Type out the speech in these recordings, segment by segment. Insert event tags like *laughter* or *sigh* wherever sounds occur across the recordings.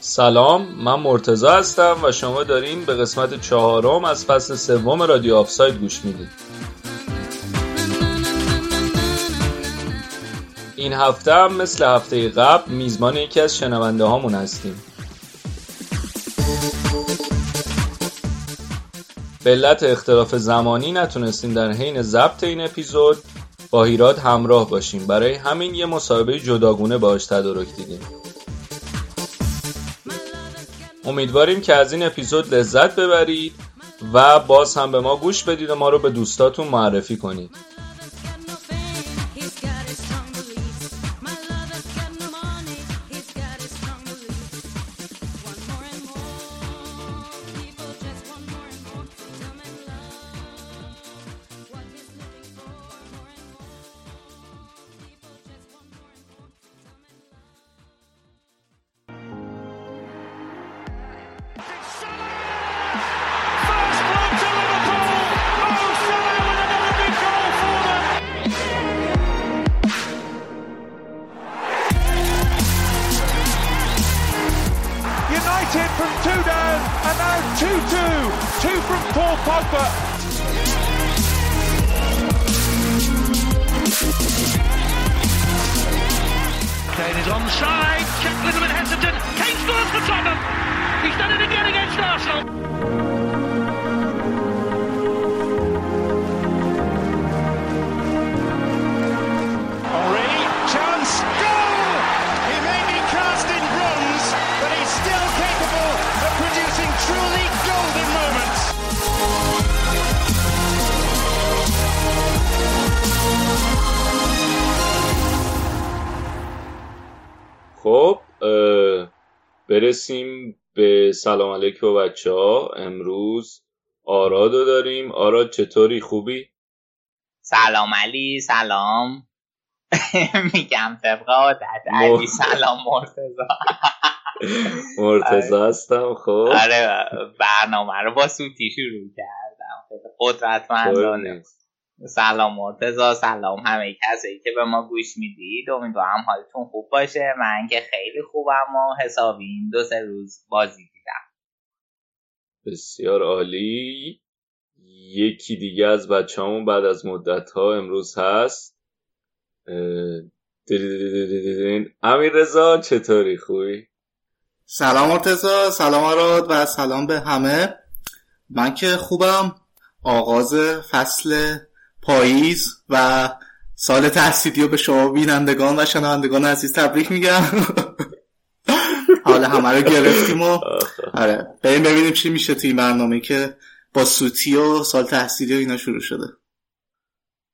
سلام من مرتزا هستم و شما دارین به قسمت چهارم از فصل سوم رادیو آفساید گوش می‌دید. این هفته هم مثل هفته قبل میزبان یکی از شنونده هامون هستیم. به علت اختلاف زمانی نتونستیم در حین ضبط این اپیزود با هیراد همراه باشیم. برای همین یه مصاحبه جداگونه باهاش تدارک دیدیم. امیدواریم که از این اپیزود لذت ببرید و باز هم به ما گوش بدید و ما رو به دوستاتون معرفی کنید. سلام علیکم بچه ها امروز آرادو داریم. آراد چطوری؟ خوبی؟ سلام علی سلام. *laughs* میگم طبق عادت. علی سلام مرتضا *laughs* مرتضی هستم خب. آره برنامه رو با سوتی شروع کردم. قدرتمندانه. سلام مرتضا سلام همه کسایی که به ما گوش می‌دید. امیدوارم حالتون خوب باشه. من که خیلی خوبم و حسابی این دو سه روز بازی بسیار عالی یکی دیگه از بچه همون بعد از مدت ها امروز هست. امیر رضا چطوری خوبی؟ سلام مرتزا سلام آراد و سلام به همه من که خوبم آغاز فصل پاییز و سال تحصیلی رو به شما بینندگان و شنوندگان عزیز تبریک میگم حالا همه رو گرفتیم و آره بریم ببینیم چی میشه توی این برنامه که با سوتی و سال تحصیلی و اینا شروع شده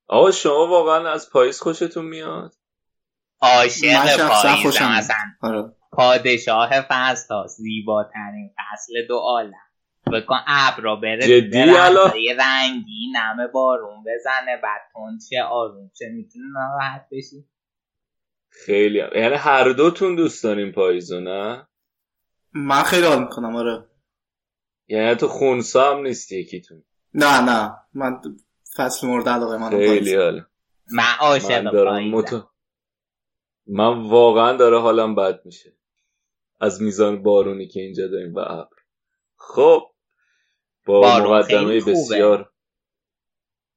آقا شما واقعا از پاییز خوشتون میاد؟ عاشق پاییزم. اصلا آره. پادشاه فصل ها زیباترین فصل دو عالم بکن ابرا بره جدی الان؟ رنگی نمه بارون بزنه بعد تند آروم چه می‌تونی ناراحت بشی خیلی هم. یعنی هر دوتون دوست دارین پاییزو نه؟ من خیلی حال می‌کنم آره. یعنی تو خونسا هم نیست یکیتون؟ نه نه. من فصل مورد علاقه من خیلی حال. من عاشق من دارم مت... من واقعا داره حالم بد میشه. از میزان بارونی که اینجا داریم و ابر. خب با مقدمه بسیار.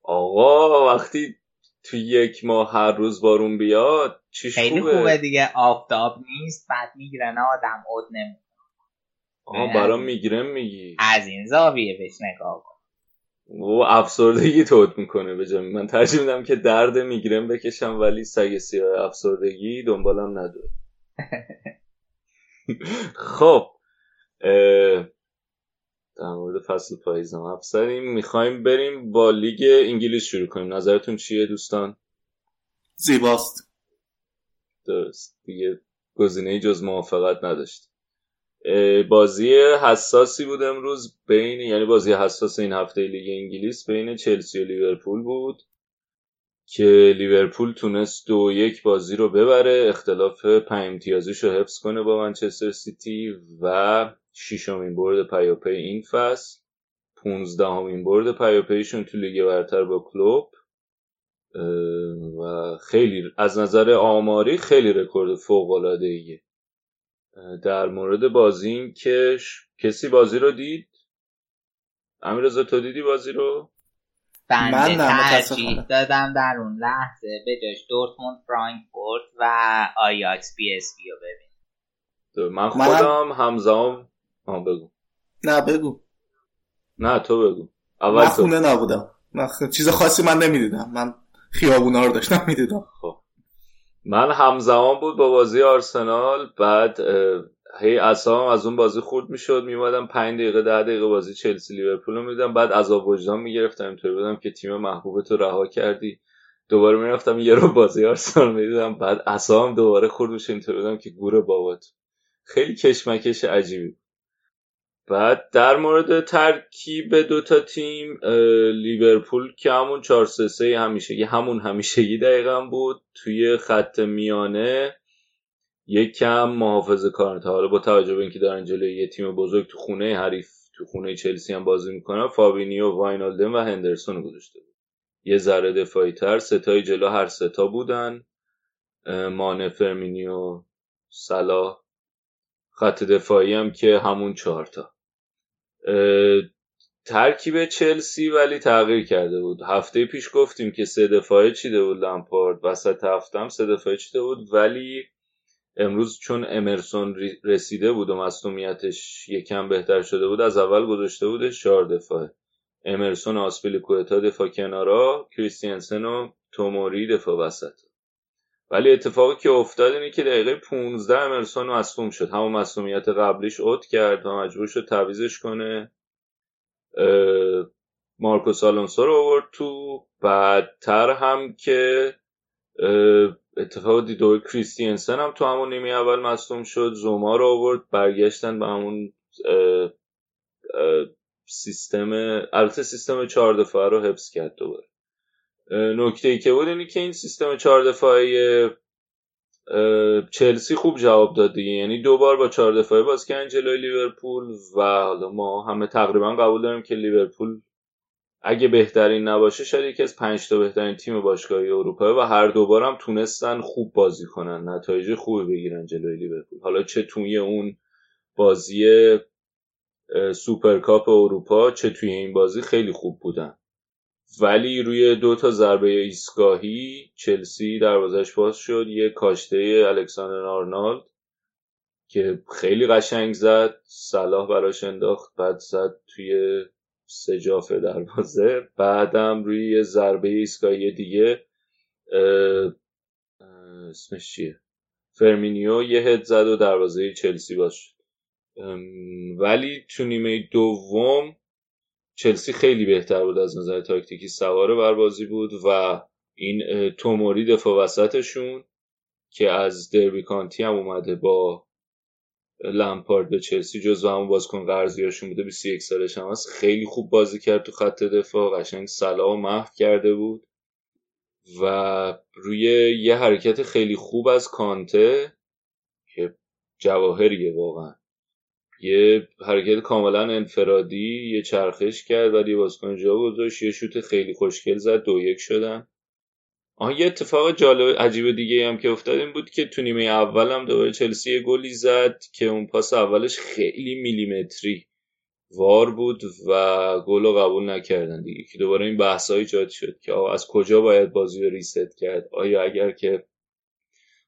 آقا وقتی تو یک ماه هر روز بارون بیاد چیش خیلی خوبه, خوبه دیگه. آفتاب نیست بعد می‌گیرن آدم عد نمی آها برام می‌گیرم میگی. از این زاویه بهش نگاه کن. و افسردگی تولید می‌کنه به جای من ترجیح میدم که درد می‌گیرم بکشم ولی سگ سیاه افسردگی دنبالم نداره. *laughs* خب در مورد فصل پاییز هم حرف زدیم می‌خوایم بریم با لیگ انگلیس شروع کنیم. نظرتون چیه دوستان؟ زیباست. درست. دیگه گزینه جز موافقت نداشت بازی حساسی بود امروز بین یعنی بازی حساس این هفته لیگ انگلیس بین چلسی و لیورپول بود که لیورپول تونست دو یک بازی رو ببره اختلاف پنج امتیازیش رو حفظ کنه با منچستر سیتی و ششمین برد پیاپی این فصل. پونزدهمین برد پیاپیشون تو لیگ برتر با کلوب. و خیلی از نظر آماری خیلی رکورد فوق العاده ایه در مورد بازی این که کسی بازی رو دید؟ امیرزا تو دیدی بازی رو؟ بنده من ترجیح. دادم در اون لحظه به جاش دورتموند فرانکفورت و آیاکس پی اس وی رو ببین من خودم همزمان آه بگو. نه بگو. نه تو بگو. اول من تو. خونه نبودم. من خ- چیز خاصی من نمی‌دیدم. من خیابونا رو داشتم می‌دیدم. خب. من همزمان بود با بازی آرسنال بعد هی اعصابم از اون بازی خورد می‌شد. میومدم پنج دقیقه ده دقیقه بازی چلسی لیورپول رو می‌دیدم. بعد عذاب وجدان می‌گرفتم. اینطوری بودم که تیم محبوب تو رها کردی. دوباره می‌رفتم یه رو بازی آرسنال می‌دیدم. بعد اصابم دوباره خورد میشه اینطوری بودم که گور بابات خیلی کشمکش عجیبی. بعد در مورد ترکیب دوتا تیم اه، لیورپول که همون 4 3 3 همیشگی همون همیشگی دقیقا بود توی خط میانه یک کم محافظه کارنده حالا با توجه به اینکه دارن جلوی یه تیم بزرگ تو خونه حریف تو خونه چلسی هم بازی می‌کنن فابینیو واینالدن و هندرسون گذاشته بود. یه ذره دفاعی تر ستای جلو هر ستا بودن. مانه فرمینیو صلاح. خط دفاعی هم که همون چهارتا ترکیب چلسی ولی تغییر کرده بود. هفته پیش گفتیم که سه دفاعه چیده بود لمپارد وسط هفته هم سه دفاعه چیده بود. ولی امروز چون امرسون رسیده بود و مصونیتش یکم بهتر شده بود از اول گذاشته بودش چهار دفاعه. امرسون آسپیلیکوئتا دفاع کنارا کریستینسن و توموری دفاع وسط. ولی اتفاقی که افتاد اینه که دقیقه 15 امرسون مصدوم شد. همون مصدومیت قبلیش اوت کرد و مجبور شد تعویزش کنه. مارکوس آلونسو رو آورد تو. بعدتر هم که اتفاق دید دوباره کریستینسن هم تو همون نیمه اول مصدوم شد. زوما رو آورد. برگشتن به همون سیستم البته سیستم چهار دفاعه رو حفظ کرد دوباره. نکته ای که بود اینه که این سیستم چهار دفاعه اه، چلسی خوب جواب داد دیگه. یعنی دو بار با چهار دفاعه باز کردن جلوی لیورپول و حالا ما همه تقریبا قبول داریم که لیورپول اگه بهترین نباشه شاید یکی از پنج تا بهترین تیم باشگاهی اروپا و هر دوبار هم تونستن خوب بازی کنن نتایج خوبی بگیرن جلوی لیورپول. حالا چه توی اون بازی سوپرکاپ اروپا چه توی این بازی خیلی خوب بودن. ولی روی دو تا ضربه ایستگاهی چلسی دروازش باز شد. یه کاشته الکساندر آرنالد که خیلی قشنگ زد صلاح براش انداخت بعد زد توی سجاف دروازه. بعدم روی یه ضربه ایستگاهی دیگه اسمش چیه؟ فرمینیو یه هد زد و دروازه چلسی باز شد. ولی تو نیمه دوم چلسی خیلی بهتر بود از نظر تاکتیکی. سواره بر بازی بود و این توموری دفاع وسطشون که از دربی کانتی هم اومده با لمپارد به چلسی جزو همون بازیکن قرضیاشون بوده 21 سالش هم هست. خیلی خوب بازی کرد تو خط دفاع قشنگ و محو کرده بود و روی یه حرکت خیلی خوب از کانته که جواهریه واقعا. یه حرکت کاملا انفرادی یه چرخش کرد ولی بازیکن جا گذاشت. یه شوت خیلی خوشگل زد دو یک شدن. آها یه اتفاق جالب عجیب دیگه هم که افتاد این بود که تو نیمه اول هم دوباره چلسی یه گلی زد که اون پاس اولش خیلی میلیمتری وار بود و گل رو قبول نکردن دیگه. که دوباره این بحث ایجاد شد که از کجا باید بازی رو ریست کرد؟ آیا اگر که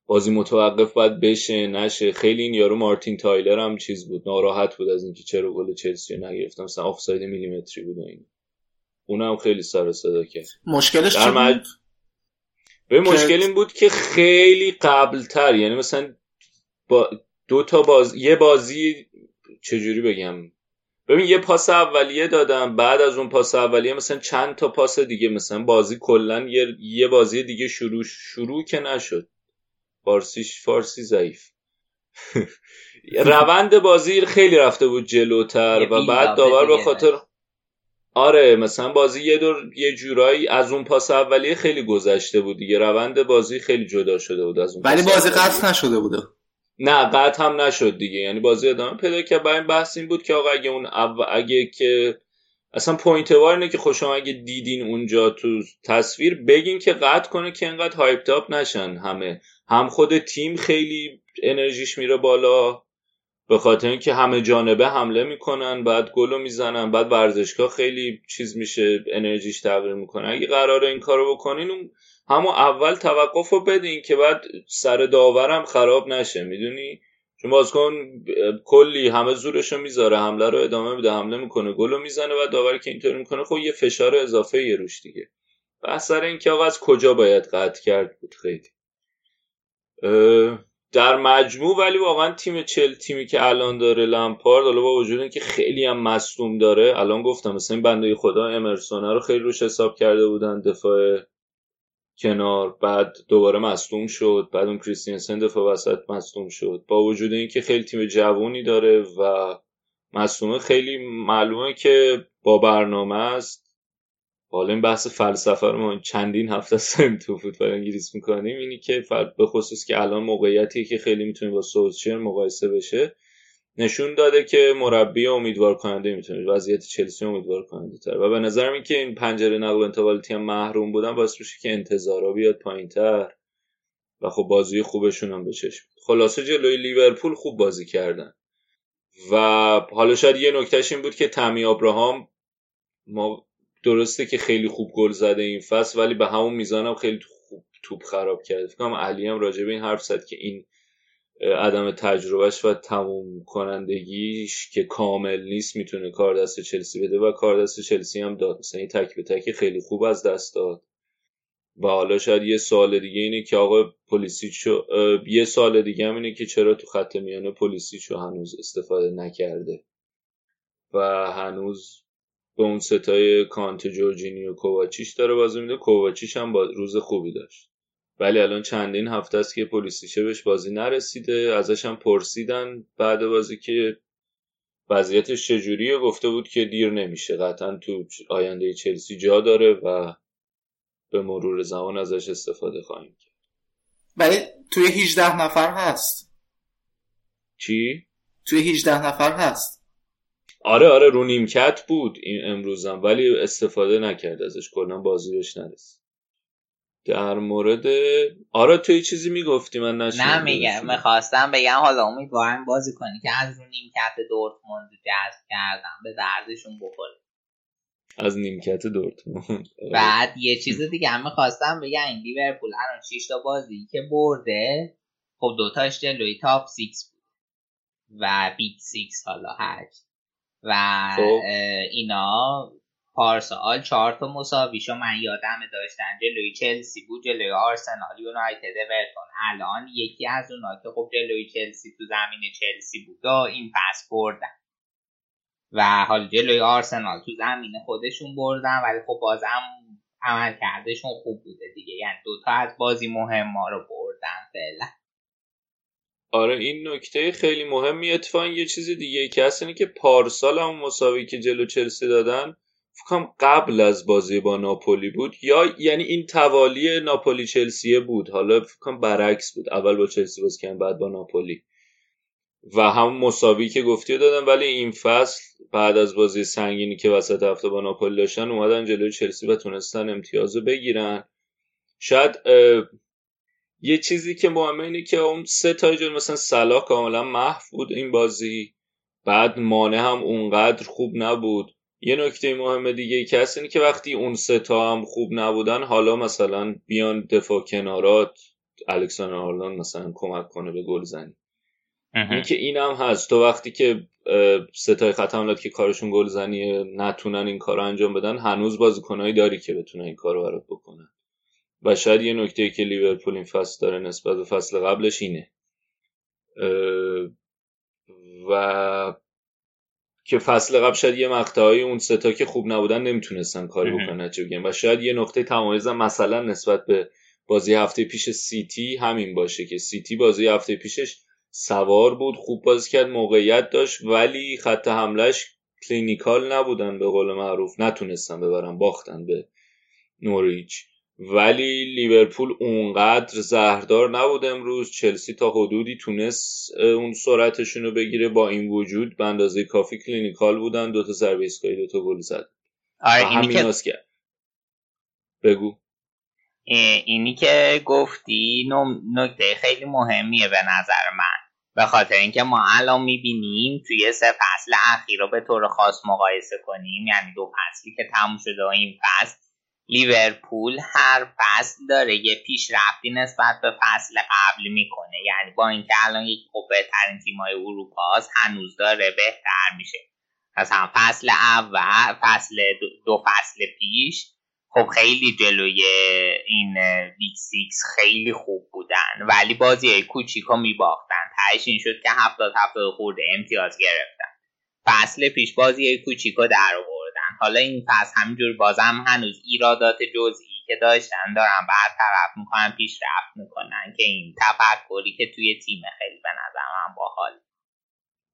بازی متوقف باید بشه نشه. خیلی این یارو مارتین تایلر هم چیز بود. ناراحت بود از اینکه چرا گل چلسی رو نگرفتم. مثلا آفساید میلیمتری بود این. اونم خیلی سر صدا کرد. مشکلش چی بود؟ به مشکل این بود که خیلی قبلتر. یعنی مثلا با دو تا باز یه بازی چجوری بگم؟ ببین یه پاس اولیه دادم بعد از اون پاس اولیه مثلا چند تا پاس دیگه. مثلا بازی کلا یه, یه بازی دیگه شروع شروع که نشد. فارسیش فارسی ضعیف. *laughs* روند بازی خیلی رفته بود جلوتر و بعد داور به خاطر آره مثلا بازی یه دور یه جورایی از اون پاس اولیه خیلی گذشته بود دیگه. روند بازی خیلی جدا شده بود از اون ولی بازی قطع نشده بوده نه قطع هم نشد دیگه. یعنی بازی ادامه پیدا کرد. برای این بحث این بود که آقا اگه اون اگه که اصلا point VAR اینه که خوشم اگه دیدین اونجا تو تصویر بگین که قطع کنه که انقدر hyped up نشن همه. هم خود تیم خیلی انرژیش میره بالا به خاطر اینکه همه جانبه حمله می‌کنن بعد گلو می‌زنن بعد ورزشگاه خیلی چیز میشه انرژیش تغییر می‌کنه. اگه قراره این کارو بکنین اون همون اول توقف رو بدین که بعد سر داورم خراب نشه می‌دونی؟ چون بازیکن کلی همه زورشو می‌ذاره حمله رو ادامه میده حمله می‌کنه گلو می‌زنه و داور که اینطوری می‌کنه خب یه فشار اضافه یه روش دیگه. بحث سر این که آقا از کجا باید قطع کرد بود خیلی. در مجموع ولی واقعا تیم چل تیمی که الان داره لمپارد حالا با وجود اینکه خیلی هم مصدوم داره الان گفتم مثلا این بنده خدا امرسون رو خیلی روش حساب کرده بودن دفاع کنار بعد دوباره مصدوم شد بعد اون کریستینسن دفاع وسط مصدوم شد. با وجود اینکه خیلی تیم جوونی داره و مصدومه خیلی معلومه که با برنامه است. حالا این بحث فلسفه رو ما چندین هفته سن تو فوتبال انگلیس می‌کنیم. اینی که به خصوص که الان موقعیتی که خیلی می‌تونه با سوزشر مقایسه بشه نشون داده که مربی امیدوار کننده می‌تونه وضعیت چلسی امیدوار کننده تر. و به نظرم این که این پنجره نقل و تیم محروم بودن باعث میشه که انتظارا بیاد پایین تر و خب بازی خوبشون هم بچشم خلاصه جلوی لیورپول خوب بازی کردن. و حالا شاید یه نکتهش این بود که تمی ابراهام ما درسته که خیلی خوب گل زده این فصل ولی به همون میزانم خیلی خوب توپ خراب کرده. فکر کنم علی هم راجع به این حرف زد که این عدم تجربهش و تموم کنندگیش که کامل نیست می‌تونه کار دست چلسی بده و کار دست چلسی هم داد. مثلا این تک به تک خیلی خوب از دست داد. و حالا شاید یه سال دیگه اینه که آقا پلیسیچو یه سال دیگه هم اینه که چرا تو خط میانه پلیسیچو هنوز استفاده نکرده؟ و هنوز به اون ستای کانت جورجینی و کوواچیش داره بازی میده. کوواچیش هم با روز خوبی داشت. ولی الان چندین هفته است که پلیسیچه بهش بازی نرسیده. ازش هم پرسیدن بعد بازی که وضعیتش چجوریه. گفته بود که دیر نمیشه. قطعا تو آینده چلسی جا داره و به مرور زمان ازش استفاده خواهیم کرد. ولی توی 18 نفر هست. چی؟ توی 18 نفر هست. آره آره رو نیمکت بود این امروزم ولی استفاده نکرد ازش کلا بازی بهش نرسید. در مورد آره تو چیزی می‌گفتی من نشنیدم نه میگم می‌خواستم بگم حالا امیدوارم بازی کنی که از رو نیمکت دورتموند جذب کردم به دردشون بخوره. از نیمکت دورتموند. بعد یه چیز دیگه هم می‌خواستم بگم این لیورپول الان 6 تا بازی که برده خب دوتاش جلوی top 6 بود. و big 6 حالا هشت. و خب. اینا پارسال چهار تا مساویشو من یادم داشتن جلوی چلسی بود جلوی آرسنال یونایتد اورتون الان یکی از اونا که خب جلوی چلسی تو زمین چلسی بود و این پس بردن. و حالا جلوی آرسنال تو زمین خودشون بردن ولی خب بازم عمل کردشون خوب بوده دیگه. یعنی دوتا از بازی مهم ما رو بردن فعلا. آره این نکته خیلی مهمی. اتفاقا یه چیز دیگه که هست اینه که پارسال هم مساوی که جلو چلسی دادن فکرم قبل از بازی با ناپولی بود. یا یعنی این توالی ناپولی چلسیه بود. حالا فکرم برعکس بود. اول با چلسی باز کردن بعد با ناپولی. و هم مساوی که گفتی دادن ولی این فصل بعد از بازی سنگینی که وسط هفته با ناپولی داشتن اومدن جلوی چلسی و تونستن امتیاز بگیرن. شاید یه چیزی که مهمه اینه که اون سه تا جور مثلا صلاح کاملا محو بود این بازی. بعد مانع هم اونقدر خوب نبود. یه نکته مهم دیگه که هست اینه که وقتی اون سه تا هم خوب نبودن حالا مثلا بیان دفاع کنارات الکساندر آرلان مثلا کمک کنه به گل زنی. این که این هم هست. تو وقتی که ستای خط حملات که کارشون گل زنی نتونن این کار رو انجام بدن هنوز بازیکنایی داری که بتونن این کار رو برات بکنن. و شاید یه نکته که لیورپول این فصل داره نسبت به فصل قبلش اینه. و که فصل قبل شاید یه مقطعی اون ستا که خوب نبودن نمی‌تونستن کاری بکنن چه و شاید یه نقطه تمایز مثلا نسبت به بازی هفته پیش سیتی همین باشه که سیتی بازی هفته پیشش سوار بود خوب بازی کرد موقعیت داشت ولی خط حملش clinical نبودن به قول معروف. نتونستن ببرن باختن به نوریچ. ولی لیورپول اونقدر زهردار نبود امروز. چلسی تا حدودی تونست اون سرعتشون رو بگیره با این وجود. به اندازه کافی clinical بودن. دوتا ضربه ایستگاهی دوتا گل زد. آره همین که... کرد. بگو. اینی که گفتی نکته خیلی مهمیه به نظر من. به خاطر اینکه ما الان می‌بینیم توی سه فصل اخیر رو به طور خاص مقایسه کنیم. یعنی دو فصلی که تموم شده و این فصل. لیورپول هر فصل داره یه پیشرفتی نسبت به فصل قبل می‌کنه. یعنی با اینکه الان یک خوب بهترین تیمای اروپا هنوز داره بهتر میشه. مثلا فصل اول فصل دو فصل پیش خب خیلی جلوی این big six خیلی خوب بودن ولی بازی کوچیکو میباختن. تهش این شد که هفتاد هفتاد خورده امتیاز گرفتن. فصل پیش بازی کوچیکو در حالا این فصل همینجور بازم هنوز ایرادات جزئی که داشتن دارن. برطرف می‌کنن پیشرفت می‌کنن که این تفکری که توی تیم خیلی به نظر من باحال.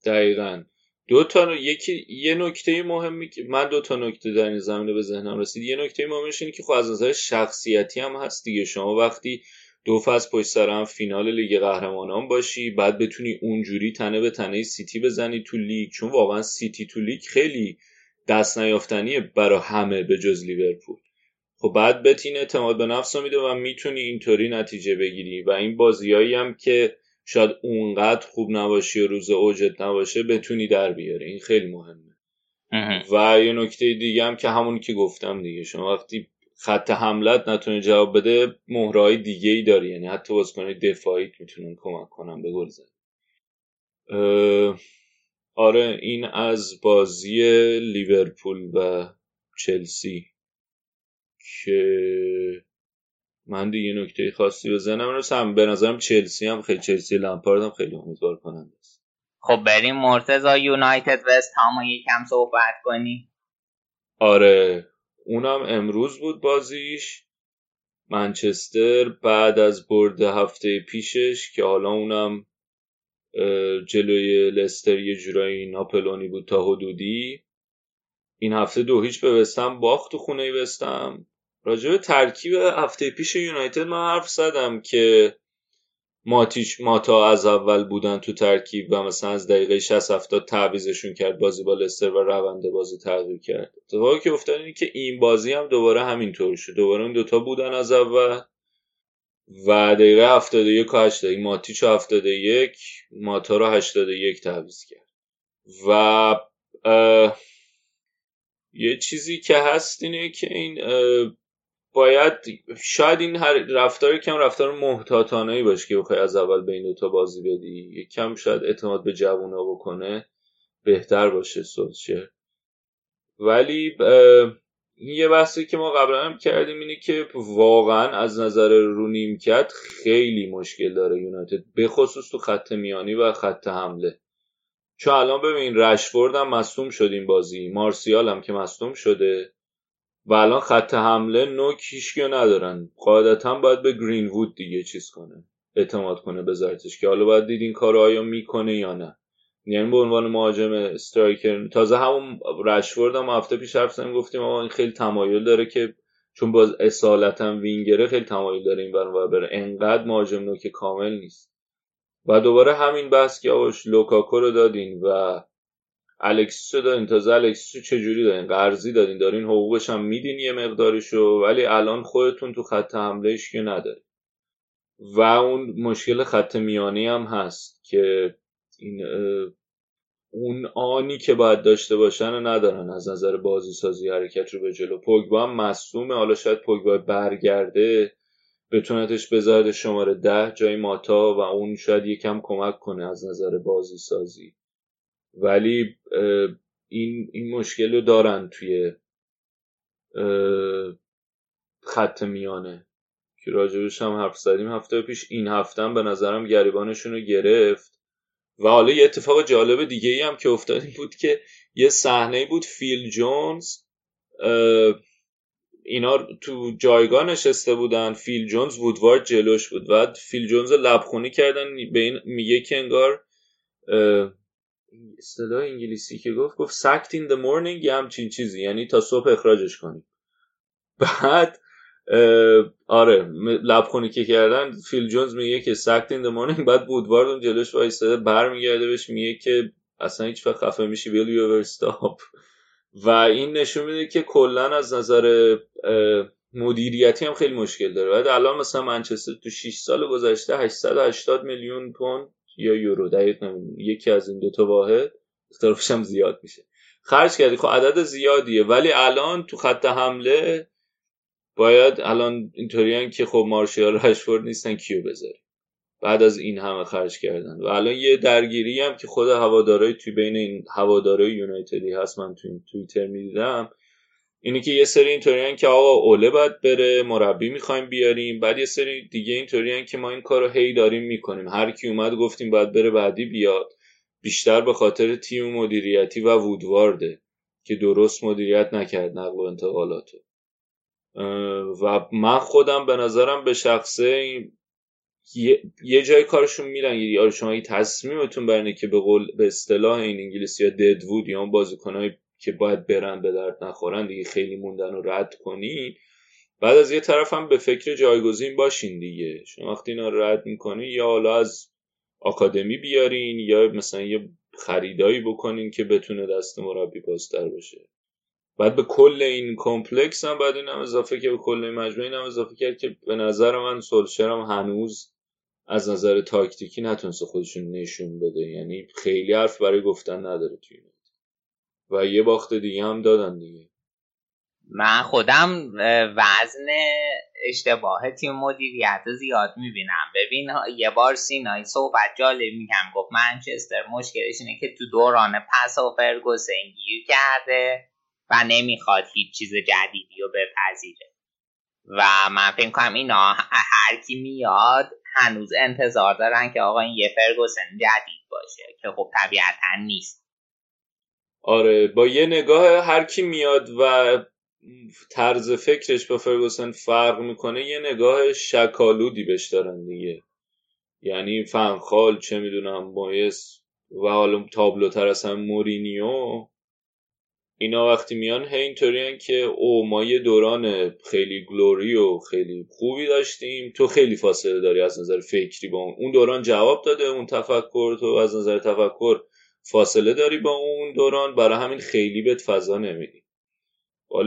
دقیقا. دو تا یکی یه نکته مهمی که من دو تا نکته در این زمینه به ذهنم رسید. یه نکته مهمش اینه که خب از نظر شخصیتی هم هست دیگه. شما وقتی دو فصل پشت سر هم فینال لیگ قهرمانان باشی بعد بتونی اونجوری تنه به تنه سیتی بزنی تو لیگ چون واقعا سیتی تو لیگ خیلی دست نیافتنیه برای همه به جز لیورپول. خب بعد بهت این اعتماد به نفس میده و می‌تونی اینطوری نتیجه بگیری و این بازیایی هم که شاید اونقدر خوب نباشی و روز اوجت نباشه بتونی در بیاره این خیلی مهمه. و یه نکته دیگه هم که همون که گفتم دیگه. شما وقتی خط حملت نتونه جواب بده مهرهای دیگه ای داری. یعنی حتی بازیکن دفاعیت می‌تونن کمک کنن به گل آره این از بازی لیورپول و چلسی که من دیگه نکته خاصی بزنم رو هم به نظرم چلسی هم خیلی چلسی لمپارد هم خیلی امیدوار کننده است. خب بریم مرتزا یونایتد وست هم یکم صحبت کنیم. آره اونم امروز بود بازیش. منچستر بعد از برد هفته پیشش که حالا اونم جلوی لستر یه جورایی ناپلونی بود تا حدودی. این هفته دو هیچ به وستم باخت و خونه وستم راجع به ترکیب هفته پیش یونایتد من حرف زدم که ماتیش ماتا از اول بودن تو ترکیب و مثلا از دقیقه 60 70 تعویزشون کرد بازی با لستر و روند بازی تغییر کرد. اتفاقی که افتاد اینه که این بازی هم دوباره همینطور شد. دوباره اون دوتا بودن از اول. و دقیقه 71 و 80 ماتیچ 71 ماتا رو 81 تعویض کرد. و یه چیزی که هست اینه که این باید شاید این هر رفتار کم رفتار محتاطانه باشه که بخوای از اول به این دوتا بازی بدی. کم شاید اعتماد به جوونا بکنه بهتر باشه سولشر ولی یه بحثی که ما قبلا هم کردیم اینه که واقعا از نظر رو نیمکت خیلی مشکل داره یونایتد به خصوص تو خط میانی و خط حمله. چون الان ببین رشفورد هم مصوم شد این بازی مارسیال هم که مصوم شده و الان خط حمله نوک هیچکیو ندارن. قاعدتا باید به گرین وود دیگه چیز کنه اعتماد کنه بذارتش که حالا باید دید این کار آیا می‌کنه یا نه. یعنی به عنوان مهاجم استرایکر. تازه همون رشورد هم هفته پیش حرف زدیم گفتیم این خیلی تمایل داره که چون باز اصالتا وینگره خیلی تمایل داره این برون بره. انقدر مهاجم نوک کامل نیست. و دوباره همین بحث که آوش لوکاکو رو دادین و الکسیس رو دارین تازه الکسیس رو چجوری دارین قرضی دارین دارین حقوقش هم میدین یه مقدارشو ولی الان خودتون تو خط حملهش که ندارین. و اون مشکل خط میانی هم هست که این اون آنی که باید داشته باشن ندارن. از نظر بازی سازی حرکت رو به جلو. پوگبا هم مصومه حالا شاید پوگبا برگرده بتونتش بذارد شماره ده جای ماتا و اون شاید یکم کمک کنه از نظر بازی سازی ولی این, این مشکل رو دارن توی خط میانه. که راجبش هم حرف زدیم. هفته پیش این هفته هم به نظرم گریبانشون رو گرفت. و حالا یه اتفاق جالب دیگه ای هم که افتاد بود که یه صحنه بود فیل جونز اینا تو جایگاه نشسته بودن فیل جونز وودوارد جلوش بود. و فیل جونز لبخونی کردن به این میگه که انگار اصطلاح انگلیسی که گفت گفت سکت این the morning یه همچین چیزی یعنی تا صبح اخراجش کنیم بعد آره لبخونی که کردن فیل جونز میگه که سکت این morning بعد وودوارد اون جلوش وایساده برمیگرده بهش میگه که اصلا هیچ وقت خفه میشی ویل یو و این نشون میده که کلا از نظر مدیریتی هم خیلی مشکل داره. بعد الان مثلا منچستر تو 6 سال گذشته 880 میلیون پوند یا یورو دقیق نمی‌دونم یکی از این دوتا واحد اختلافش هم زیاد میشه. خرج کردی. خب عدد زیادیه ولی الان تو خط حمله باید الان اینطوریان که خب مارشال رشفورد نیستن کیو بذاری بعد از این همه خرج کردن. و الان یه درگیری هم که خود هوادارای توی بین این هوادارای یونایتدی هست من توی توییتر می‌دیدم. اینی که یه سری اینطوریان که آقا اوله باید بره مربی می‌خوایم بیاریم. بعد یه سری دیگه اینطوریان که ما این کارو هی داریم می‌کنیم. هر کی اومد گفتیم باید بره بعدی بیاد. بیشتر به خاطر تیم مدیریتی و وودوارده که درست مدیریت نکرد نقل و انتقالاتو. و من خودم به نظرم به شخصه یه, جای کارشون میرن. یا شما یه تصمیمتون برنه که به قول به اصطلاح این انگلیسی یا ددوود یا اون بازیکنهای که باید برن به درد نخورن دیگه خیلی موندن و رد کنین. بعد از یه طرف هم به فکر جایگزین باشین دیگه. شما وقتی اینا رد می‌کنین یا حالا از آکادمی بیارین یا مثلا یه خریدایی بکنین که بتونه دست مربی بازتر باشه بعد به کل این کمپلکس هم بعد این هم اضافه که به کل این مجموعه این هم اضافه کرد که به نظر من سولشر هنوز از نظر تاکتیکی نتونسته خودشون نشون بده. یعنی خیلی حرف برای گفتن نداره توی و یه باخت دیگه هم دادن دیگه. من خودم وزن اشتباه تیم مدیریت زیاد می‌بینم. ببین یه بار سینای صحبت جالب میگم گفت منچستر مشکلش اینه که تو دوران پس و فرگوسن گیر کرده. و نمی‌خواد هیچ چیز جدیدی رو بپذیره. و من فکر کنم اینا هر کی میاد هنوز انتظار دارن که آقا این یه فرگوسن جدید باشه که خب طبیعتا نیست. آره با یه نگاه هر کی میاد و طرز فکرش با فرگوسن فرق می‌کنه یه نگاه شکالودی بهش دارن دیگه. یعنی فنخال چه می‌دونم بایس و حالا تابلوتر اصلا مورینیو. اینا وقتی میان هی اینطوری که او ما یه دوران خیلی گلوری و خیلی خوبی داشتیم تو خیلی فاصله داری از نظر فکری با اون. اون دوران جواب داده اون تفکر تو از نظر تفکر فاصله داری با اون دوران برای همین خیلی بهت فضا نمیدی.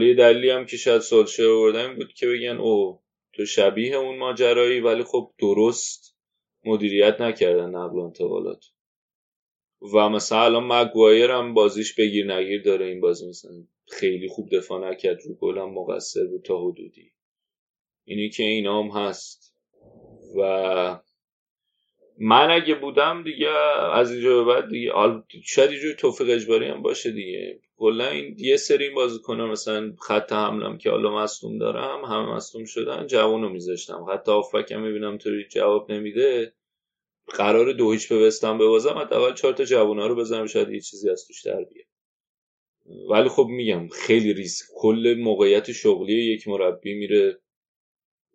یه دلیلی هم که شاید سولشه آوردن بود که بگن او تو شبیه اون ماجرایی ولی خب درست مدیریت نکردن نقل و و مثلا الان مگوایر هم بازیش بگیر نگیر داره این بازی. مثلا خیلی خوب دفاع نکرد رو گل هم مقصر بود تا حدودی. اینی که اینا هم هست. و من اگه بودم دیگه از اینجا به بعد دیگه شاید یه توفیق اجباری هم باشه دیگه. کلا این یه سری این بازیکن‌ها مثلا خط حملم که حالا مصدوم دارم همه مصدوم شدن جوونو میذاشتم. حتی آفکم می‌بینم توی جواب نمیده. قرار دو هیچ به وستم ببازم حداقل چهار تا جوونا رو بزنم شاید یه چیزی از توش در بیاد. ولی خب میگم خیلی ریسک. کل موقعیت شغلی یک مربی میره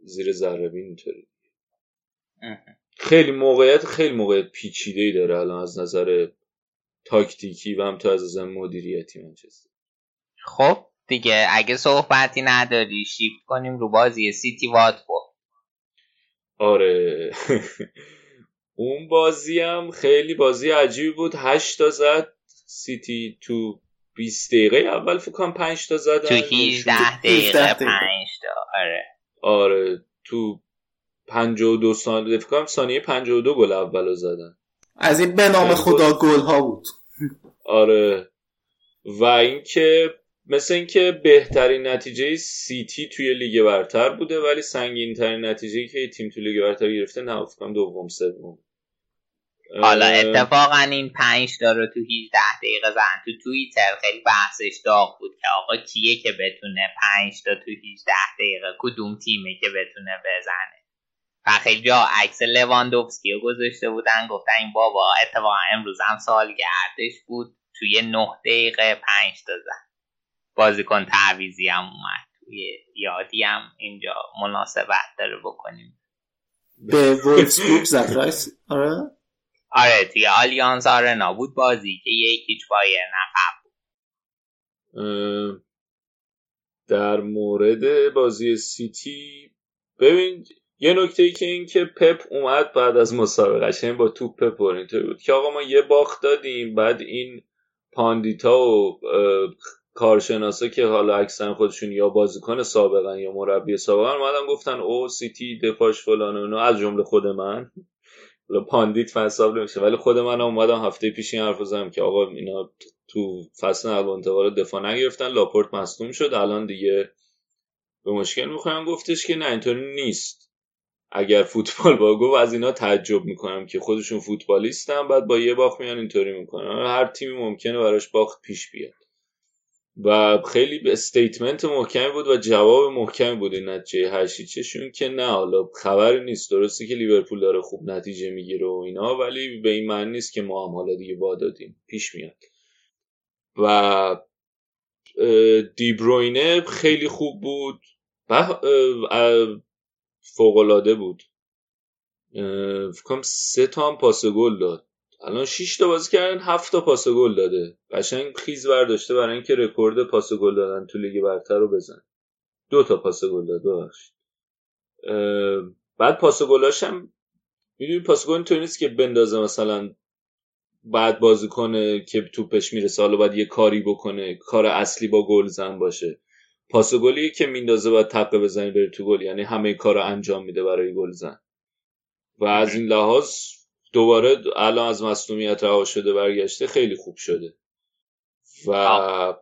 زیر ذره بین اینطوری خیلی موقعیت خیلی موقعیت پیچیده ای داره الان از نظر تاکتیکی و هم تا از نظر مدیریتی منچستر. خب دیگه اگه صحبتی نداری شیفت کنیم رو بازی سیتی واتفورد. آره. *laughs* اون بازی هم خیلی بازی عجیبی بود. هشت تا زد. سیتی تو 20 دقیقه اول فکر کنم 5 تا زدن تو 18 دقیقه 5 تا. آره. آره. تو 52 ثانیه فکر کنم ثانیه 52 گل اولو زدن. از این به نام خدا گل ها بود. آره. و اینکه مثل اینکه بهترین نتیجه سیتی توی لیگ برتر بوده ولی سنگین ترین نتیجه که تیم توی لیگ برتر گرفته نه فکر دوم سوم. حالا اتفاقا این پنج تا رو تو 18 دقیقه زدن. تو توییتر خیلی بحثش داغ بود که آقا کیه که بتونه پنج تا تو 18 دقیقه کدوم تیمه که بتونه بزنه؟ و خیلی جا عکس لواندوفسکی رو گذاشته بودن گفتن این بابا اتفاقا امروز هم گردش بود توی 9 دقیقه پنج تا زن. بازیکن تعویزی هم اومد. توی یادی هم اینجا مناسبت داره بکنیم. به وولسبورگ زد آره؟ آره توی آلیانز آرنا بود بازی که یکیچ بایر نقب بود. در مورد بازی سیتی ببین یه نکته ای که این که پپ اومد بعد از مسابقه یعنی با توپ پر بود که آقا ما یه باخت دادیم بعد این pundit ا و کارشناسا که حالا اکثر خودشون یا بازیکن سابقا یا مربی سابقا اومدن گفتن او سیتی دفاعش فلان و از جمله خود من. pundit حساب نمیشه ولی خود من اومدم هفته پیش این حرف زدم که آقا اینا تو فصل و انتقال دفاع نگرفتن لاپورت مصدوم شد. الان دیگه به مشکل می‌خوایم گفتش که نه اینطوری نیست. اگر فوتبال با گفت از اینا تعجب می‌کنم که خودشون فوتبالیستن بعد با یه باخت میان اینطوری می‌کنن. هر تیمی ممکنه براش باخت پیش بیاد. و خیلی statement محکمی بود و جواب محکمی بود این نتیجه هشیچشون که نه حالا خبری نیست. درسته که لیورپول داره خوب نتیجه می‌گیره و اینا ولی به این معنی نیست که ما هم حالا دیگه وا دادیم. پیش میاد. و دیبروینه خیلی خوب بود. فوقالعاده بود. فکرم سه تا هم پاس گل داد. الان 6 تا بازی کردن 7 تا پاس گل داده. قشنگ خیز برداشته برای اینکه رکورد پاس گل دادن تو لیگ برتر رو بزن. دو تا پاس گل داد ببخشید. بعد پاس گلاش هم می‌دونی پاس گل تو نیست که بندازه مثلا بعد بازی کنه که توپش می‌رسه حالا باید یه کاری بکنه کار اصلی با گل زن باشه. پاس گلی که میندازه باید تقه بزنی بره تو گل یعنی همه کار انجام میده برای گل زن. و از این لحاظ دوباره الان از مصنومیت رها شده برگشته خیلی خوب شده. و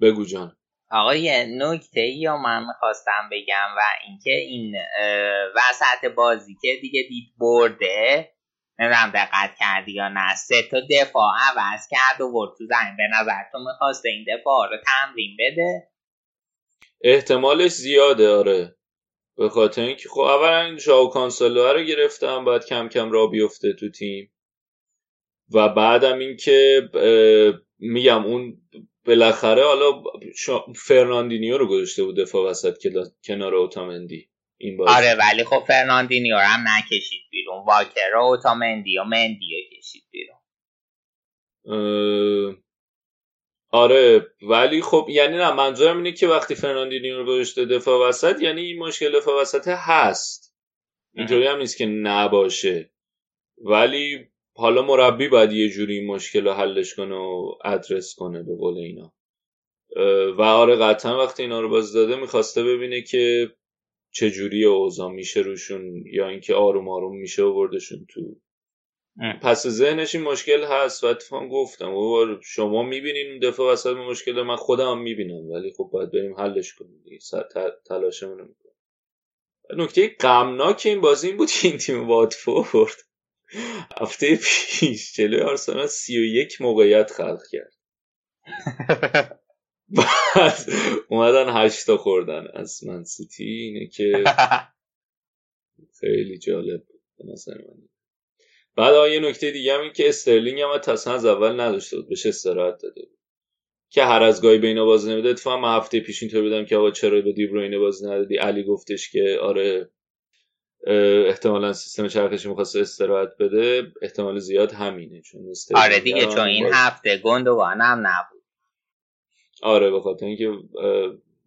بگو جان. آقا یه نکته یا من می‌خواستم بگم و اینکه این وسط بازی که دیگه دید برده نمی‌دونم دقت کردی یا نه سه تا دفاع عوض کرد و برد تو زمین. به نظر تو می‌خواسته این دفاع رو تمرین بده؟ احتمالش زیاده آره. به خاطر اینکه خب اولا ژائو کانسلو رو گرفتم باید کم کم را بیفته تو تیم. و بعدم اینکه میگم اون بالاخره حالا فرناندینیو رو گذاشته بود دفاع وسط کنار اوتامندی. این بازی آره ولی خب فرناندینیو هم نکشید بیرون. واکر و اوتامندی و مندی کشید بیرون. آره ولی خب یعنی نه منظورم اینه که وقتی فرناندینیو رو گذاشته دفاع وسط یعنی این مشکل دفاع وسط هست. اینطوری هم نیست که نباشه. ولی حالا مربی باید یه جوری این مشکل رو حلش کنه و ادرس کنه به قول اینا. و آره قطعا وقتی اینا رو باز داده می‌خواسته ببینه که چجوری اوضاع میشه روشون یا اینکه آروم آروم میشه و بردشون تو پس ذهنش این مشکل هست و اتفاقا گفتم و شما می‌بینین دفاع وسط مشکل من خودم هم می‌بینم ولی خب باید بریم حلش کنیم تلاشمون می‌کنم نکته غمناک این بازی این بود که این تیم واتفورد هفته پیش جلوی آرسنال سی و یک موقعیت خلق کرد. بعد اومدن هشتا خوردن از من سیتی اینه که *laughs* خیلی جالب به نظر من. بعد یه نکته دیگه هم این که استرلینگ هم تصمیم از اول نداشته بود بهش استراحت داده بود. که هر از گاهی به اینا بازی نمیده اتفاقا من هفته پیش اینطور بودم که آقا چرا به دیبروینه بازی ندادی؟ علی گفتش که آره احتمالا سیستم چرخشی می‌خواست استراحت بده. احتمال زیاد همینه چون آره دیگه چون این هفته گندوان هم نبود. آره به خاطر اینکه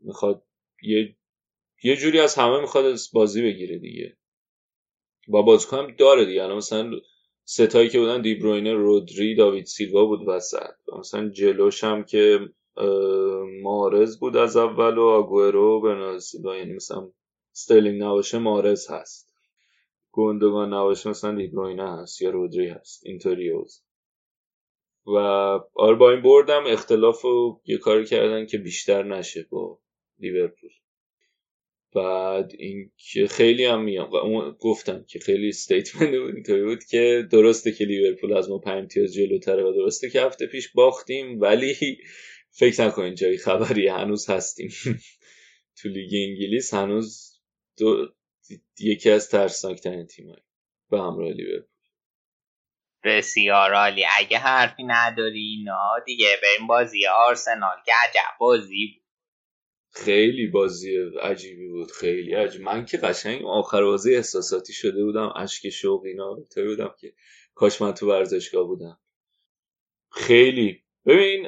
می‌خواد یه یه جوری از همه می‌خواد بازی بگیره دیگه. با بازیکن داره دیگه. الان مثلا ستایی که بودن دیبروینه رودری داوید سیلوا بود وسط. مثلا جلوش هم که مارز بود از اول و آگورو برناردو یعنی مثلا استرلینگ نباشه مارز هست. گندگان نباشه مثلا دیبروینه هست یا رودری هست. اینطوریوز و آره با این بردم اختلاف رو یه کاری کردن که بیشتر نشه با لیورپول. بعد این که خیلی هم میام و گفتم که خیلی statement بود اینطوری بود که درسته که لیورپول از ما پنج امتیاز جلوتره و درسته که هفته پیش باختیم ولی فکر نکنین جایی خبری هنوز هستیم. *laughs* تو لیگ انگلیس هنوز دو... یکی از ترسناکترین تیمایی به همراه لیورپول. بسیار عالی. اگه حرفی نداری اینا دیگه بریم بازی آرسنال که عجب بازی بود. خیلی بازی عجیبی بود خیلی عجیب. من که قشنگ آخر بازی احساساتی شده بودم اشک شوق اینا تو بودم که کاش من تو ورزشگاه بودم. خیلی. ببین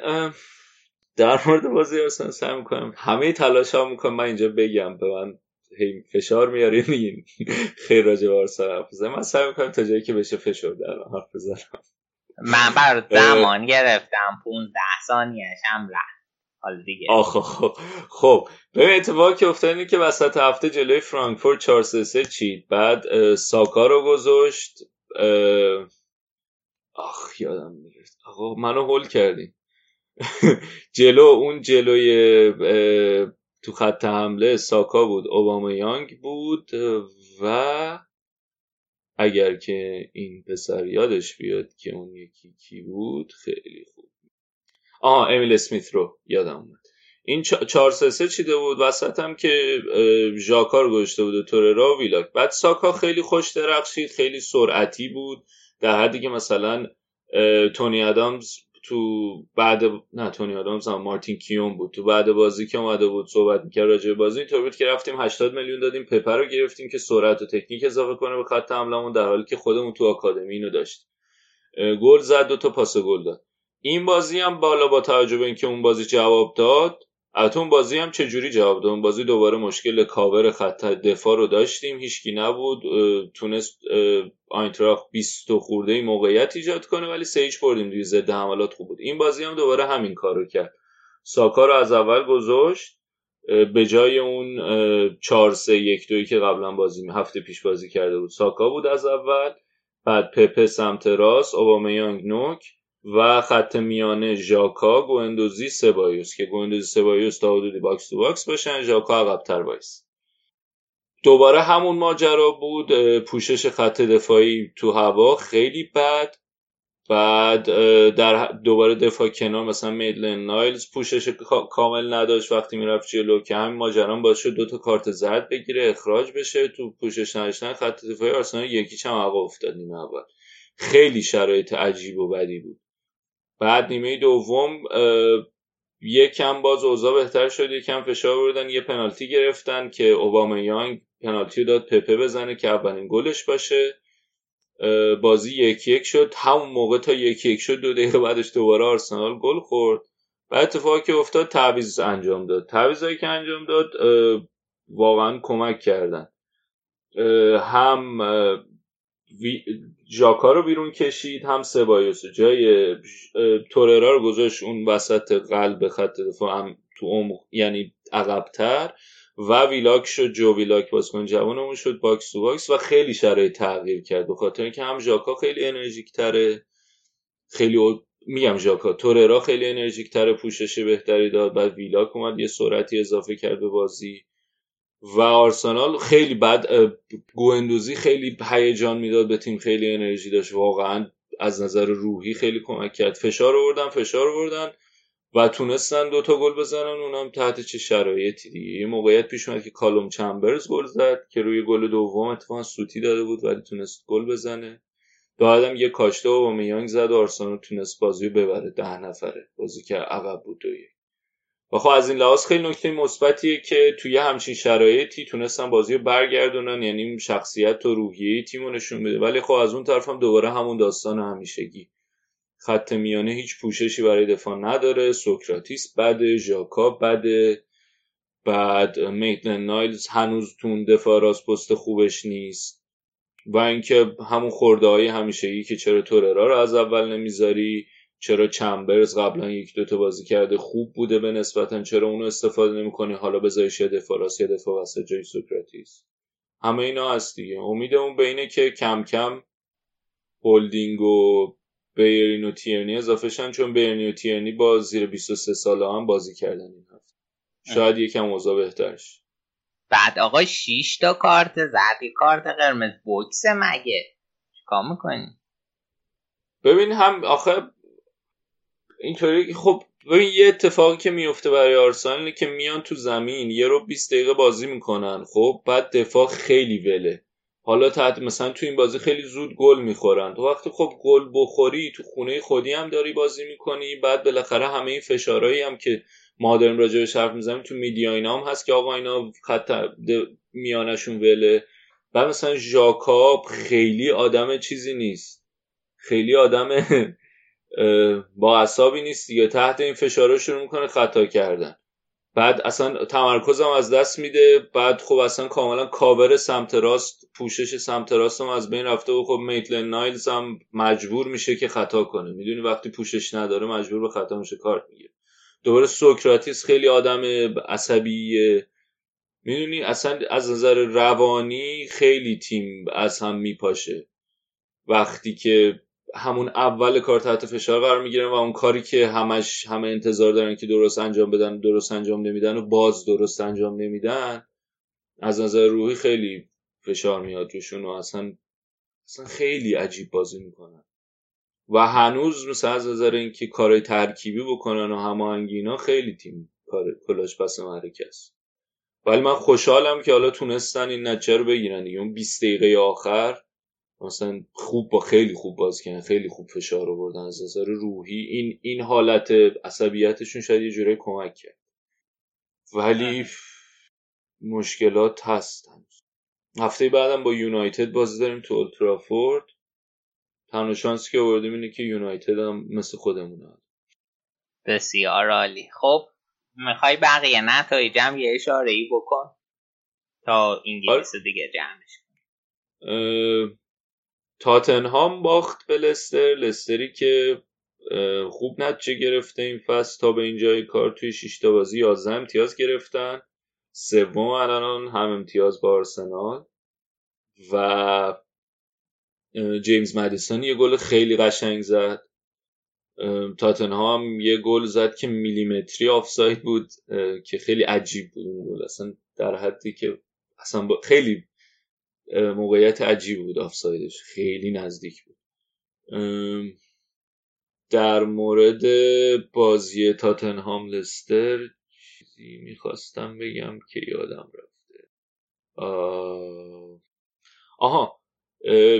در مورد بازی آرسنال سعی می‌کنم. همه تلاش ها می‌کنم من اینجا بگم به من هی فشار میاری میگین خیلی راجع به آرسنال حرف بزنم من سعی می‌کنم تا جایی که بشه فشار در حرف بزنم. من بر زمان گرفتم 15 ثانیهش هم رفت. حالا دیگه. آخ خب خب به اتفاقی که افتاد که وسط هفته جلوی فرانکفورت 4 3 چید. بعد ساکا رو گذاشت. آخ یادم میاد آقا منو هول کردی *laughs* جلو اون جلوی تو خط حمله ساکا بود. اوباما یانگ بود و اگر که این پسر یادش بیاد که اون یکی کی بود خیلی خوب. آها امیل اسمیت رو یادم اومد. این چهار سه سه چیده بود؟ وسط هم که ژاکار گذاشته بود و توررا و ویلاک. بعد ساکا خیلی خوش درخشید خیلی سرعتی بود. در حدی که مثلا تونی ادامز تو بعد نه تونی آدامز هم مارتین کیون بود. تو بعد بازی که اومده بود صحبت می‌کرد راجع به بازی اینطور بود که رفتیم 80 میلیون دادیم پپر رو گرفتیم که سرعت و تکنیک اضافه کنه به خط حملمون در حالی که خودمون تو آکادمی اینو داشت گل زد دو تا پاس گل داد. این بازی هم بالا با توجه به اینکه اون بازی جواب داد البته اون بازی هم چه جوری جواب داد؟ اون بازی دوباره مشکل کاور خط دفاع رو داشتیم هیچکی نبود تونست آینتراخت 20 خورده موقعیت ایجاد کنه ولی سه هیچ بردیم دیگه ضد حملات خوب بود. این بازی هم دوباره همین کارو کرد. ساکا رو از اول گذاشت به جای اون 4 3 1 2 که قبلا بازی هفته پیش بازی کرده بود ساکا بود از اول بعد پپه سمت راست اوبامیانگ نوک و خط میانه ژاکا گوندوزی سبایوس. که گوندوزی سبایوس تا حدودی box to box باشن ژاکا عقبتر وایس. دوباره همون ماجرا بود پوشش خط دفاعی تو هوا خیلی بد. بعد در دوباره دفاع کنار مثلا میدلن نایلز پوشش کامل نداشت وقتی می‌رفت جلو که همین ماجرا باعث شد دو تا کارت زرد بگیره اخراج بشه تو پوشش نداشتن خط دفاعی آرسنال یکیش هم عقب افتاد نیمه اول. خیلی شرایط عجیب و بدی بود. بعد نیمه دوم یکم باز اوضاع بهتر شد یکم فشار بردن یه پنالتی گرفتن که اوباما یانگ پنالتی رو داد پپه بزنه که اولین گلش باشه. بازی یک یک شد. همون موقع تا یک یک شد دو دقیقه بعدش دوباره آرسنال گل خورد. و اتفاقی که افتاد تعویض انجام داد. تعویضایی که انجام داد واقعا کمک کردن. هم ژاکا رو بیرون کشید هم سبایوس جای توررا رو گذاشت اون وسط قلب خط دفاع هم تو عمق یعنی عقبتر. و ویلاک شد جو ویلاک بازیکن جوانمون شد box to box و خیلی شرایط تغییر کرد. به خاطر اینکه هم ژاکا خیلی انرژیک تره خیلی او... میگم ژاکا توررا خیلی انرژیک تره پوشش بهتری داد بعد ویلاک اومد یه سرعتی اضافه کرد به بازی. و آرسنال خیلی بد گوندوزی خیلی هیجان می‌داد به تیم خیلی انرژی داشت. واقعا از نظر روحی خیلی کمک کرد. فشار آوردن فشار آوردن و تونستن دوتا گل بزنن. اونم تحت چه شرایطی دیگه؟ یه موقعیت پیش اومد که کالوم چمبرز گل زد که روی گل دوم اتفاقا سوتی داده بود ولی تونست گل بزنه. بعدم یه کاشته و میانگ زد و آرسنال تونست بازی ببره. ده نفره. بازی که عقب بود دویه و خب از این لحاظ خیلی نکته مثبتیه که توی همچین شرایطی تونستن بازی رو برگردونن یعنی شخصیت و روحیه تیم نشون بده. ولی خب از اون طرف هم دوباره همون داستان همیشگی. خط میانه هیچ پوششی برای دفاع نداره. سوکراتیس بده ژاکا بده. بعد میتن نایلز هنوز تون دفاع راست پست خوبش نیست. و اینکه همون خورده های همیشگی که چرا توررا رو از اول نمی‌ذاری. چرا چمبرز قبلا یک دوتا بازی کرده خوب بوده به نسبتا؟ چرا اونو استفاده نمی‌کنی؟ حالا بذاریش یه دفاع. راست یه دفاع وسط جای سوکراتیس. همه اینا هست دیگه. امیدمون به اینه که کم کم هولدینگ و بیرین و تیرنی اضافه شن چون بیرنی و تیرنی با زیر 23 ساله هم بازی کردن این هفته. شاید یکم اوضاع بهترش. بعد آقا 6 تا کارت زدی کارت قرمز بوکس مگه؟ چیکار می‌کنی؟ ببین هم آخه اینطوری خب ببین یه اتفاقی که میفته برای آرسنال که میان تو زمین یه رو 20 دقیقه بازی می‌کنن. خب بعد دفاع خیلی وله. حالا تحت مثلا تو این بازی خیلی زود گل می‌خورن. تو وقتی خب گل بخوری تو خونه خودی هم داری بازی می‌کنی بعد بالاخره همه این فشارهایی هم که ما داریم راجع حرف می‌زنیم تو میدیا اینا هم هست که آقا اینا خط میانشون وله. بعد مثلا ژاکاب خیلی آدم چیزی نیست. خیلی آدم با عصابی نیست دیگه. تحت این فشارها شروع می‌کنه خطا کردن. بعد اصلا تمرکزم از دست میده. بعد خب اصلا کاملا کاور سمت راست پوشش سمت راست هم از بین رفته و خب میتلن نایلز هم مجبور میشه که خطا کنه. می‌دونی وقتی پوشش نداره مجبور به خطا میشه کارت می‌گیره. دوباره سوکراتیس خیلی آدم عصبیه. می‌دونی؟ اصلا از نظر روانی خیلی تیم از هم میپاشه. وقتی که همون اول کار تحت فشار قرار می‌گیرن و اون کاری که همش همه انتظار دارن که درست انجام بدن درست انجام نمیدن و باز درست انجام نمیدن از نظر روحی خیلی فشار میاد روشون و اصلا اصلا خیلی عجیب بازی می‌کنن. و هنوز مثل از نظر اینکه کارهای ترکیبی بکنن و هماهنگی خیلی تیم کار کلاش پس معرکه است. ولی من خوشحالم که حالا تونستن این نتیجه رو بگیرن دیگه. اون 20 دقیقه آخر مثلا خوب با خیلی خوب باز کردن خیلی خوب فشار آوردن از نظر روحی. این این حالت عصبیتشون شاید یه جوری کمک کرد. ولی مشکلات هستن هفته بعدم با یونایتد بازی داریم تو اولترافورد تنها شانسی که آوردیم اینه که یونایتد هم مثل خودمونه. بسیار عالی. خب می‌خوای بقیه نتایجم یه اشاره ای بکن تا انگلیس آره. دیگه جمعش تاتنهام باخت به لستر. لستری که خوب نتیجه گرفته این فصل. تا به اینجای کار توی 6 تا بازی 11 امتیاز گرفتن. سوم الان هم امتیاز با آرسنال. و جیمز مدیسون یه گل خیلی قشنگ زد. تاتنهام یه گل زد که میلیمتری آفساید بود که خیلی عجیب بود اون گل. اصلا در حدی که اصلا خیلی موقعیت عجیب بود آفسایدش. خیلی نزدیک بود. در مورد بازی تاتنهام لستر چیزی می‌خواستم بگم که یادم رفته. آها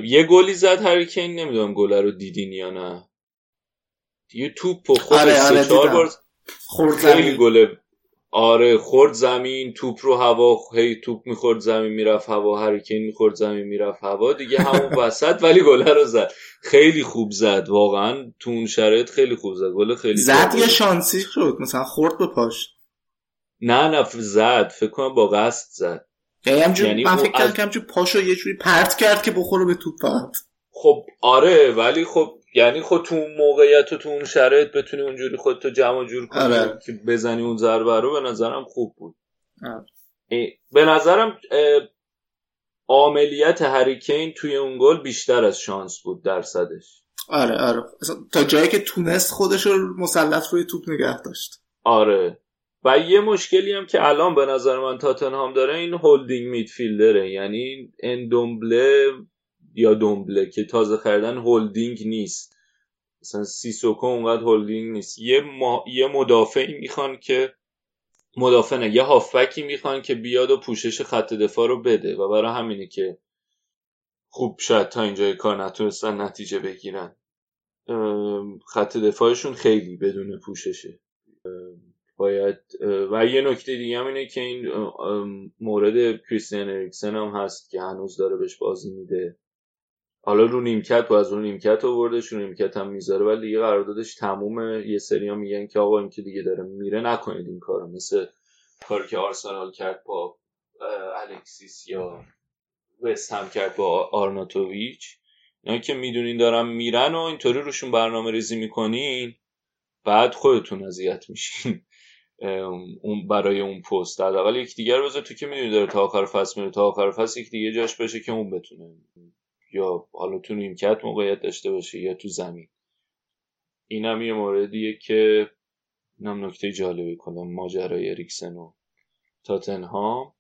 یه گلی زد هریکین نمی‌دونم گله رو دیدین یا نه. یه توپ و خود آره آره چهار بار خیلی زمین. آره خورد زمین توپ رو هوا هی توپ می‌خورد زمین می‌رفت هوا هریکین می‌خورد زمین می‌رفت هوا. دیگه همون *laughs* وسط ولی گله رو زد. خیلی خوب زد واقعا تو اون شرایط خیلی خوب زد. گل خیلی زد. یا شانسی شد؟ مثلا خورد به پاش. نه نه زد. فکر کنم با قصد زد. یعنی یعنی من فکر از- کردم همجور پاشو یه جوری پرت کرد که بخوره به توپ فقط خب آره ولی خب یعنی خود تو اون موقعیت و تو اون شرایط بتونی اونجوری خودتو جمع جور کنی آره. که بزنی اون ضربه رو به نظرم خوب بود. آره. به نظرم عاملیت هریکین توی اون گل بیشتر از شانس بود درصدش. آره آره. تا جایی که تونست خودش رو مسلط روی توپ نگه داشت. آره. و یه مشکلی هم که الان به نظر من تاتنهام داره این هولدینگ میدفیلدره. یعنی اندومبله یا دومبله که تازه خریدن هولدینگ نیست. مثلا سیسوکو اونقدر هولدینگ نیست. یه, ما... یه مدافعی می‌خوان که مدافع نه یه هافبکی می‌خوان که بیاد و پوشش خط دفاع رو بده. و برای همینه که خوب شاید تا اینجای کار نتونستن نتیجه بگیرن. خط دفاعشون خیلی بدون پوششه. باید و یه نکته دیگه هم اینه که این مورد کریستیان اریکسن هم هست که هنوز داره بهش بازی میده. حالا رو نیمکت و از رو نیمکت آوردش رو نیمکت هم می‌ذاره ولی دیگه قراردادش تمومه. یه سری هم میگن که آقا این که دیگه داره میره نکنید این کارو. مثل کاری که آرسنال کرد با الکسیس یا وست هم کرد با آرناتوویچ. اینا که می‌دونین دارن میرن و اینطوری روشون برنامه ریزی می‌کنین بعد خودتون اذیت میشین. اون برای اون پست. حداقل یک دیگر بذار تو که می‌دونی داره تا آخر فصل میره. تا آخر فصل یک دیگه جاش بشه که اون بتونه. یا حالا تو نیمکت موقعیت داشته باشه یا تو زمین. اینم یه موردیه که اینم نکته جالبی کنم ماجرای اریکسن و تاتنهام.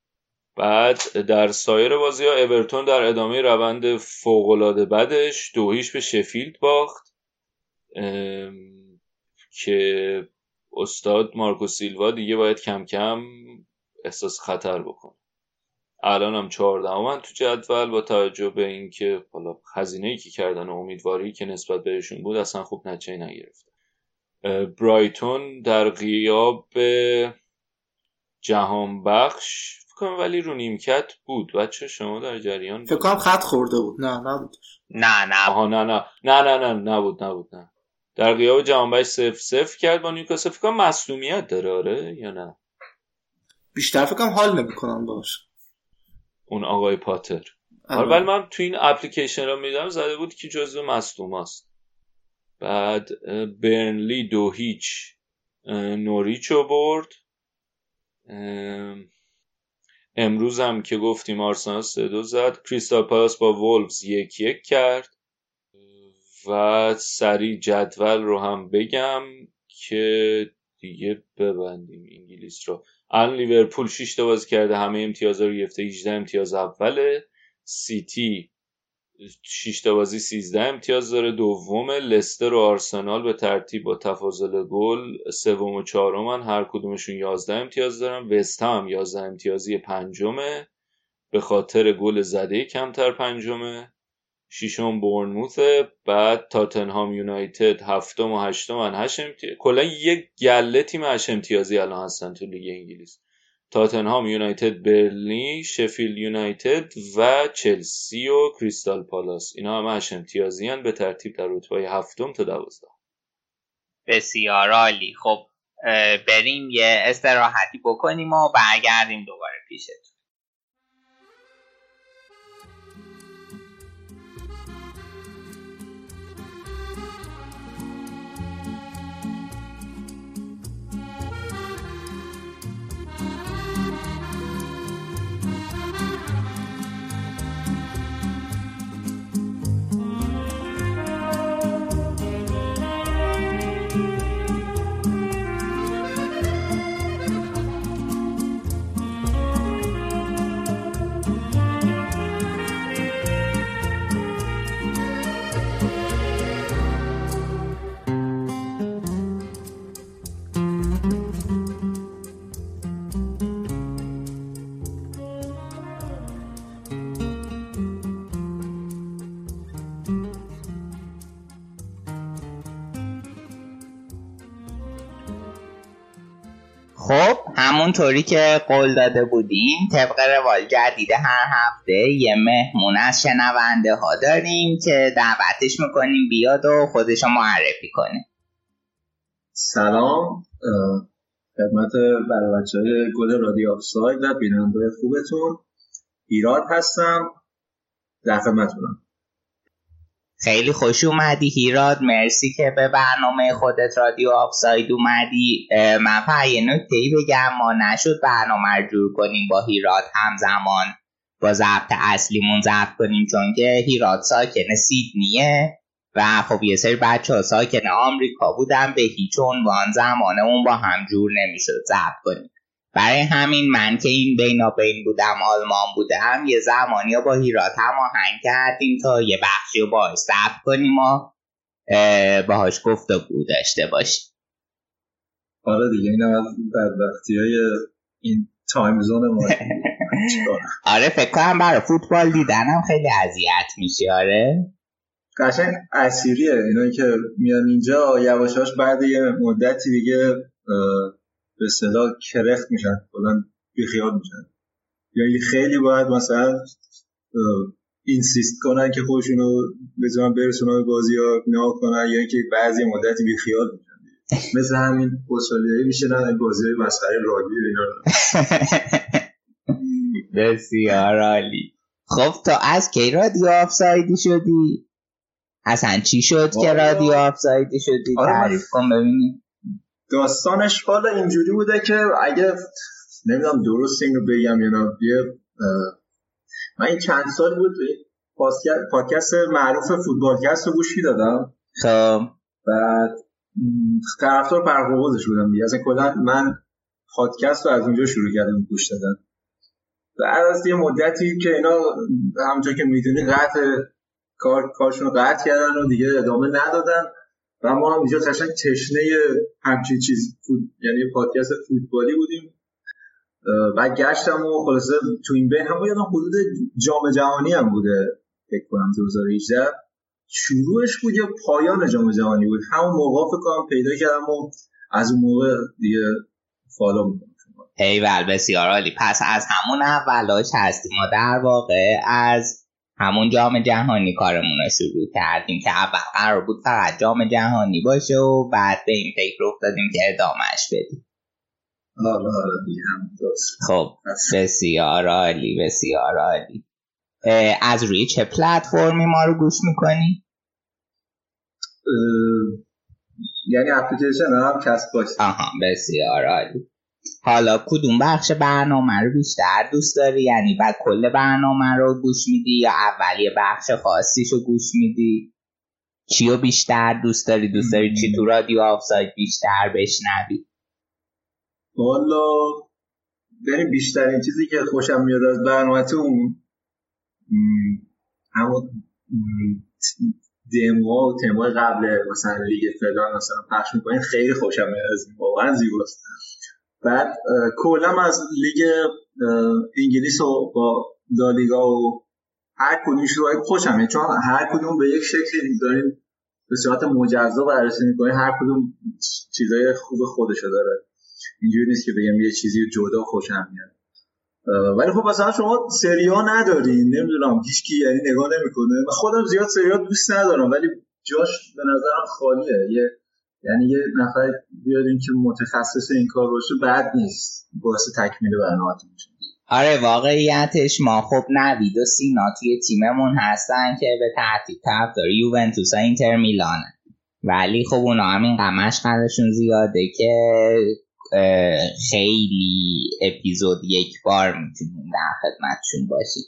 بعد در سایر بازی ها اورتون در ادامه روند فوقالعاده بدش دوهیش به شفیلد باخت. که استاد مارکو سیلوا دیگه باید کم کم احساس خطر بکنه. الان هم چهاردهم تو جدول با توجه به اینکه حالا هزینه ای که کردن و امیدواری که نسبت بهشون بود اصلا خوب نچه نگرفت. برایتون در غیاب جهان بخش فکر ولی رو نیمکت بود. بچه شما در جریان فکر کنم خط خورده بود. نه نبود. نه نه. آها نه نه. نه نه نه نبود نبود نه. در غیاب جهانبخش سف سف کرد با نیوکاسل. فکر کنم داره آره یا نه؟ بیشتر فکر کنم حال نمی‌کنن باش اون آقای پاتر. آره ولی من تو این اپلیکیشن رو میدم زده بود که جزو مصدوم است بعد برنلی دو هیچ. نوریچو برد. امروز هم که گفتیم آرسنال سه دو زد. کریستال پالاس با وولفز یک یک کرد. و سریع جدول رو هم بگم که دیگه ببندیم انگلیس رو. الان لیورپول 6 تا بازی کرده همه امتیاز رو گرفته 18 امتیاز اوله. سیتی 6 تا بازی 13 امتیاز داره. دوم لستر و آرسنال به ترتیب با تفاضل گل سوم و چهارمن هر کدومشون 11 امتیاز دارن. وست هم 11 امتیازی پنجمه. به خاطر گل زده کمتر پنجمه. ششم بورنموث بعد تاتنهام یونایتد هفتم و هشتم من هشت امتیاز کلا یک گله تیم هشت امتیازی الان هستن تو لیگ انگلیس. تاتنهام یونایتد برلین شفیل یونایتد و چلسی و کریستال پالاس. اینا همه هشت امتیازی به ترتیب در رتبه هفتم تا دوازده. بسیار عالی. خب بریم یه استراحتی بکنیم و برگردیم دوباره پیشتون. همونطوری که قول داده بودیم طبق روال جدید هر هفته یه مهمون از شنونده ها داریم که دعوتش می‌کنیم بیاد و خودشو معرفی کنه. سلام. خدمت برای بچه های گل رادیو آفساید و بیننده خوبتون. ایراد هستم. در خدمتونم خیلی خوش اومدی هیراد مرسی که به برنامه خودت رادیو آفساید اومدی. من فقط یه نکته ای بگم ما نشد برنامه رو جور کنیم با هیراد همزمان با ضبط اصلیمون ضبط کنیم چون که هیراد ساکن سیدنیه و خب یه سری بچه ها ساکن آمریکا بودن به هیچ عنوان زمان اون با هم جور نمی‌شد ضبط کنیم. برای همین من که این بین بودم آلمان بودم یه زمانی با هیرات هم آهنگ کردیم تا یه بخشی رو باش ثبت کنیم و باهاش گفتگو داشته باشیم. آره دیگه این از بدبختی های این تایم زون ما. *laughs* آره فکر کنم برای فوتبال دیدنم خیلی اذیت میشه آره؟ قشنگ اسیریه اینایی که میان اینجا یواشاش بعد یه مدتی دیگه به اصطلاح کرخت میشن کلا بیخیال میشن. یعنی خیلی باید مثلا insist کنن که خودشونو بزنن برسونن به بازی ها نه کنن یا اینکه بعضی مدتی بیخیال میشن. مثل همین استرالیایی میشنن بازی های مسخره راگبی اینا *laughs* بسیار عالی. خب تا از کی رادیو آفسایدی شدی؟ اصلا چی شد که رادیو آفسایدی شدی؟ آره، تعریف کن ببینیم. داستانش حالا اینجوری بوده که اگه نمی‌دونم درست این رو بگم یا نه من این چند سال بود پادکست- معروف فوتبالکست رو گوش دادم. خب. بعد طرفدار پرقوقوزش بودم دیگه. اصلا کلا من پادکست رو از اونجا شروع کردم گوش دادن. بعد از یه مدتی که اینا همونجا که می‌دونی قطع کار کارشون رو قطع کردن و دیگه ادامه ندادن. و ما هم اینجا قشنگ تشنه همچین چیز فوت... یعنی پادکست فوتبالی بودیم. بعد گشتم و خلاصه تو این بین هم یادم حدود جام جهانی هم بوده فکر کنم 2018 شروعش بود یا پایان جام جهانی بود. همون موقع فکر کنم پیدا کردم و از اون موقع دیگه فالو می‌کنم. ایول بسیار عالی. پس از همون اولاش هستیم. ما در واقع از همون جام جهانی کارمون رو شروع کردیم که اول قرار بود فقط جام جهانی باشه و بعد به این فکر افتادیم که ادامهش بدیم آره آره. خب بسیار عالی بسیار عالی از روی چه پلتفرمی ما رو گوش می‌کنی؟ یعنی اپلیکیشن هم کسب باشه آها بسیار عالی حالا کدوم بخش برنامه رو بیشتر دوست داری؟ یعنی بعد کل برنامه رو گوش میدی یا اولی بخش خاصیش رو گوش میدی؟ چی رو بیشتر دوست داری؟ دوست داری چی تو رادیو آفساید بیشتر بشنوی؟ والا بریم بیشترین چیزی که خوشم میاد از برنامهتون. م، دموها و تمای قبل مثلا لیگ فلان مثلا پخش می‌کنین خیلی خوشم میاد از واقعا زیباست. بعد کلا از لیگ انگلیس و با لالیگا و هر کدومش رو خوشم. میاد چون هر کدوم به یک شکلی داریم به صورت مجزا بررسی می‌کنیم هر کدوم چیزای خوب خودشو داره. اینجوری نیست که بگم یه چیزی جدا خوشم میاد. ولی خب مثلا شما سریا ندارین نمی‌دونم هیچکی یعنی نگاه نمی‌کنه. من خودم زیاد سریا دوست ندارم ولی جاش به نظرم خالیه. یه یعنی یه نفر بیارین که متخصص این کار باشه بد نیست. باعث تکمیل برنامه میشه. آره واقعیتش ما خب نوید و سینا توی تیممون هستن که به ترتیب طرفدار یوونتوس و اینتر میلانه. ولی خب اونا هم این مشغلشون زیاده که خیلی اپیزود یک بار می‌تونیم در خدمتشون باشیم.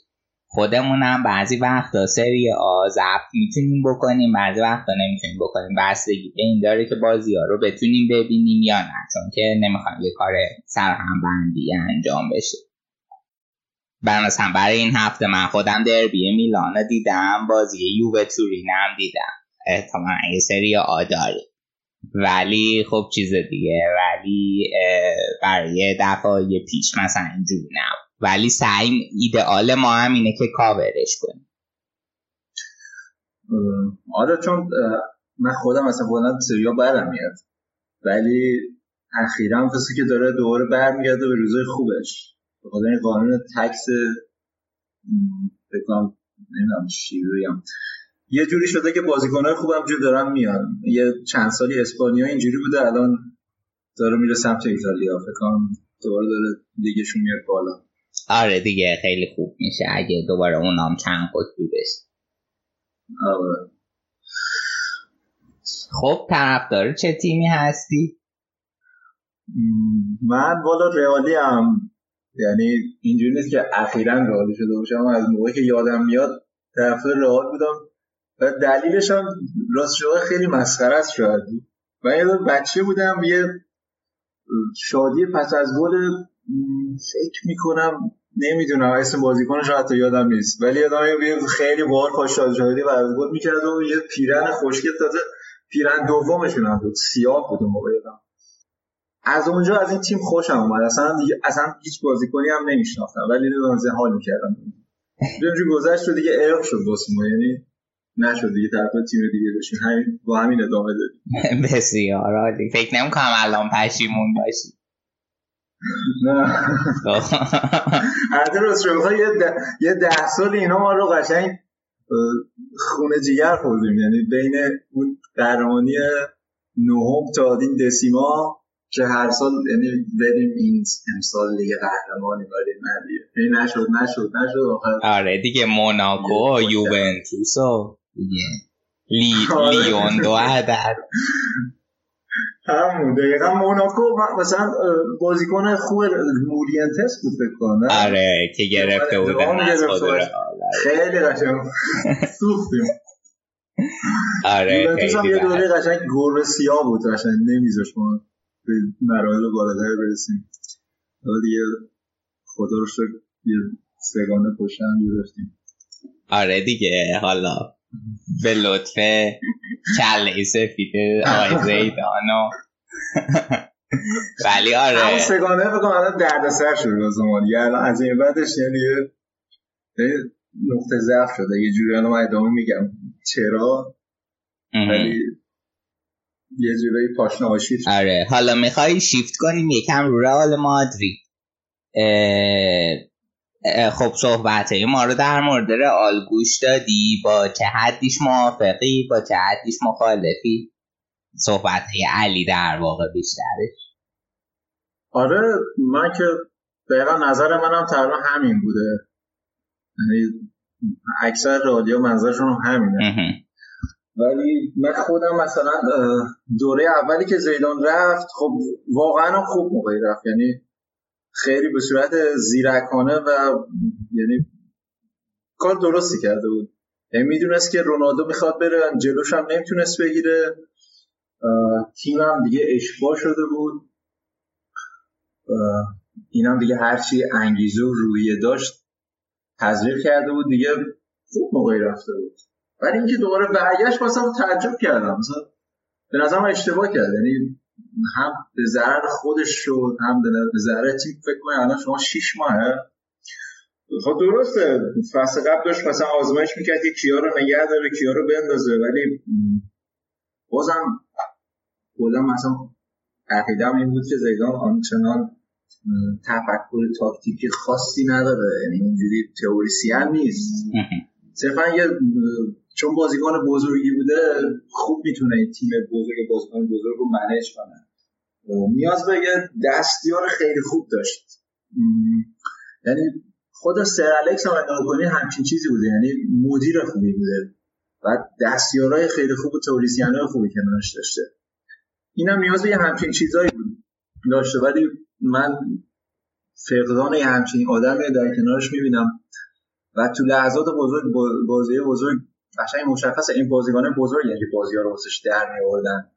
خودمون هم بعضی وقتا سری آ ضبط می‌تونیم بکنیم بعضی وقتا نمی‌تونیم بکنیم. بستگی به این داره که بازی ها رو بتونیم ببینیم یا نه. چون که نمی‌خوایم یه کار سرهم بندی انجام بشه. مثلا برای این هفته من خودم دربی میلان دیدم بازی یووه تورین هم دیدم. احتمالا یه سری آ داریم ولی خب چیز دیگه. ولی برای دفعه پیش مثلا اینجوری نبود. ولی سعی ایدئال ما هم اینه که کاورش کنیم. آره چون من خودم اصلا کلا سریا برم میاد. ولی اخیرا مثل که داره دوباره برمیگرده به روزای خوبش. به خاطر این قانون تکس م، فکر کنم نمی‌دونم چی یه جوری شده که بازیکنهای خوبم جو دارن میان. یه چند سالی اسپانیا اینجوری بوده الان داره میره سمت ایتالیا. فکر کنم دوباره داره لیگشون میاد بالا. آره دیگه خیلی خوب میشه اگه دوباره اونام چند قطبی بشه. آره. خب طرفدار چه تیمی هستی؟ من والا رئالی هم یعنی اینجوری نیست که اخیرا رئالی شده باشم. از موقعی که یادم میاد طرفدار رئال بودم. و دلیلش هم راست شده خیلی مسخره است شاید. من یه بچه بودم یه شادی پس از گل فکر می‌کنم نمی‌دونم اسم بازیکنش رو حتی یادم نیست. ولی یادم یه خیلی بار پاش شادی و از می‌کرد و یه پیرن خوشگل تازه پیرن دومشون هم بود سیاه بود موقع از اونجا از این تیم خوشم اومد. اصلا اصلا هیچ بازیکنی هم نمیشناختم. ولی نمی‌دونم حال می‌کردم. اینجوری گذشت و دیگه ارق شد واسه یعنی نشد دیگه طرف تیم دیگه بشیم همین با همین ادامه دادیم. *laughs* بسیار عالی. فکر نمی‌کنم الان پشیمون باشی. نه. البته راست رو یه ده, سال اینا ما رو قشنگ خونه جیگر خوردیم. یعنی بین اون قهرمانی نهم تا این دسیما که هر سال یعنی بریم این امسال لیگ قهرمانی ولی نه نشد نشد نشد. آخر آره دیگه موناکو یوونتوس و دیگه لی... آره. لیون دو عدد همون دقیقا موناکو مثلا بازیکن خوب مورینتس بود فکر کنم؟ آره که گرفته آره، بودن خود بود. رئال. خیلی قشنگ سوختیم آره خیلی یه. دوره قشنگ گربه سیاه بود قشنگ نمیذاش ما به مراحل بالاتر برسیم حالا دیگه خدا رو شکر یه سگانه پشت هم گرفتیم آره دیگه حالا به لطف کله سفید آقای *laughs* زیدان ولی همون آره سگانه بگم الان دردسر شده واسه ما دیگه. الان از این بعدش یعنی یه- نقطه ضعف شده. یه جوری الان من ادامه میگم. چرا. ولی یه جوری پاشنه. آره. حالا می‌خوای شیفت کنیم؟ یکم رو رئال مادرید. اه، خب صحبت ما رو در مورد رئال گوش دادی؟ با چه حدیش موافقی؟ با چه حدیش مخالفی؟ صحبت علی در واقع بیشترش. آره من که دقیقا نظر منم تقریبا همین بوده. یعنی اکثر رادیو منظرشون هم همینه. اه. ولی من خودم مثلا دوره اولی که زیدان رفت خب واقعا خوب موقعی رفت. یعنی خیلی به صورت زیرکانه و یعنی کار درستی کرده بود. یعنی می‌دونست که رونالدو می‌خواد بره جلوش هم نمی‌تونست بگیره. اه، تیمم دیگه اشباه شده بود. اینم دیگه هرچی انگیزه و روحیه داشت تزریق کرده بود. دیگه خوب موقعی رفته بود. ولی اینکه دوباره برگشت واسم تعجب کردم. مثلا به نظرم اشتباه کرد. یعنی هم به ضرر خودش شد هم به ضرر تیم. فکر کنم الان شما 6 ماهه. خب درسته. فصل قبل داشت مثلا آزمایش می‌کرد که کیا رو نگه داره کیا رو بندازه. ولی بازم کلا مثلا عقیدم این بود که زیدان آنچنان تفکر تاکتیکی خاصی نداره. یعنی اینجوری تئوریسین نیست. صرفا یه چون بازیکن بزرگی بوده خوب می‌تونه این تیم بزرگ بازیکن بزرگ رو منیج کنه. نیاز به یه دستیار خیلی خوب داشت. یعنی خود سر الکس هم نگاه کنی همچین چیزی بوده. یعنی مدیر خوبی بوده و دستیارای خیلی خوب و توریسیانای خوبی کنارش داشته. اینم نیاز به یه همچین چیزایی بود داشته. ولی من فقدان یه همچین آدمی در کنارش می‌بینم و تو لحظات بزرگ با- بازی بزرگ قشنگ مشخصه. این بازیکن بزرگ یعنی بازی ها رو واسش در میآوردن.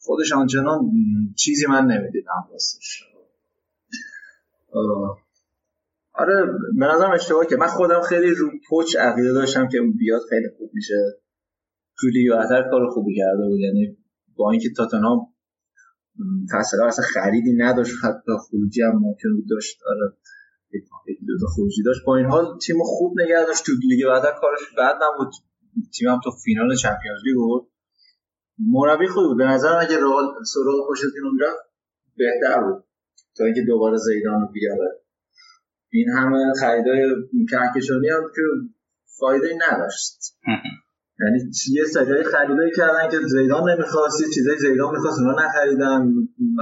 خودش آنچنان چیزی من نمی‌دیدم آه. آره به نظرم اشتباه که من خودم خیلی رو پچ عقیده داشتم که بیاد خیلی خوب میشه. تو لیگ برتر کار خوبی کرده بود. یعنی با اینکه تاتنهام فصل اصلا خریدی نداشت حتی خروجی هم ممکن بود داشت. آره. دو تا خروجی داشت. با این حال تیم خوب نگه داشت. تو لیگ بعد کارش بد نبود. تیم هم تو فینال چمپیونز لیگ بود. مربی خوبی بود. به نظر اگه رئال سراغ پوشتینو می‌رفت بهتر بود. تا اینکه دوباره زیدان رو بیاره. این همه خریدای کهکشانی هم که فایده نداشت. *laughs* یعنی یه سریای خریدایی کردن که زیدان نمی‌خواست یه چیزای زیدان می‌خواست اونا نخریدن.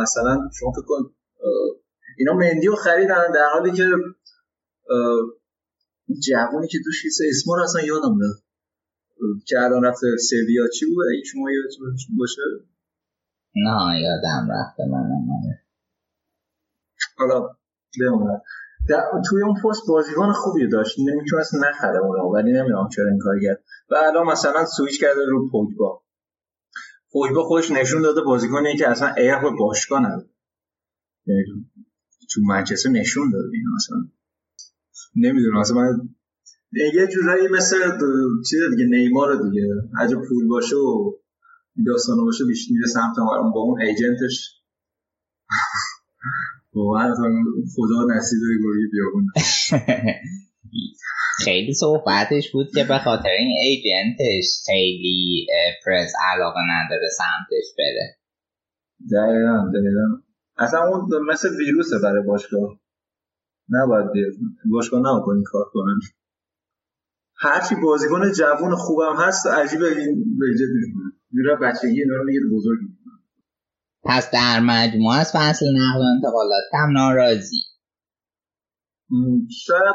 مثلا شما فکر کن اینا مندی رو خریدن در حالی که جوونی که توش هیچ اسما رو اصلا یادم رفت. که الان رفته سویا چی بود اگه شما یادتون باشه. نه یادم رفته منم آره. حالا بماند در- توی اون پست بازیکن خوبی داشت. نمی‌تونست نخره اونو ولی نمی‌دونم چرا این کار کرد. و الان مثلا سویچ کرده رو پوگبا. پوگبا خودش نشون داده بازیکنی که اصلا عیق به باشگاه نداره. تو- منچستر نشون داده اینو اصلا نمی‌دونم اصلا من یه جورایی مثل چیز دیگه نیمار دیگه. جا پول باشه و داستان باشه بیشتر میره سمت با اون ایجنتش. *laughs* واقعا اصلا خدا نصیب گروهی بیابون. *laughs* خیلی صحبتش بود که به خاطر این ایجنتش خیلی پرس علاقه نداره سمتش بره. دقیقا دقیقا. اصلا اون مثل ویروسه برای باشگاه. نباید باشگاه نباید با این کار کنن. هرچی بازیکن جوون خوبم هست عجیبه این به جد میره بچگی اینا رو میگه بزرگ. پس در مجموع از فصل نقل و انتقالات هم ناراضی. شاید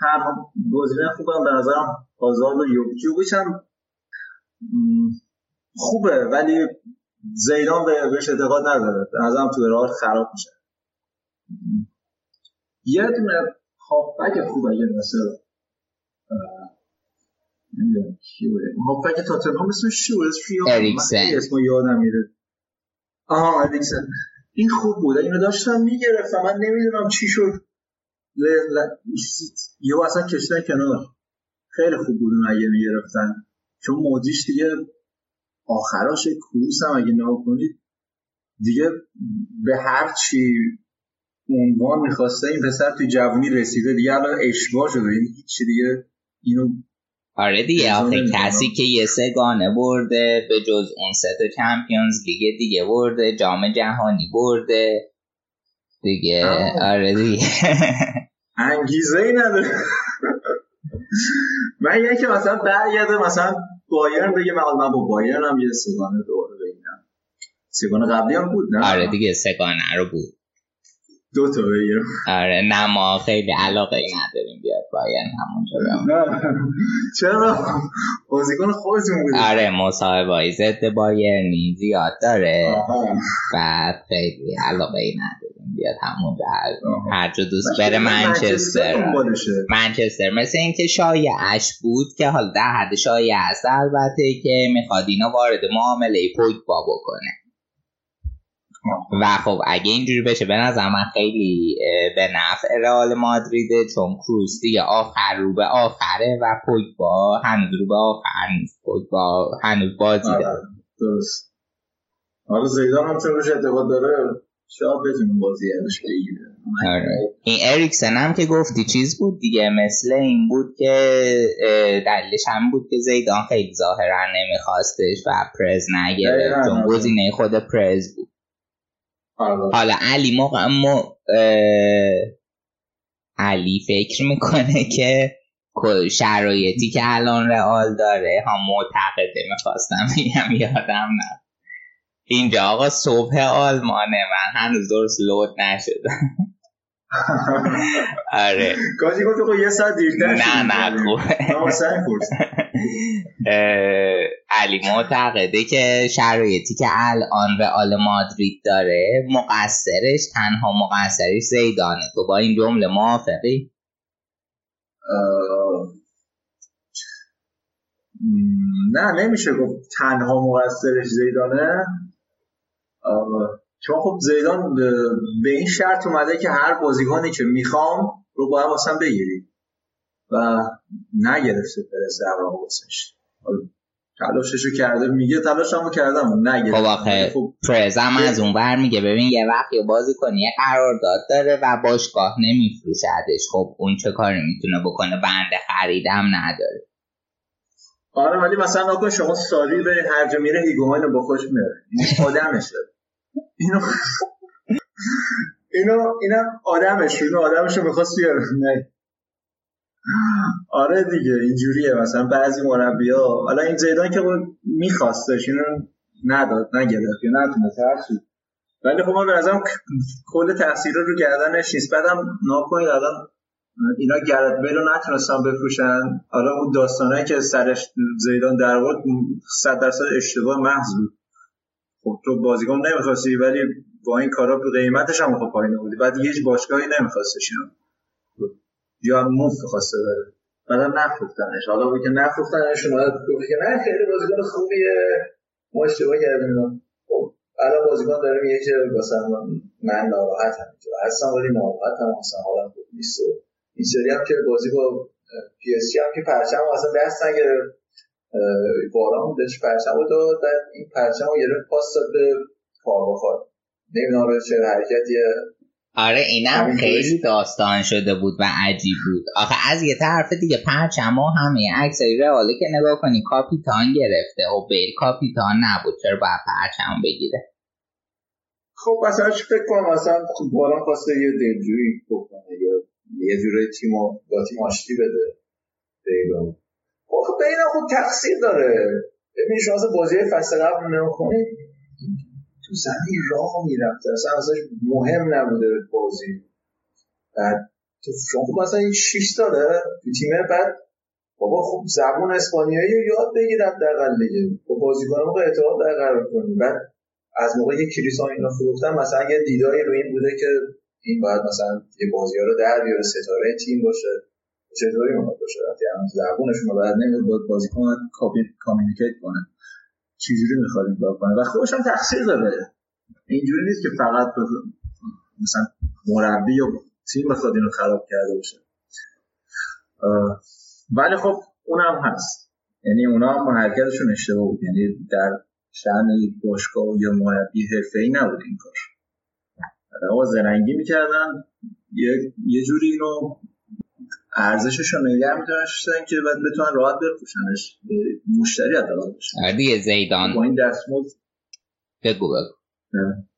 تنها گزینه خوبم به نظرم آزاد و یوکیوبیچ هم. خوبه ولی زیدان بهش اعتقاد نداره. به نظرم تو راه خراب میشه. یه دونه هافبک خوبه یه مثل هافبک تاتنهام اسمش چی بود؟ اریکسن. اسم یادم میره. آها اریکسن. این خوب بود. اینو داشتم می‌گرفتم. من نمی‌دونم چی شد. یه اصلا کشتن کنار. خیلی خوب بود اون اگه می‌گرفتن. چون موجیش دیگه آخراش کروس هم اگه نگاه کنید دیگه به هر چی عنوان می‌خواسته این پسر توی جوانی رسیده دیگه الان اشباه شده. این هیچی دیگه اینو آره دیگه آخه کسی که یه سگانه برده به جز اون سه تا چمپیونز لیگ دیگه برده جام جهانی برده. دیگه آره دیگه. انگیزه ای نداره. من یکی مثلا برگرده مثلا بایرن بگه من من با بایرن هم یه سگانه دوره بگیرم. سگانه قبلی هم بود نه؟ آره دیگه سگانه رو بود. دو تا بگیرم. آره نه ما خیلی علاقه ای نداریم بیاد بایرن همونجا نه چرا؟ بازیکن خودتون بود آره مصاحبه ضد بایرنی زیاد داره. بعد خیلی علاقه ای نداریم. بیاد همونجا هر, هر جا دوست بره منچستر. منچستر مثل اینکه شایعش بود که حالا در حد شایع است البته که می‌خواد اینو وارد معامله پوگبا بکنه. و خب اگه اینجوری بشه به نظر من خیلی به نفع رئال مادریده چون کروس دیگه آخر رو به آخره و پوگبا هنوز رو به آخر نیست. پوگبا هنوز بازی داره. درست. حالا زیدان هم چون روش اعتقاد داره؟ شاید بتونه بازی ازش بگیره. آره. این اریکسن هم که گفتی چیز بود دیگه مثل این بود که دلیلش هم بود که زیدان خیلی ظاهرا نمیخواستش و پرز نگرفت چون گزینه خود پرز بود. حالا علی موقع م... علی فکر می‌کنه که شرایطی که الان رئال داره ها معتقده می‌خواستم بگم یادم نه اینجا آقا صبح آلمانه من هنوز درست لود نشدم. آره. گاهی گفت خب یه ساعت دیرتر نه نه خوبه. *laughs* علی معتقده که شرایطی که الان رئال مادرید داره مقصرش تنها مقصرش زیدانه. تو با این جمله موافقی؟ نه نمیشه گفت تنها مقصرش زیدانه. چون خب زیدان به این شرط اومده که هر بازیکنی که می‌خوام رو باید واسم بگیری و نگرفته پرس در واسش. تلاششو کرده میگه تلاشمو کردم نگرفته خب آخه خب پرزم از اون بر میگه ببین یه وقت یه بازی کنی یه قرارداد داره و باشگاه نمیفروشدش. خب اون چه کاری می‌تونه بکنه؟ بنده خریدم نداره. آره ولی مثلا نکن شما سالی به هر جا میره هیگوماین با خوش میره آدمشه اینو اینو اینم آدمش اینو آدمش رو می‌خواست بیاره. نه. آره دیگه اینجوریه مثلا بعضی مربیا حالا این زیدان که میخواستش اینو نداد نگرفت یا نتونست هر ولی خب ما به نظرم کل تقصیر رو گردنش نیست. بعدم ناکنید الان اینا گرد بیل رو نتونستن بفروشن. حالا اون داستانه که سرش زیدان در آورد 100 درصد اشتباه محض بود. خب تو بازیکن نمی‌خواستی ولی با این کارا به قیمتش هم خب پایین بودی بعد هیچ باشگاهی نمیخواستش اینو یا مفت خواسته بره. بعد نفروختنش. حالا بود که نفروختنش اومد گفت که نه خیلی بازیکن خوبیه. ما اشتباه کردیم خب الان بازیکن داره میگه که مثلا من ناراحتم. هستم ولی ناراحتم. مثلا حالا خوب نیست. این سری هم که بازی با PSG هم که پرچم اصلا دست نگرفت. واران بهش پرچم رو داد بعد این پرچم رو گرفت پاس داد به کارواخال نمی‌دونم چه حرکتیه آره اینم خیلی داستان شده بود و عجیب بود. آخه از یه طرف دیگه پرچم ها همه عکسای رئاله که نگاه کنی کاپیتان گرفته و بیل کاپیتان نبود. چرا باید پرچم بگیره؟ خب مثلا فکر کنم؟ مثلا باران خواسته یه دلجویی بکنه یا یه جوره تیم با تیم آشتی بده. بیلو خب بین خود تقصیر داره. ببین شما بازی فصل قبل نگاه کنید تو زمین راه می‌رفته. اصلا ازش مهم نبوده بازی. بعد تو شما خب مثلا این 6 ساله تو تیم بعد بابا خب زبون اسپانیایی رو یاد بگیرم در دیگه. با بازیکن موقع اعتماد برقرار کنی. بعد از موقع که کریسان اینا فروختن مثلا یه دیدایی رو این بوده که این باید مثلا یه بازی ها رو در بیاره ستاره تیم باشه. چطوری می‌خواد باشه وقتی هم زبونشون رو بعد نمیاد باید بازیکن کامیونیکیت کنه. چجوری می‌خواد این کار کنه؟ و خودش هم تقصیر داره. اینجوری نیست که فقط مثلا مربی یا تیم بخواد اینو خراب کرده باشه. ولی خب اونم هست. یعنی اونا هم حرکتشون اشتباه بود. یعنی در شأن باشگاه یا مربی ای نبود این کار. آقا زرنگی می‌کردن. یه, یه جوری اینو ارزشش رو نگه میداشتن که بعد بتونن راحت بفروشنش. مشتری حداقل آره دیگه زیدان. با این دستمزد. بگو بگو. نه.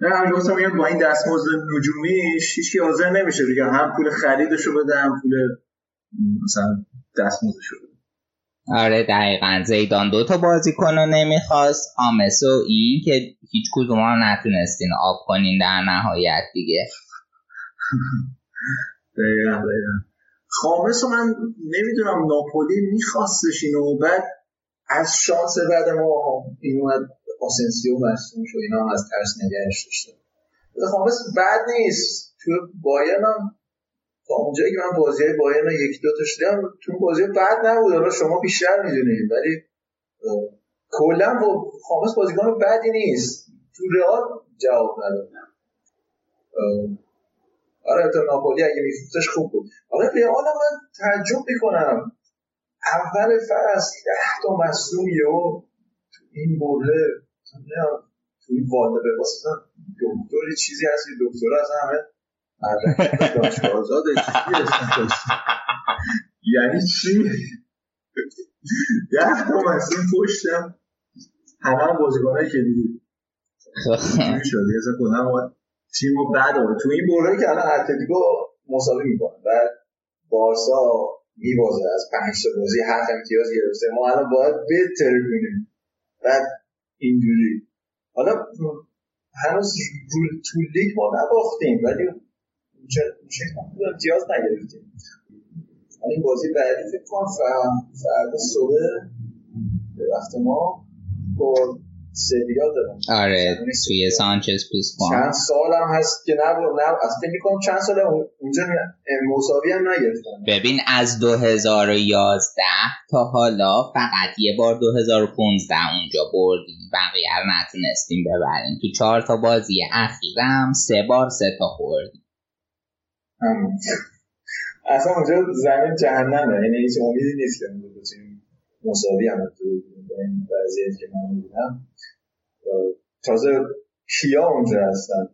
همین با این دستمزد نجومی هیچ حاضر نمیشه دیگه هم پول خریدشو بده هم پول مثلا دستمزدشو بده. آره دقیقا. زیدان دو تا بازیکن رو نمی‌خواست. آمس و این که هیچ کدوم رو نتونستین آب کنین در نهایت دیگه. *laughs* دقیقا دقیقا. خامس من نمی‌دونم ناپولی میخواستش اینو بعد از شانس بعد ما این اومد آسنسیو مصوم شد اینا از ترس نگهش داشته. خامس بد نیست. تو بایرن هم تا اونجایی که من بازی های بایرن یکی دو تا شدم تو بازی بد نبود. حالا شما بیشتر می‌دونید ولی کلا با خامس بازیکن بدی نیست. تو رئال جواب نداد. آره تو ناپولی اگه میفروختش خوب بود. آره رئال من تعجب می‌کنم. اول فصل ده تا مصوم یهو این بره تو این واده به دکتر چیزی هست دکتر از همه یعنی چی؟ ده تا مصوم پشتم. همه هم بازیکنه که دیدید. شده. یه کنم تیم رو بعد تو این بره که الان اتلتیکو مساوی می‌کنه. بعد بارسا میبازه. از پنج تا بازی هر امتیاز گرفته. ما الان باید بهتر کنیم بعد اینجوری. حالا هنوز تو لیگ ما نباختیم. ولی میشه امتیاز نگرفتیم. این بازی بعدی فکر کنم فردا صبح به وقت ما با سویا دارم. آره توی سانچز پوسپان چند سال هم هست که نه نه از فکر می‌کنم چند سال اونجا مساوی هم نگرفتن ببین از 2011 تا حالا فقط یه بار 2015 اونجا بردیم. بقیه رو نتونستیم ببریم. تو چهار تا بازی اخیرم سه بار سه تا خوردیم. اصلا اونجا زمین جهنمه. یعنی هیچ امیدی نیست که مساوی هم تو این وضعیت که من می‌بینم تازه کیا اونجا هستن؟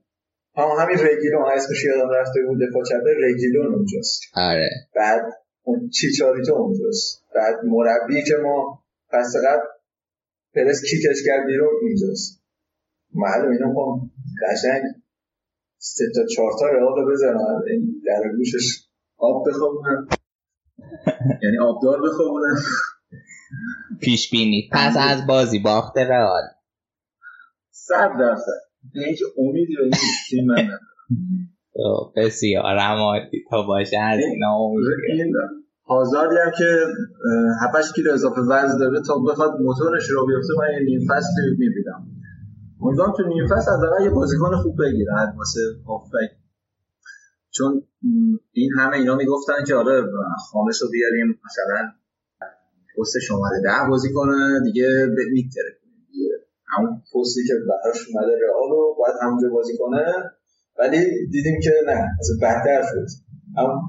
هم همین رگیلون اسمش یادم رفته بود دفاع چپه رگیلون اونجاست. آره. بعد اون چیچاریتو اونجاست. بعد مربی که ما پس قبل پرس کیکش کرد بیرون اونجاست معلوم اینا می‌خوام قشنگ سه تا چهار تا رئال بزنن در گوشش آب بخوابونن *laughs* یعنی آبدار بخوابونن پیش بینی پس از بازی باخت رئال. صد درصد. هیچ امیدی به این تیم من ندارم. بسیار. عمادی تا باشه از اینا امید هازاردی هم که 7 کیلو اضافه وزن داره. تا بخواد موتورش رو بیفته من یه نیم فصل می‌بینم. امیدوارم تو نیم فصل حداقل یه بازیکن خوب بگیره. واسه هافبک. چون این همه اینا می‌گفتن که آره خامس رو بیاریم. مثلا پست شماره ده بازی کنه دیگه میتره همون پستی که براش اومده رئال رو باید همونجا بازی کنه ولی دیدیم که نه از بهتر شد. همون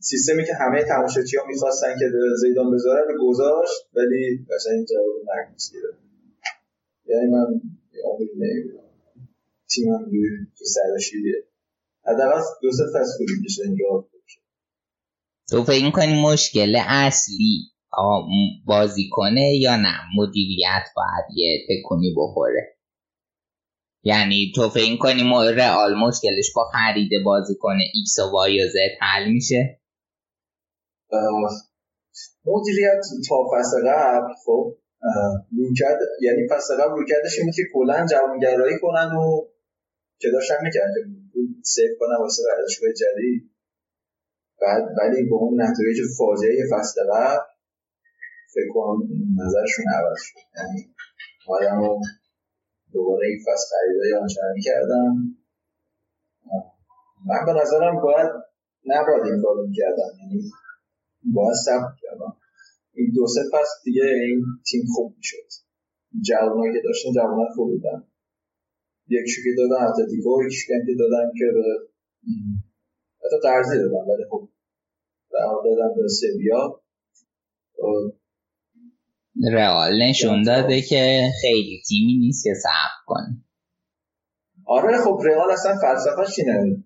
سیستمی که همه تماشاچی ها می‌خواستن که زیدان بذاره به گذاشت ولی قشنگ جواب نگیره یعنی من امید تیم هم تو سرشیریه حداقل دو سه فصل اینجا. تو فکر می‌کنی مشکل اصلی بازی کنه یا نه؟ مدیریت باید یه تکونی بخوره. یعنی تو فکر کنی رئال مشکلش با خرید بازیکنه X و Y و Z حل میشه؟ مدیریت تا فصل قبل خب رویکرد یعنی پس قبل رویکردش این که کلا جوانگرایی کنن و که داشتن می‌کردن. save کنن واسه ورزشگاه جدید. بعد ولی با اون نتایج فاجعه فصل قبل فکر کنم نظرشون عوض شد. یعنی آدم رو دوباره این فصل خریدای آنچنانی کردم من به نظرم باید نباید این کارو می‌کردم یعنی باید سب کردم این دو سه فصل دیگه این تیم خوب می‌شد. جوانایی که داشتن جوانای خوب بودن. یک شوکی دادن اتلتیکو یک شوکی دادن که به حتی قرضی دادن ولی خب دادن به سویا. رئال نشون داده که خیلی تیمی نیست که صبر کنه. آره خب رئال اصلا فلسفهش اینه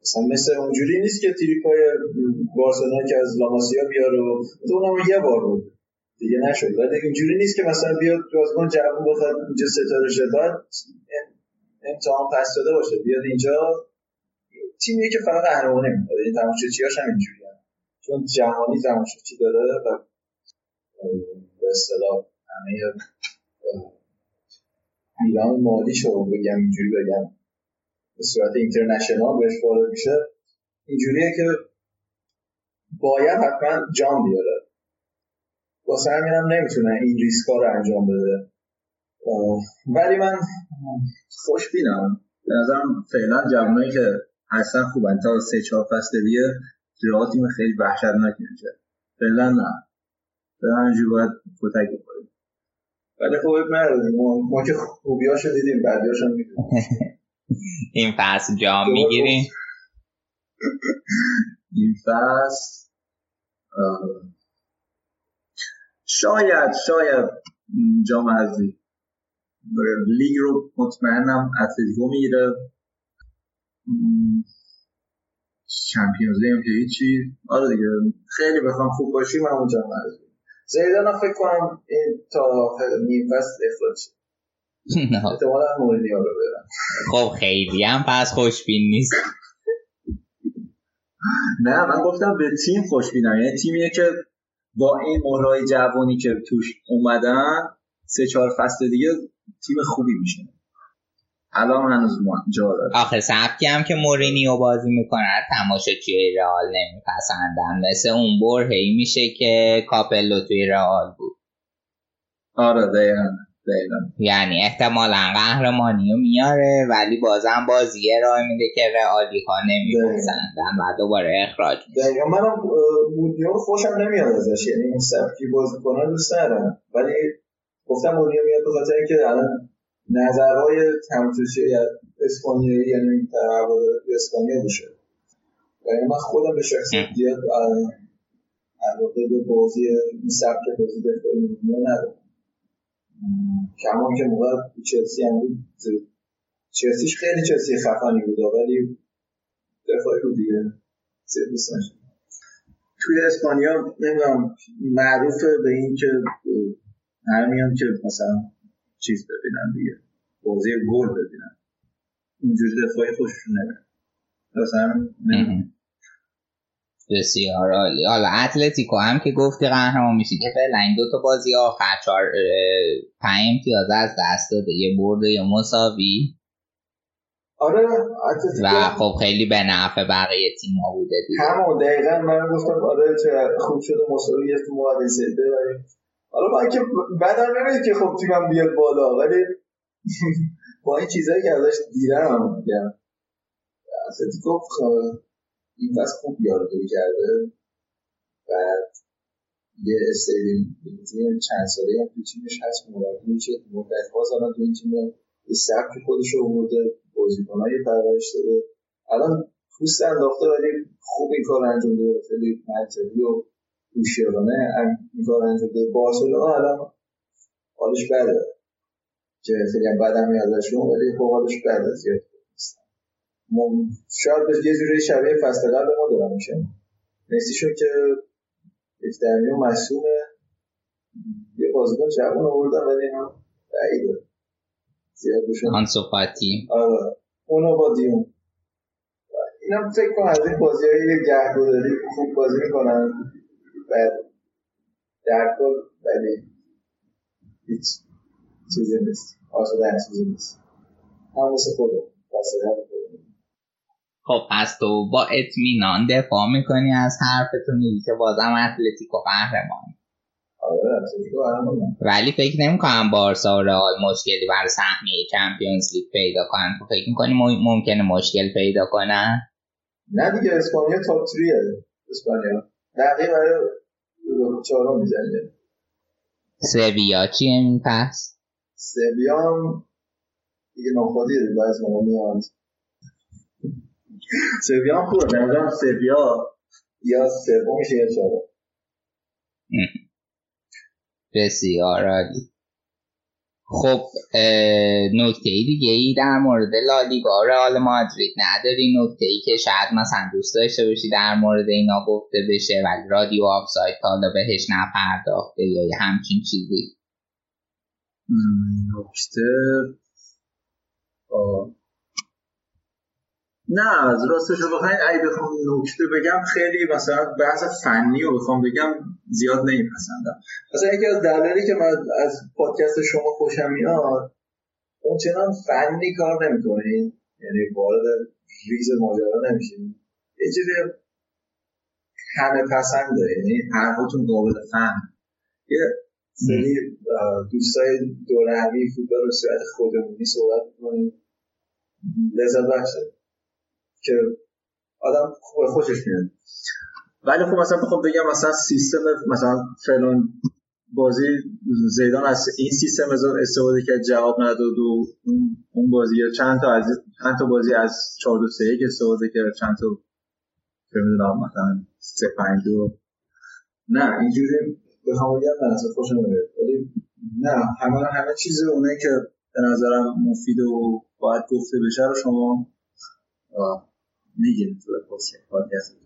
مثلا مثل اونجوری نیست که تریپای بارسلونا که از لاماسیا بیاره و اونم یه بار بود. دیگه نشد. ولی اینجوری نیست که مثلا بیاد بازیکن جوون بخواد اینجا ستاره شه بعد امتحان پس داده باشه. بیاد اینجا. تیمی که فقط قهرمانی می‌کنه. این تماشاچیاش هم اینجوری هم. چون جهانی تماشاچی داره و به اصطلاح همه ایران مالی شو بگم اینجوری بگم. به صورت اینترنشنال بهش وارد میشه. اینجوریه که باید حتما جام بیاره. واسه همینم نمی‌تونه این ریسکا رو انجام بده. ولی من خوش بینم به نظرم فعلا جوانایی که هستن خوبن. تا سه چهار فصل دیگه رئال تیم خیلی وحشتناک میشه. فعلا نه. فعلا اینجوری باید کتک بخوریم. ولی خب نداریم. ما, که خوبیاشو دیدیم بعدیاشو می‌دونیم. *laughs* این فصل جام می‌گیریم. *laughs* این فصل شاید شاید جام حذفی لیگ رو مطمئنم اتلتیکو می‌گیره. چمپیونز لیگ هم که هیچی. آره دیگه خیلی بخوام خوب باشیم همون جام زیدان فکر کنم این تا نیم فصل اخراج شد *laughs* احتمالا مورینیو رو برم خب خیلی هم پس خوشبین نیست. نه من گفتم به تیم خوشبینم. یعنی تیمیه که با این مهرهای جوانی که توش اومدن سه چهار فصل دیگه تیم خوبی میشه الان هنوز جا داره. آخه سبکی هم که مورینیو بازی می‌کنه تماشاچی رئال نمیپسندن مثل اون بر هی میشه که کاپلو توی رئال بود. آره دقیقا یعنی احتمالا قهرمانی رو میاره ولی بازم بازیه راه میده که رئالی ها نمیپسندن و دوباره اخراج میشه. دقیقا. منم مورینیو رو خوشم نمیاد ازش. یعنی این سبکی بازی کنن دوست ندارم. ولی گفتم مورینیو میاد به خاطر اینکه الان نظرهای تماشاچی اسپانیایی یعنی در اسپانیا میشه. یعنی من خودم به شخصیت زیاد علاقه به بازی این سبک بازی دفاعی مورینیو ندارم کمان که موقع چلسی هم بود چلسیش خیلی چلسی خفنی بود ولی دفاعی بود دیگه. دوست توی اسپانیا نمی‌دونم معروفه به این که همیان که مثلا چیز ببینن دیگه. بازی گل ببینن. اینجوری دفاعی خوششون نمیاد. مثلا بسیار عالی. حالا اتلتیکو هم که گفتی قهرمان میشه که فعلا این دوتا بازی آخر چهار پنج امتیاز از دست داده. یه برده یا مساوی. آره و خب خیلی به نفع بقیه تیم ها بوده دیگه. همون دقیقا من گفتم آره چه خوب شده مساوی یه موقع زده ولی حالا با اینکه بعدم نمید که خب تیمم بیاد بالا ولی با این چیزایی که ازش دیدم میگم اتلتیکو این فصل خوب یادگیری کرده. بعد یه استیدیم چند ساله هم تو تیمش هست مربی میشه مدت باز الان تو این تیم یه سبک خودش رو برده بازیکنهای پرورش داده. الان پوست انداخته ولی خوب این کار انجام داده. خیلی منطقی و هوشیارانه این کار انجام داده بارسلونا الان حالش بده. که خیلی هم بدم ازشون ولی خب حالش بده زیاد شاید به یه جوری شبیه فصل قبل ما دارم میشه. مسی که یک درمی و مسئوله یه بازیکن جوان آوردن ولی اینا بعیده. زیاد بشن فاتی. آره. اونو با دیون. اینا فکر کنم از این بازی های گهگوداری خوب بازی می‌کنن. بعد در کل ولی هیچ چیزی نیست. آزاد چیزی نیست. هم مثل خودم. خب پس تو با اطمینان دفاع می‌کنی از حرفتون میگی که بازم اتلتیکو قهرمان. آره، ولی فکر نمی‌کنم بارسا و رئال مشکلی برای سهمیه چمپیونز لیگ پیدا کنن. تو فکر می‌کنی ممکنه مشکل پیدا کنن؟ نه دیگه اسپانیا تاپ تریه اسپانیا. دقیقه برای چهارم می‌زنه سویا چیه این پس سویا هم دیگه ناخودیه دیگه از ما میاد. سویا هم خوبه نظرم سویا. یا سوم میشه یا چهارم بسیار عالی. خب نکته دیگه ای در مورد لالیگا رئال مادرید نداری نکته ای که شاید مثلا دوست داشته باشی در مورد اینا گفته بشه ولی رادیو آفساید حالا بهش نپرداخته یا همچین چیزی. نکته نه از راستش رو بخواین اگه بخوام نکته بگم خیلی مثلا بحث فنی رو بخوام بگم زیاد نمیپسندم. مثلا یکی از دلایلی که من از پادکست شما خوشم میاد اونچنان فنی کار نمی‌کنین یعنی وارد ریز ماجرا نمیشین. یه جوری همه پسنده یعنی حرفاتون قابل فهم. یه سری دوستای دوره همی فوتبال رو صورت خودمونی صحبت می‌کنیم. لذت بخشه. که آدم خوشش میاد. ولی خب مثلا بخوام بگم مثلا سیستم مثلا فلان بازی زیدان از این سیستم استفاده کرد جواب نداد و اون بازی یا چند تا از چند تا بازی از 4 2 3 1 استفاده کرد چند تا چه می‌دونم مثلا 3 5 2 نه اینجوری بخوام بگم نه اصلا خوشم نمیاد. ولی نه همه همه چیز اونایی که به نظرم مفید و باید گفته بشه رو شما تو پادکست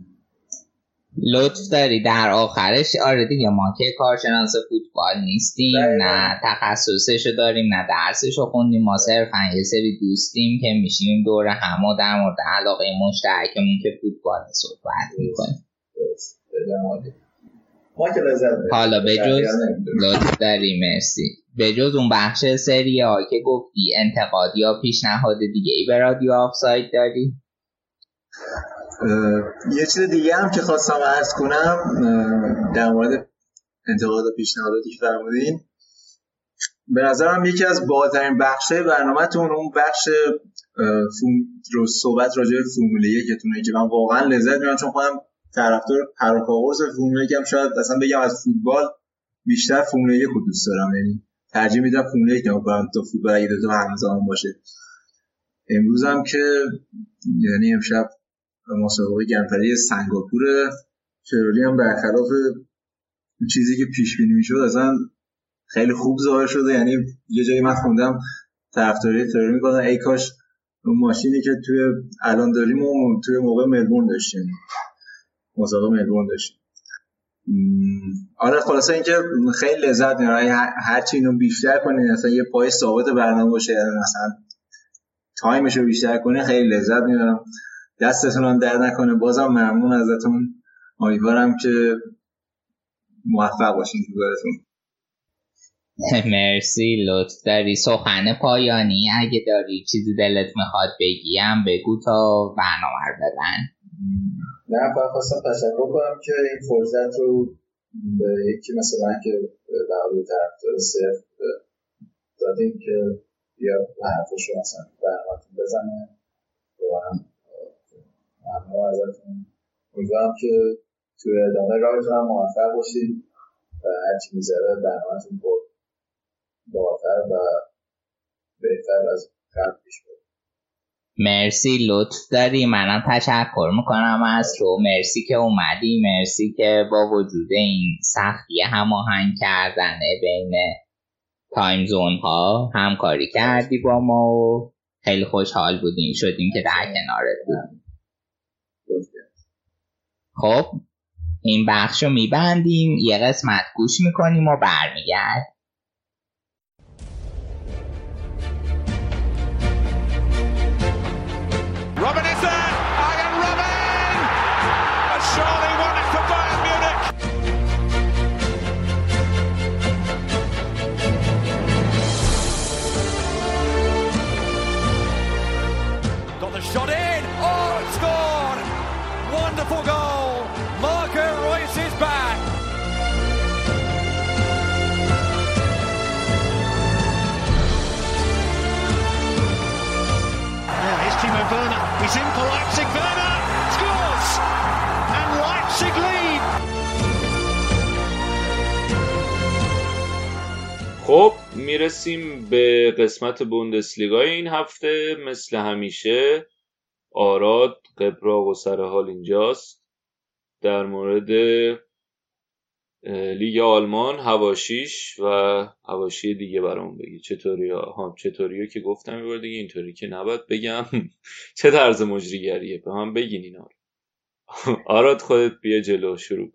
لطف داری. در آخرش آره دیگه ما که کارشناس فوتبال نیستیم نه تخصصشو داریم نه درسشو خوندیم. ما صرفا یه سری دوستیم که میشیم دور هم و در مورد علاقه مشترکمون که فوتبال صحبت می‌کنیم. حالا به جز لطف داری. مرسی. به جز اون بخش سری ها که گفتی انتقاد یا پیشنهاد دیگه ای به رادیو آفساید داری؟ یه چیز دیگه هم که خواستم عرض کنم در مورد انتقاد و پیشنهاداتی که فرمودین به نظرم یکی از بالاترین بخشه برنامهتون اون بخش رو صحبت راجع به فرمول یکتونه که من واقعا لذت می‌برم چون خودم طرفدار پروپاگورس فرمول هم شاید اصلا بگم از فوتبال بیشتر فرمول یک رو دوست دارم یعنی ترجیح میدم فرمول یک نگاه تا فوتبال اگه دو تا همزمان باشه. امروز هم که یعنی امشب مسابقه گنفری سنگاپور فروری هم برخلاف چیزی که پیش بینی می‌شد اصلا خیلی خوب ظاهر شده یعنی یه جایی من خوندم طرفداری تروری می‌کنن ای کاش اون ماشینی که توی الان داریم و توی موقع ملبورن داشتیم. مسابقه ملبورن داشتیم. آره خلاصه اینکه خیلی لذت می‌برم. هر چی اینو بیشتر کنین مثلا یه پای ثابت برنامه باشه مثلا تایمش رو بیشتر کنه خیلی لذت می‌برم. دستتون هم در نکنه. بازم ممنون ازتون. امیدوارم که موفق باشین تو کارتون. *laughs* مرسی لطف داری. سخن پایانی اگه داری چیزی دلت می‌خواد بگیم بگو تا برنامه رو بدن نه فقط خواستم تشکر کنم که این فرصت رو به یکی مثل من که به طرفدار صرف دادیم که بیا حرفش رو مثلا برنامهتون بزنه. و هم ممنون ازتون امیدوارم که توی ادامه راهتون هم موفق باشید و هرچی می‌ذاره برنامهتون بود بالاتر و بهتر از قبل پیش مرسی لطف داری. منم تشکر می‌کنم از تو. مرسی که اومدی. مرسی که با وجود این سختی هماهنگ کردنه بین تایم زون ها همکاری کردی با ما و خیلی خوشحال بودیم. شدیم که در کنارت بودیم. خب این بخش رو میبندیم یه قسمت گوش می‌کنیم و برمیگرد خب می‌رسیم به قسمت بوندسلیگا این هفته. مثل همیشه آراد قبراق و سرحال اینجاست. در مورد لیگ آلمان هواشیش و هواشی دیگه برامون بگی. چطوری؟ ها چطوریه که گفتم یه دیگه اینطوری که نباید بگم. *laughs* چه طرز مجریگریه؟ به من بگین اینا *laughs* آراد خودت بیا جلو شروع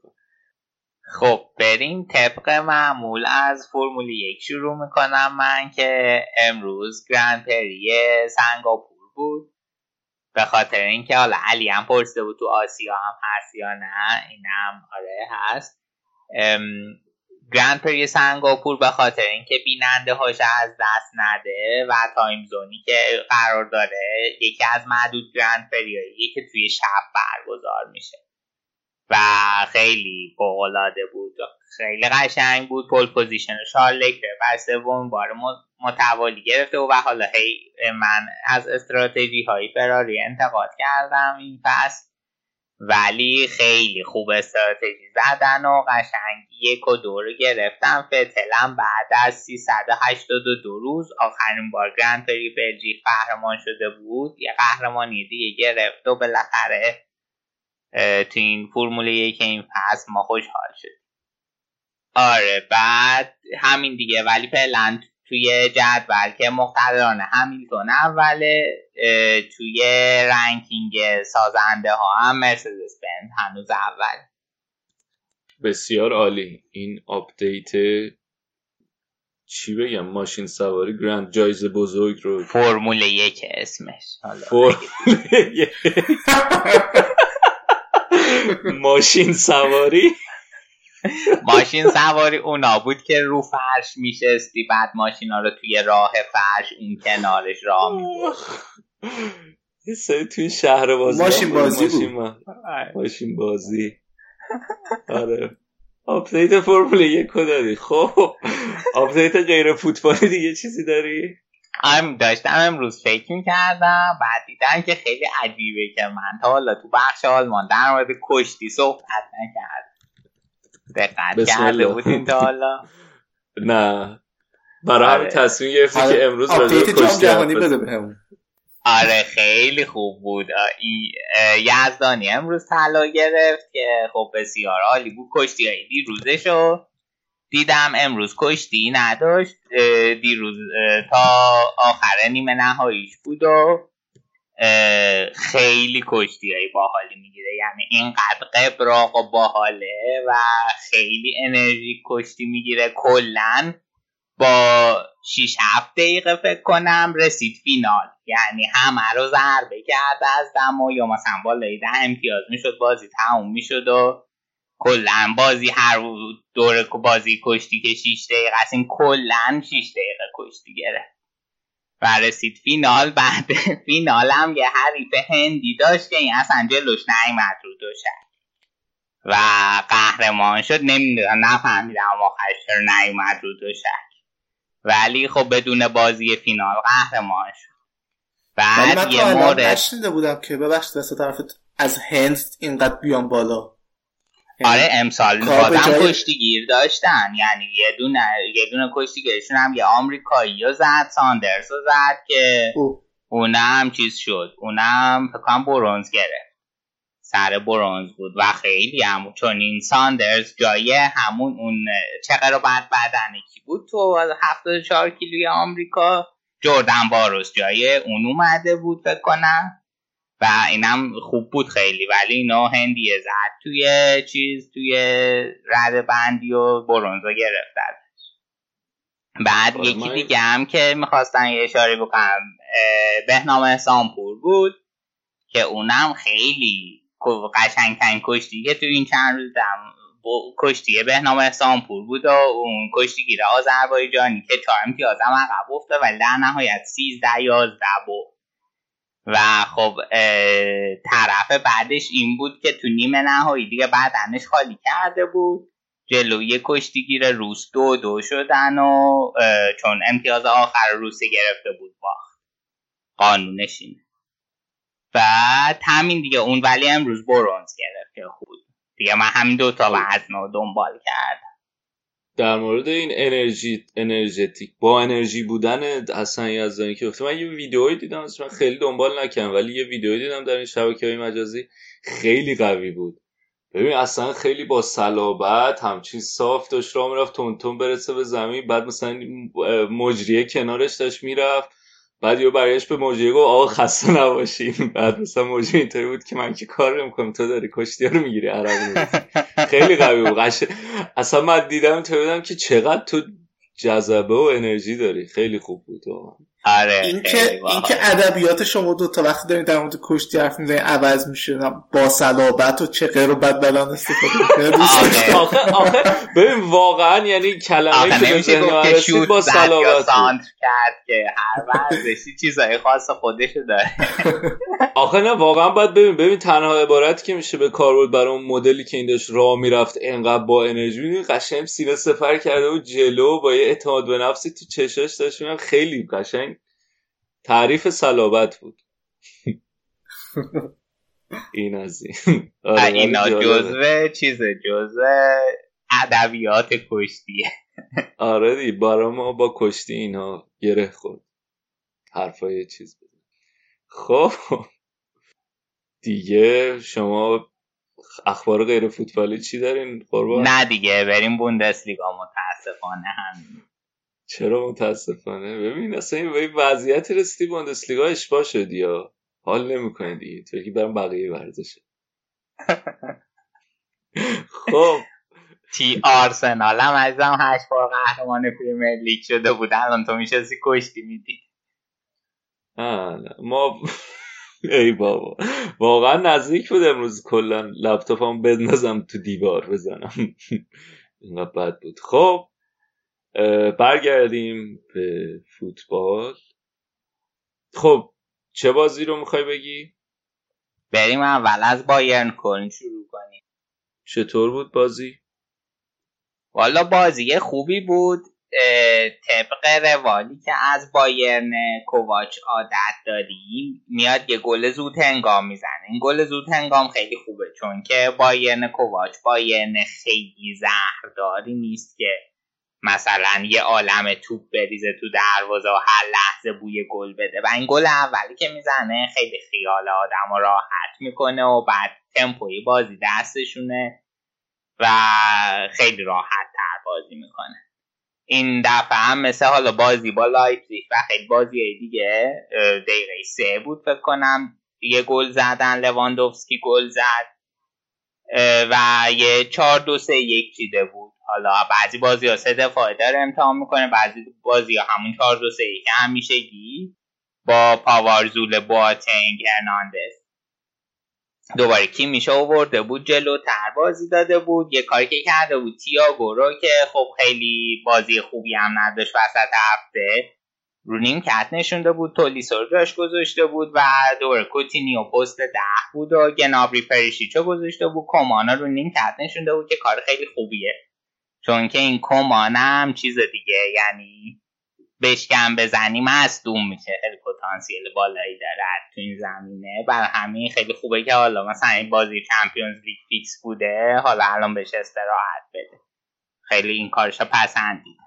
خب بریم طبق معمول از فرمول یک شروع می‌کنم. من که امروز گرند پری سنگاپور بود. به خاطر اینکه حالا علی هم پرسیده بود تو آسیا هم هست یا نه اینم آره هست. گرند پری سنگاپور به خاطر اینکه بیننده هاش از دست نده و تایم زونی که قرار داره یکی از معدود گرند پریایی که توی شب برگزار میشه. و خیلی فوقالعاده بود. خیلی قشنگ بود. pole position شارل لکلر برا سوم بار متوالی گرفته و حالا هی من از استراتژی های فراری انتقاد کردم این فصل. ولی خیلی خوب استراتژی زدن و قشنگ یک و دو رو گرفتم. فتلم بعد از 382 روز آخرین بار grand prix بلژیک قهرمان شده بود. یه قهرمانی دیگه گرفت و بالاخره تو این فرمول یک این فصل ما خوشحال شدیم. آره بعد همین دیگه. ولی فعلا توی جدول که مقتدران همیلتون اوله توی رنکینگ سازنده ها هم مرسدس بنز هنوز اول. بسیار عالی. این آپدیت چی بگم؟ ماشین سواری grand جایزه بزرگ رو فرمول یک اسمش. فرمول *laughs* ماشین سواری. ماشین سواری اونا بود که رو فرش میشستی بعد ماشینا رو توی راه فرش اون کنارش راه یه سری توی شهر بازی ماشین بازی بود. ماشین بازی. آره. آپدیت فرمول یک داری. خب. آپدیت غیر فوتبالی دیگه چیزی داری؟ هم داشتم امروز فکر می‌کردم بعد دیدم که خیلی عجیبه که من تا حالا تو بخش آلمان در مورد کشتی صحبت نکرد دقت کرده بودین تا حالا. *laughs* نه. برای همین تصمیم گرفتی که امروز راجع کشتی جهانی بده بهمون. آره خیلی خوب بود. یزدانی امروز طلا گرفت که خب بسیار عالی بود. کشتی های دیروزشو دیدم امروز کشتی نداشت دیروز تا آخر نیمه نهاییش بود و خیلی کشتی های باحالی می‌گیره. یعنی اینقدر قبراق و باحاله و خیلی انرژی کشتی می‌گیره. کلا با 6 7 دقیقه فکر کنم رسید فینال. یعنی همه رو ضربه کرد از دم و یا مثلا بالای ده امتیاز می‌شد بازی تموم می‌شد و کلا بازی هر دور بازی کشتی که 6 دقیقه است این کلا 6 دقیقه کشتی گرفت. و رسید فینال بعد فینال هم یه حریف هندی داشت که این اصلا جلوش نیمد رو دو و قهرمان شد نمی‌دونم نفهمیدم آخرش چرا نیومد رو دو ولی خب بدون بازی فینال قهرمان شد. بعد یه مورد نشنیده بودم که ببخشید دست طرفت از هند اینقدر بیان بالا. آره امسال بازم کشتیگیر داشتن. یعنی یه دونه یه دونه کشتیگیرشون هم یه آمریکایی رو زد ساندرز رو زد که اونم چیز شد. اونم فکرم برونز گرفت. سر برونز بود و خیلی هم چون این ساندرز جای همون اون چقدر بعد بدنه کی بود تو 74 کیلوی آمریکا؟ جردن باروس جای اون اومده بود فکر کنم. و اینم خوب بود خیلی. ولی اینا هندیه زد توی چیز توی رد بندی و برونزا گرفت بعد یکی دیگه هم که می‌خواستن یه اشاره بکنم بهنام احسانپور بود که اونم خیلی قشنگترین کشتی که تو این چند روز دم کشتی بهنام احسانپور بود و اون کشتیگیر آذربایجانی که چهار امتیاز هم عقب افتاد ولی در نهایت سیزده یازده بود و خب طرف بعدش این بود که تو نیمه نهایی دیگه بدنش خالی کرده بود. جلوی کشتیگیر روس دو دو شدن و چون امتیاز آخر روس گرفته بود باخت. قانونش اینه. بعد همین دیگه اون ولی امروز برونز گرفت که خوب دیگه من همین دوتا وزن رو دنبال کردم. در مورد این انرژی انرژتیک با انرژی بودن حسن یزدانی که من یه ویدیویی دیدم من خیلی دنبال نکردم ولی یه ویدیویی دیدم در این شبکه های مجازی خیلی قوی بود. ببین اصلا خیلی با صلابت همچین صاف داشت راه می‌رفت تون تون برسه به زمین بعد مثلا مجریه کنارش داشت می‌رفت. بعد یه برگشت به موجی گفت آقا خسته نباشین. بعد مثلا موجی اینطوری بود که من که کار نمی‌کنم تو داری کشتی رو می‌گیری عربی *laughs* خیلی قوی بود. اصلا من دیدم تو بودم که چقدر تو جذبه و انرژی داری. خیلی خوب بود واقعا. آره این که این که ادبیات شما دو تا وقتی دارین در مورد کشتی حرف می‌زنین عوض میشه با صلابت و چقه رو بد بلان استفاده آخه آخه ببین واقعا یعنی کلمه که نمیشه گفت با صلابت کرد که هر ورزشی چیزای خاص خودشو داره. *laughs* آخه نه واقعا باید ببین ببین تنها عبارتی که میشه به کار بود برای اون مدلی که این داشت راه می‌رفت انقدر با انرژی قشنگ سینه سفر کرده و جلو با یه اعتماد به نفسی تو چشاش داشت خیلی قشنگ تعریف صلابت بود. *laughs* این از این. آره اینا جزوه چیز جزوه ادبیات کشتیه. آره دی برای ما با کشتی اینا گره خورد. حرفای چیز بود. خب. دیگه شما اخبار غیر فوتبالی چی دارین قربان؟ نه دیگه بریم بوندسلیگا متاسفانه هم. چرا متاسفانه؟ ببین اصلا این وضعیتی رسیدی بوندسلیگا اشباه شدی یا؟ حال نمی‌کنه دیگه. تو که برم بقیه ورزشه. خب. تی آرسنال هم ازم هشت بار قهرمان پریمیر لیگ شده بود. الان تو میشه سی کشتی میدی. ما *laughs* ای بابا. واقعا نزدیک بود امروز. کلا لپتاپم بندازم تو دیوار بزنم. *laughs* اینقدر بد بود. خب. برگردیم به فوتبال خب چه بازی رو می‌خوای بگی؟ بریم اول از بایرن کلن شروع کنیم چطور بود بازی؟ والا بازی خوبی بود طبق روالی که از بایرن کوواچ عادت داریم میاد یه گل زود هنگام می‌زنه این گل زود هنگام خیلی خوبه چون که بایرن کوواچ بایرن خیلی زهرداری نیست که مثلا یه عالم توپ بریزه تو دروازه و هر لحظه بوی گل بده. و این گل اولی که می‌زنه خیلی خیال آدم و راحت می‌کنه و بعد تمپوی بازی دستشونه و خیلی راحت تر بازی می‌کنه. این دفعه هم مثل حالا بازی با لایپزیگ و خیلی بازی دیگه دقیقه سه بود فکر کنم. یه گل زدن لواندوفسکی گل زد و یه چهار دو سه یک چیده بود. حالا بعضی بازی ها سه دفاعه داره امتحان می‌کنه بعضی بازی ها همون چهار دو سه یک همیشگی با پاوارزول بواتنگ هرناندز. دوباره کی میشه آورده بود؟ جلو تر بازی داده بود. یه کاری که کرده بود تیاگو رو که خب خیلی بازی خوبی هم نداشت وسط هفته رو نیم کت نشونده بود تولیسو رو جاش گذاشته بود و دور کوتینیو پست ده بود و گنابری پریشیچو گذاشته بود. کومانا رو نیم کت نشونده بود که کار خیلی خوبیه. چون که این کومانم چیز دیگه یعنی بشکن بزنی مصدوم میشه. خیلی پتانسیل بالایی داره تو این زمینه. بر همین خیلی خوبه که حالا مثلا این بازی Champions League فیکس بوده حالا الان بهش استراحت بده. خیلی این کارش پسندید.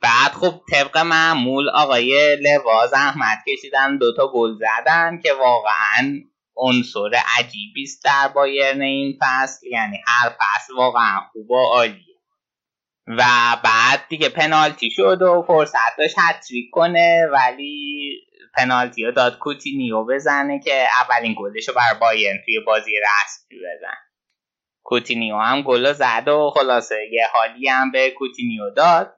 بعد خب طبق معمول آقای لوا زحمت کشیدن دوتا گل زدن که واقعا عنصر عجیبی است در بایرن این فصل. یعنی هر فصل واقعا خوب و عالیه. و بعد دیگه پنالتی شد و فرصت داشت هتریک کنه ولی پنالتی رو داد کوتینیو بزنه که اولین گلش رو بر بایرن توی بازی رسمی بزنه. کوتینیو هم گل زد و خلاصه یه حالی هم به کوتینیو داد.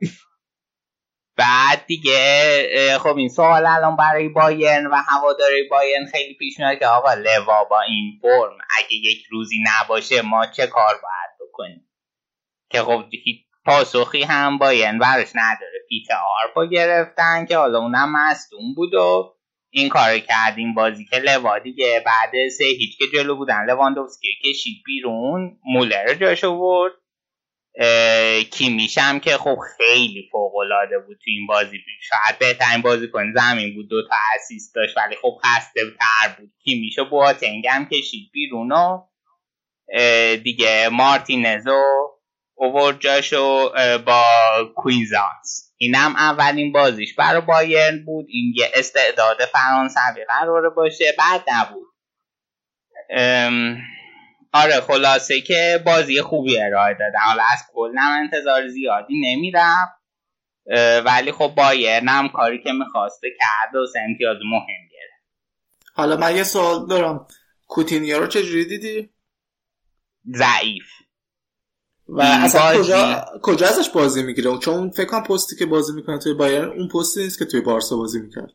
بعد دیگه خب این سوال الان برای بایرن و هواداری بایرن خیلی پیش میاد که آقا لوا با این فرم اگه یک روزی نباشه ما چه کار باید بکنیم؟ که خب هیچ پاسخی هم بایرن براش نداره. پیت آرپا گرفتن که حالا اونم مستون بود و این کار کردیم. بازی که لوا دیگه. بعد سه هیچ که جلو بودن. لواندوفسکی کشید بیرون. مولر جاش آورد. کیمیش که خب خیلی فوق العاده بود تو این بازی. شاید بهترین بازی کن زمین بود. دو تا اسیست داشت ولی خب خسته تر بود کیمیشو بواتنگ هم کشید بیرون و دیگه مارتینزو اوورد جاشو با کوینزانس اینم اولین بازیش. برای بایرن بود. این یه استعداد فرانسوی قراره باشه. بعد نبود. آره خلاصه که بازی خوبی ارائه داده. حالا از کلنم انتظار زیادی نمیرم. ولی خب بایرن هم کاری که می‌خواسته کرد و امتیاز مهم گرفت. حالا من یه سوال دارم. کوتینیو رو چجوری دیدی؟ ضعیف. و اصلا کجا کجا ازش بازی می‌گیره؟ چون فکر کنم پستی که بازی می‌کنه توی بایرن اون پستی نیست که توی بارسا بازی می‌کرد.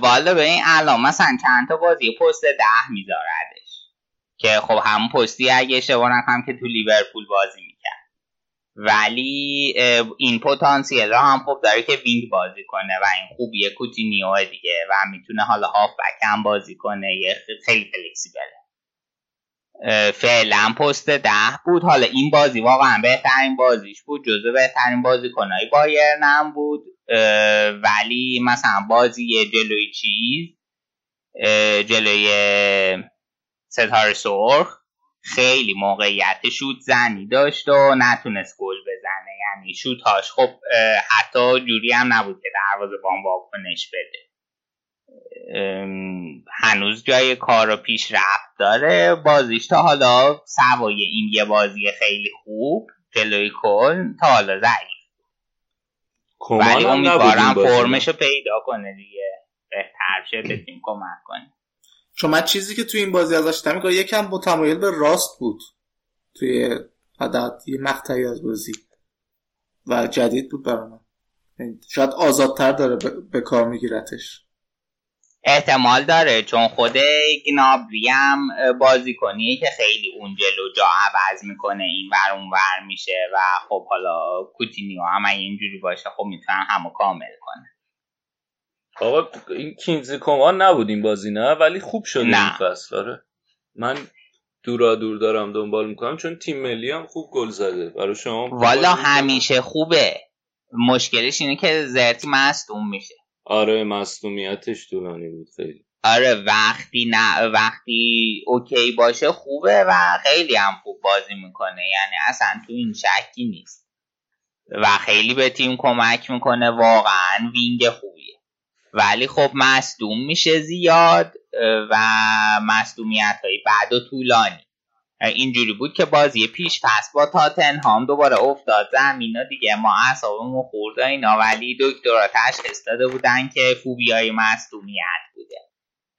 والا به این الان مثلا چند تا بازی پست ده میذاردش. که خب همون پستی اگه اشتباه نکنم که تو لیورپول بازی می‌کرد. ولی این پتانسیل را هم خوب داره که wing بازی کنه و این خوبیه کوتینیو دیگه و می‌تونه حالا هاف هم بازی کنه یه خیلی فلکسیبله. فعلا پست ده بود. حالا این بازی واقعا بهترین بازیش بود جزو بهترین بازیکنهای بایرن هم بود. ولی مثلا بازی جلوی چیز جلوی ستاره سرخ خیلی موقعیت شوت زنی داشت و نتونست گل بزنه. یعنی شوتاش خب حتی جوری هم نبود که دروازه بان واکنش بده. هنوز جای کار و پیشرفت داره. بازیش تا حالا سوای این یه بازی خیلی خوب جلوی کل تا حالا ضعیف. ولی امیدوارم فرمش رو پیدا کنه دیگه. بهتر شه به تیم کمک کنه چون من چیزی که توی این بازی ازش دیدم یکم متمایل به راست بود. توی عدد یه مقطعی از بازی. و جدید بود برای من. شاید آزادتر داره به کار میگیرتش. احتمال داره چون خود گنابری هم بازی کنی که خیلی اون جلو جا عوض می‌کنه این ور اون ور میشه و خب حالا کوتینیو هم اینجوری باشه خب می‌تونن همو کامل کنه. آقا این کینزی کمان نبود این بازی نه؟ ولی خوب شده این فصل آره. من دورا دور دارم دنبال می‌کنم چون تیم ملی هم خوب گل زده. برای شما والا همیشه خوبه. مشکلش اینه که زرتی مصدوم میشه. آره مصدومیتش طولانی بود خیلی. آره وقتی نه وقتی اوکی باشه خوبه و خیلی هم خوب بازی می‌کنه. یعنی اصلا تو این شکی نیست. و خیلی به تیم کمک می‌کنه. واقعا wing خوبیه. ولی خب مصدوم میشه زیاد و مصدومیت های بعد و طولانی. اینجوری بود که بازی پیش پس با تاتنهام دوباره افتاد. زمینا دیگه ما اعصابمون خورده اینا. ولی دکترا تشخیص داده بودن که فوبیای مصدومیت بوده.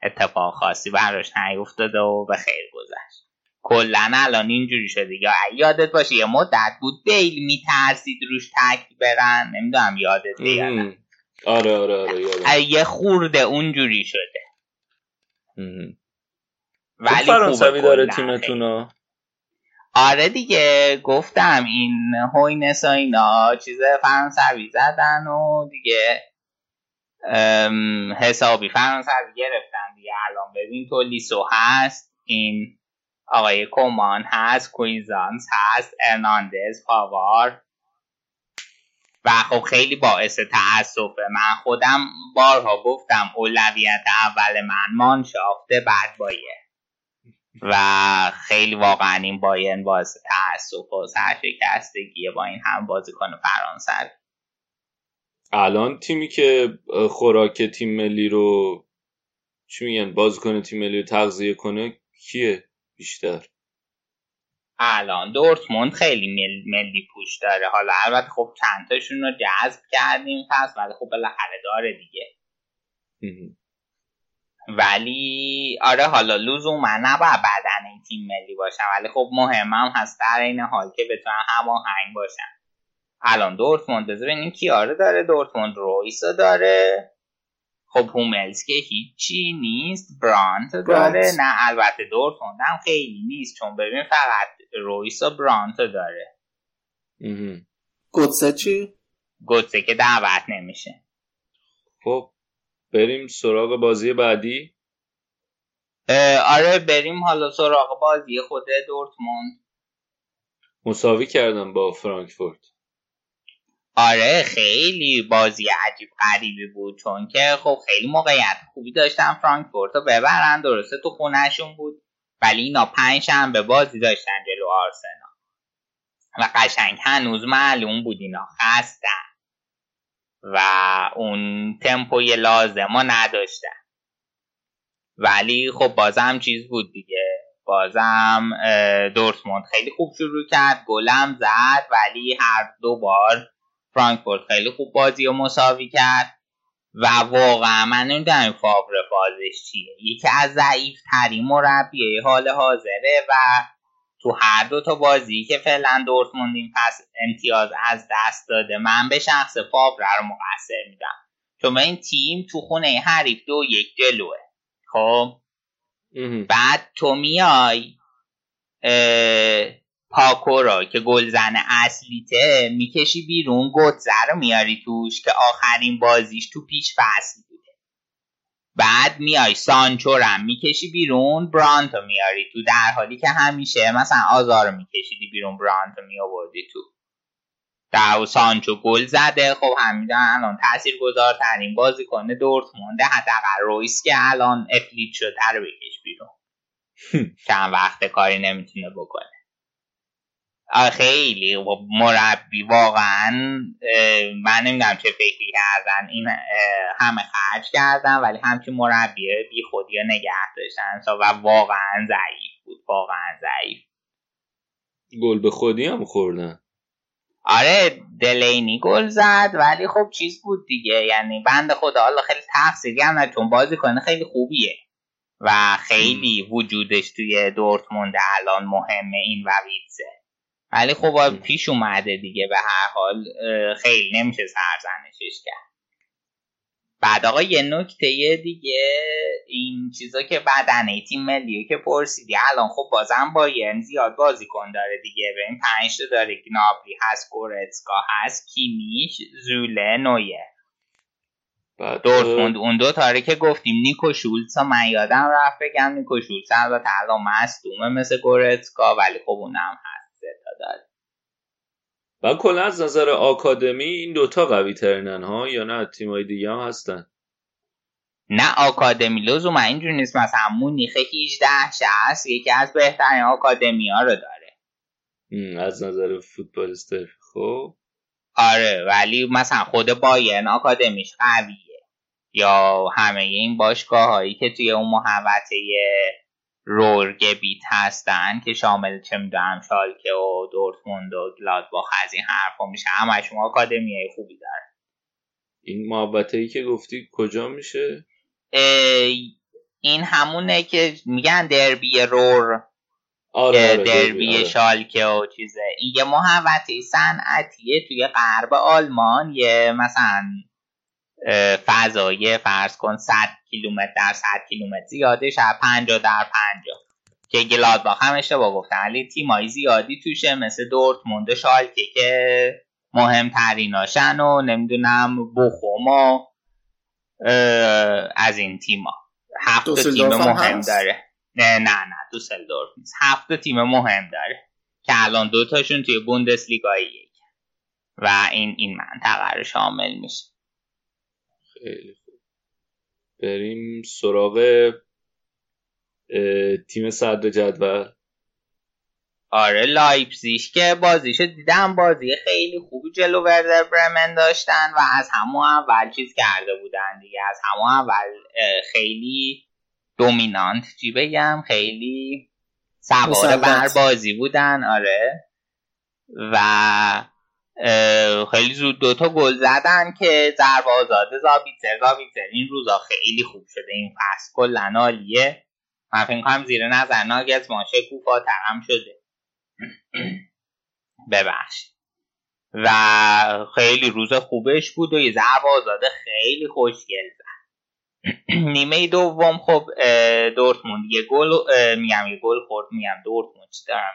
اتفاق خاصی براش نیفتاده و به خیر گذشت. کلا الان اینجوری شده. یا یادت باشه یه مدت بود بیل میترسید روش تک برن. نمی‌دونم یادت بیاد. آره آره آره یه خورده اونجوری شده. ولی فرانسوی داره تیمتون آره دیگه گفتم این هوینس اینا چیز فرانسوی زدن و دیگه حسابی فرانسوی گرفتن دیگه. الان ببین تولیسو هست این آقای کومان هست کوئیزانس هست ارناندز پاوار و خب خیلی باعث تأسفه. من خودم بارها گفتم اولویت اول من مانشافته بعد بایر و خیلی واقعا این باین باعث تاسف و سرشکستگیه با این هم بازیکن فرانسه الان تیمی که خوراک تیم ملی رو چی میگن؟ بازیکن تیم ملی رو تغذیه کنه کیه بیشتر؟ الان دورتموند خیلی مل... ملی پوش داره. حالا البته خب چند تاشون رو جذب کردیم پس ولی خب بالاخره داره دیگه. ولی آره حالا لزوما نباید بدن این تیم ملی باشن ولی خب مهمم هست در این حال که بتونن هماهنگ باشن. الان دورتموند بذار ببینیم کیاره داره دورتموند رویسا داره. خب هوملز که هیچی نیست برانت داره. نه البته دورتموند هم خیلی نیست چون ببین فقط رویسا برانت داره. گوتسه چی؟ گوتسه که دعوت نمیشه. خب بریم سراغ بازی بعدی. آره بریم حالا سراغ بازی خود دورتموند. مساوی کردم با فرانکفورت. آره خیلی بازی عجیب غریبی بود چون که خب خیلی موقعیت خوبی داشتن فرانکفورت رو ببرن درسته تو خونهشون بود ولی اینا پنج به بازی داشتن جلو آرسنال. و قشنگ هنوز معلوم بود اینا خستن. و اون تمپوی لازم رو نداشتن. ولی خب بازم چیز بود دیگه. بازم دورتموند خیلی خوب شروع کرد گلم زد ولی هر دو بار فرانکفورت خیلی خوب بازی رو مساوی کرد. و واقعا من نمی‌دونم فاور فازش چیه. یکی از ضعیف ترین مربیه حال حاضره و تو هر دو تا بازی که فعلا دورتموند این پس امتیاز از دست داده من به شخص فاور رو مقصر میدم. چون این تیم تو خونه حریف دو یک جلوه. خب؟ بعد تو میای پاکو را که گلزن اصلیته می‌کشی بیرون گتزه رو میاری توش که آخرین بازیش تو پیش فصل بعد میای سانچو رو می‌کشی بیرون برانتو میاری تو. در حالی که همیشه مثلا آزار میکشیدی بیرون برانتو میآوردی تو. در سانچو گل زده. خب همیدن الان تاثیر گذارترین بازی کنه مونده حداقل رویس که الان افلیت شده رو بکش بیرون. چند وقت کاری نمی‌تونه بکنه. خیلی. مربی واقعا من نمی‌دونم چه فکری کردن. این همه خرج کردن ولی همچین مربی بی خودی نگه داشتن. و واقعا ضعیف بود. واقعا ضعیف. گل به خودی هم خوردن. آره دلینی گل زد ولی خب چیز بود دیگه. یعنی بند خدا حالا خیلی تقصیری هم چون بازی کنه خیلی خوبیه. و خیلی وجودش توی دورتموند الان مهمه این و ویتزه ولی خب پیش اومده دیگه به هر حال خیلی نمیشه سرزنشش کرد. بعد آقا یه نکته دیگه این چیزا که بدنه تیم ملیه که پرسیدی. الان خب بازم با ین زیاد بازیکن داره دیگه. به این پنج داره. گنابری هست گورتسکا هست کیمیش زوله نویه. دورتموند اون دو تاره که گفتیم نیکو شولز من یادم رفت بگم نیکو شولز البته الان مصدومه مثل گورتسکا ولی خب اونم هست داره و کلا از نظر آکادمی این دوتا قوی ترینن ها یا نه تیمای دیگه هم هستن. نه آکادمی لزوما اینجوری نیست. مثلا مونیخ 18 هست یکی از بهترین آکادمی ها رو داره. از نظر فوتبالیست. خب. آره ولی مثلا خود بایرن آکادمیش قویه. یا همه این باشگاه هایی که توی اون محوطه رورگبیت هستن که شامل چه می‌دونم شالکه و دورتموند و گلادباخ از این حرفا میشه. همشون آکادمیای خوبی دارن. این محبته ای که گفتی کجا میشه؟ این همونه که میگن دربی رور آره, آره دربی آره. شالکه و چیزه. این یه محوطه صنعتیه توی غرب آلمان. یه مثلا فضایه فرض کن 100 کیلومتر در 100 کیلومتر زیاده شب 50 در 50 که گلادباخ هم اشتباه گفتن ولی تیمای زیادی توشه مثل دورتموند و شالکه که مهمتریناشن و نمی‌دونم بخوم و از این تیما. هفت تیم مهم داره. نه نه نه دوسلدورف نیست. هفت تیم مهم داره که الان دوتاشون توی بوندسلیگایی و این این منطقه رو شامل میشه. خیلی خوب. بریم سراغ تیم صدر جدول. آره لایپزیش که بازیشو دیدم بازی خیلی خوبی جلو وردر برمن داشتن و از همون اول چیز کرده بودن دیگه. از همون اول خیلی دومینانت چی بگم؟ خیلی سوار بر بازی بودن آره. و خیلی زود دوتا گل زدن که ضربه آزاده زابیتر زابیتر این روزا خیلی خوب شده. این فصل کلا عالیه. من فکر کنم زیر نظر ناگز ماشه کوفاتر هم شده. *clears throat* ببخش و خیلی روز خوبش بود و یه ضربه آزاده خیلی خوشگل زد. *clears throat* نیمه دوم خب دورتموند. یه گل میگم یه گل خورد میگم دورتموند. چی دارم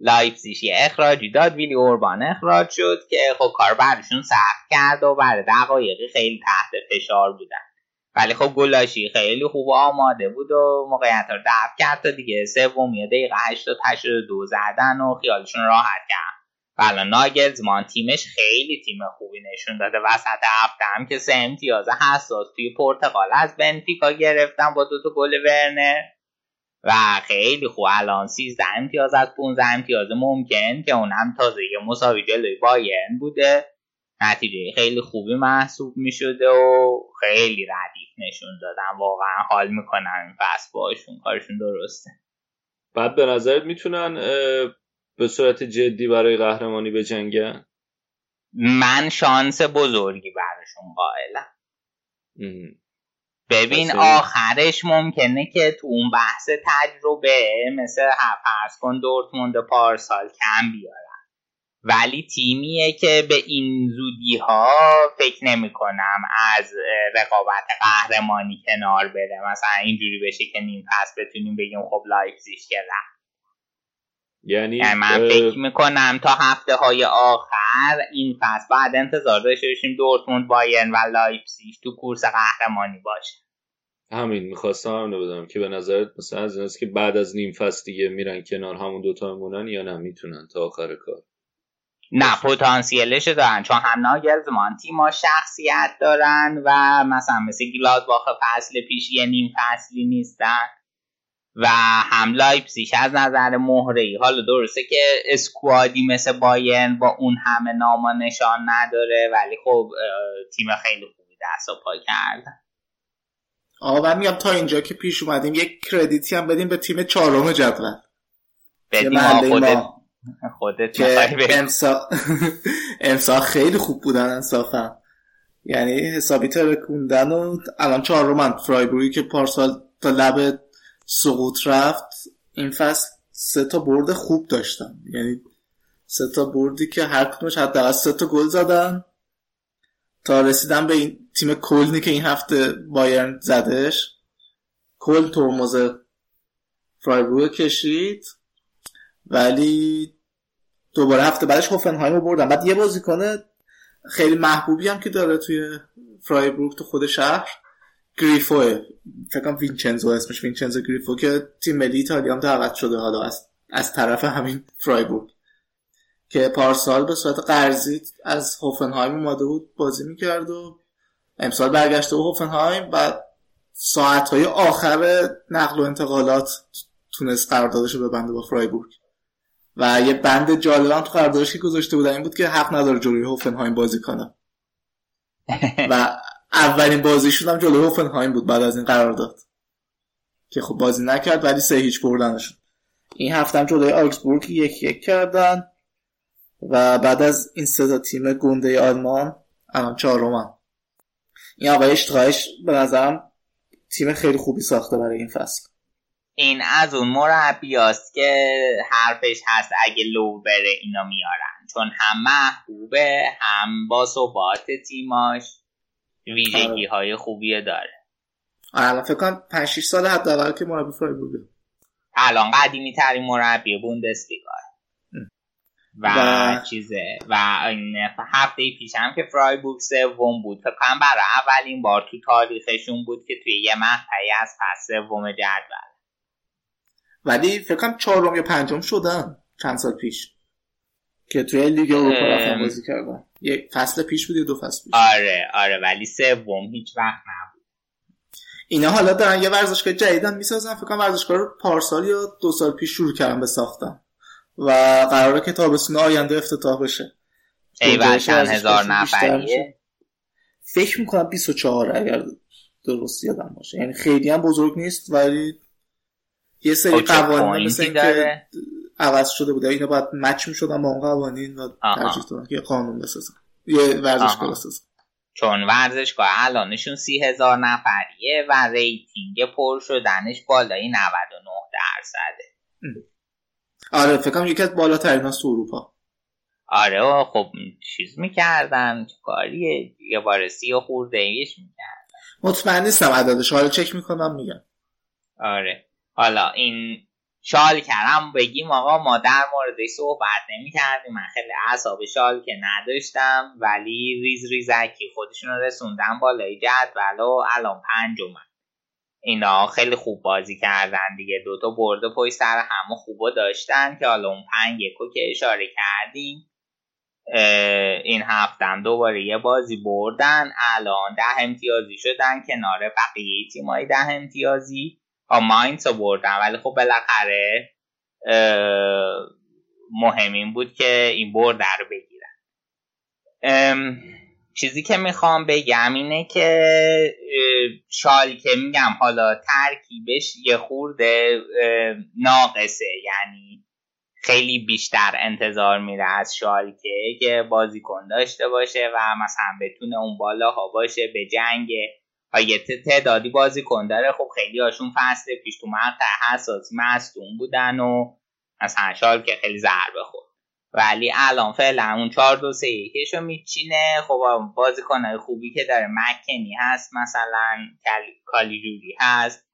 لایپزیشی اخراجی داد ویلی اوربان اخراج شد که خب کار برشون سخت کرد و برای دقایقی خیلی تحت فشار بودن. ولی خب گلاشی خیلی خوب آماده بود و موقعیت رو دفع کرد تا دیگه سومی دقیقه 88 دو زدن و خیالشون راحت کرد. بلا ناگلزمان تیمش خیلی تیم خوبی نشون داده. وسط هفته هم که سه امتیاز حساس توی پرتغال از بنفیکا گرفتن با دوتا گل ورنر. و خیلی خوب. الان 13 امتیاز از 15 امتیاز ممکن که اونم تازه یه مساوی جلوی بایرن بوده. نتیجه خیلی خوبی محسوب می شده و خیلی ردیف نشون دادن. واقعا حال می‌کنن این فصل باشون. کارشون درسته. بعد به نظرت می‌تونن به صورت جدی برای قهرمانی بجنگن؟ من شانس بزرگی براشون قائلم. ببین آخرش ممکنه که تو اون بحث تجربه مثل فرض کن دورتموند پارسال کم بیارن. ولی تیمیه که به این زودی ها فکر نمی کنم از رقابت قهرمانی کنار بره. مثلا اینجوری بشه که نیم فصل بتونیم بگیم خب لایپزیگ که رفت. یعنی, یعنی من فکر می‌کنم تا هفته های آخر این فصل بعد انتظار داشته باشیم دورتموند بایرن و لایپزیگ تو کورس قهرمانی باشه. همین می‌خواستم هم بدم که به نظرت مثلا از این که بعد از نیم فصل دیگه میرن کنار همون دوتا مونن یا نه می‌تونن تا آخر کار؟ نه پتانسیلش دارن چون هم ناگلزمان تیما شخصیت دارن و مثلا مثل گلادباخ فصل پیش یه نیم فصلی نیستن. و هم لایپزیگ از نظر مهره ای. حالا درسته که squad ی مثل بایرن با اون همه ناما نشان نداره ولی خب تیم خیلی خوبی دست و پا کردن آقا من میگم تا اینجا که پیش اومدیم یک کردیتی هم بدیم به تیم چهارم جدول. بدیم خودت خودت که امسا... *laughs* امسا خیلی خوب بودن انصافا. یعنی حسابی ترکوندن و الان چهارم فرایبوری که پارسال تا لب سقوط رفت این فصل سه تا برد خوب داشتن. یعنی سه تا بردی که هر کدومش حداقل سه تا گل زدن. تا رسیدن به این تیم کلنی که این هفته بایرن زدش. کل ترمز فرایبورگ کشید. ولی دوباره هفته بعدش هوفنهایم رو بردن. بعد یه بازیکن خیلی محبوبی هم که داره توی فرایبورگ تو خود شهر. گریفو فکرم وینچنزو اسمش وینچنزو گریفو که تیم ملی ایتالیا هم دعوت شده حالا از, از طرف همین فرایبورگ. که پارسال به صورت قرضی از هوفنهایم اومده بود بازی می‌کرد و امسال برگشته و هوفنهایم و ساعت های آخر نقل و انتقالات تونست قراردادش رو ببنده با فرایبورگ. و یه بند جالب هم تو قراردادش که گذاشته بودن این بود که حق نداره جلوی هوفنهایم بازی کنه. و اولین بازیشون هم جلوی هوفنهایم بود بعد از این قرارداد که خب بازی نکرد ولی سه هیچ بردنشون این هفته هم جلوی آکسبورگ یک یک کردن و بعد از این سه تیم گنده آلمان الان چهارم این آقای اشتغایش به نظرم تیم خیلی خوبی ساخته برای این فصل. این از اون مربیاست که حرفش هست اگه لو بره اینا میارن. چون هم محبوبه هم با ثبات تیماش. ویژگی های خوبی داره. الان فکر کنم 5 6 سال حداقل که مربی فرایبورگ الان قدیمی ترین مربی بوندسلیگا. و, و چیزه و این هفته پیش هم که فرایبورگ سوم بود. فکر کنم برای اولین بار تو تاریخشون بود که توی یه مقطعی از پس سوم جدول. ولی فکر کنم چهارم یا پنجم شدن چند سال پیش. که توی لیگ اروپا بازی کردن. یک فصل پیش بود یا دو فصل پیش. آره آره ولی سوم هیچ وقت نبود. اینا حالا دارن یه ورزشگاه جدیدم می‌سازن. فکر کنم ورزشگاه رو پارسال یا دو سال پیش شروع کردن به ساختن. و قراره که تابستون آینده افتتاح بشه. ای چند هزار نفریه. فکر می‌کنم 24 اگر درست یادم باشه. یعنی خیلی هم بزرگ نیست ولی یه سری خب قوانین مثل که عوض شده بوده. اینا باید مچ می‌شدن با اون قوانین و ترجیح دادن که قانون بسازن. یه ورزشگاه بسازن. چون ورزشگاه الانشون سی هزار نفریه و rating پر شدنش بالای 99 درصده. آره فکرم یکی از بالاترین هاست تو اروپا. آره خب چیز می‌کردن کاریه؟ یه بار سی و خورده ایش می‌کردن. مطمئن نیستم عددش. حالا چک می‌کنم میگم. آره. حالا این شالکه رم بگیم آقا ما در موردش صحبت نمی کردیم من خیلی اعصاب شالکه نداشتم ولی ریز ریزکی خودشون رسوندن بالای جدول و الان پنجمن اینا خیلی خوب بازی کردن دیگه. دوتا برده پای سر همه خوب داشتن که حالا اون پنج یکو که اشاره کردیم این هفتم دوباره یه بازی بردن. الان ده امتیازی شدن کنار بقیه تیمای ده امتیازی. ماینز رو بردن ولی خب بالاخره مهم این بود که این برد رو بگیرن. چیزی که می‌خوام بگم اینه که شال که میگم حالا ترکیبش یه خورده ناقصه. یعنی خیلی بیشتر انتظار میره از شالکه که بازیکن داشته باشه و مثلا بتونه اون بالاها باشه به جنگ یه تعدادی بازیکن داره خب خیلی هاشون فصل پیش تو مقطع حساسی مستون بودن و مثلا شالکه خیلی ضربه خورد. ولی الان فعلا اون 4 2 3 1 رو میچینه. خب بازیکنای خوبی که داره. مکنی هست مثلا کالیجوری هست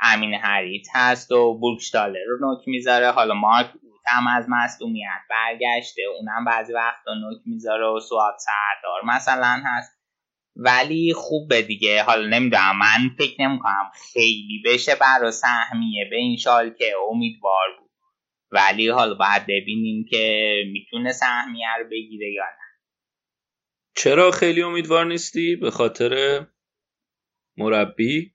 امین حریت هست و بورکشتالر رو نوک می‌ذاره. حالا مارک هم از مصدومیت برگشته. اونم بعضی وقتا نوک می‌ذاره و سواد سردار مثلا هست. ولی خوبه دیگه. حالا نمی‌دونم من فکر نمی‌کنم خیلی بشه برای سهمیه. به این شال که امیدوار بود. ولی حالا باید ببینیم که می‌تونه سهمیه رو بگیره یا نه. چرا خیلی امیدوار نیستی؟ به خاطر مربی؟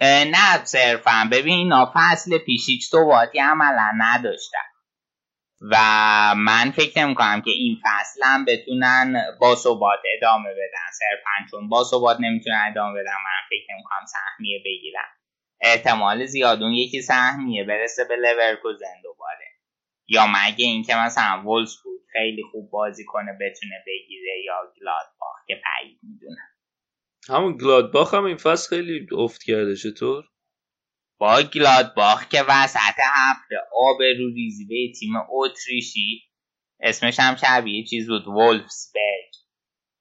نه صرفا. ببین اینا فصل پیش هیچ ثباتی عملا نداشتن و من فکر نمی کنم که این فصل هم بتونن با ثبات ادامه بدن. صرفا چون با ثبات نمی‌تونن ادامه بدن. من فکر نمی کنم سهمیه بگیرن. احتمال زیاد اون یکی سهمیه برسه به لورکوزن دوباره. یا مگه اینکه مثلا وولسبورگ خیلی خوب بازی کنه بتونه بگیره یا گلادباخ که بعید می‌دونم. همون گلادباخ هم این فصل خیلی افت کرده چطور؟ با گلادباخ که وسط هفته آب رو ریزی تیم اتریشی اسمش هم شبیه چیز بود وولفسبرگ.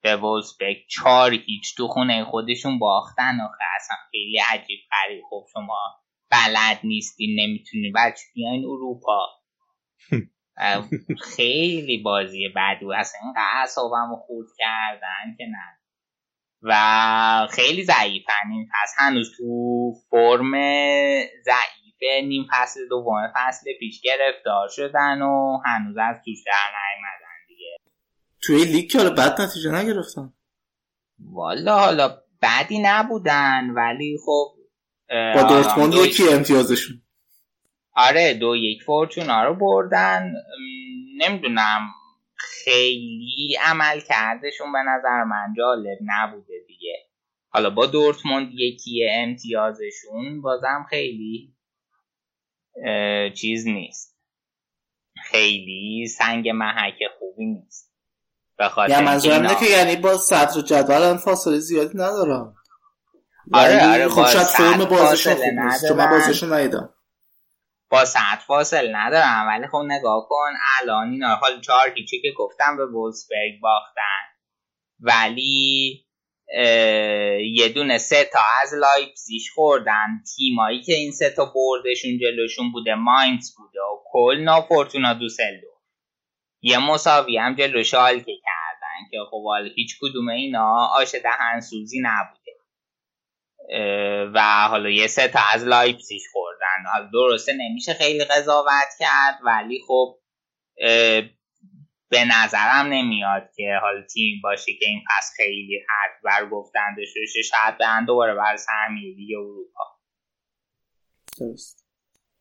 به وولفسبرگ چار هیچ تو خونه خودشون باختن و اصلا خیلی عجیب غریب. خب شما بلد نیستین نمی‌تونین بچه بیاین اروپا. *laughs* خیلی بازی بدو اصلا این اعصابم خورد کردن که نه. و خیلی ضعیفن. این پس هنوز تو فرم ضعیف نیم فصل دوم فصل پیش گرفتار شدن و هنوز از توش در نیومدن دیگه. توی لیگ که بد نتیجه نگرفتن. والا حالا بدی نبودن ولی خب با دورتموند یکی امتیازشون. آره دو یک فورچونا رو بردن. نمی‌دونم. خیلی عمل کردشون به نظر من جالب نبوده دیگه. حالا با دورتموند یکی امتیازشون بازم خیلی چیز نیست. خیلی سنگ محک خوبی نیست. یا منظورم اینه که یعنی با صدر جدول فاصله زیادی ندارم. آره آره خب شاید فرم بازشون خوب نیست چون من بازشون ندیدم. با ساعت فاصل ندارم ولی خب نگاه کن الان اینا حال چهار هیچی که گفتم به وولسبرگ باختن. ولی یه دونه سه تا از لایپزیش خوردن. تیمایی که این سه تا بردشون جلوشون بوده ماینز بوده و کلنا فورتونا دوسلدو یه مساوی هم جلو شالکه کردن که خب هیچ کدوم اینا آش دهنسوزی نبوده. و حالا یه سه تا از لایپزیگ خوردن. حالا درسته نمیشه خیلی قضاوت کرد ولی خب به نظرم نمیاد که حالا تیم باشه که این پس خیلی حد بر گفتن داشته شاید به دوباره بر سهمیه دیگه اروپا. درست.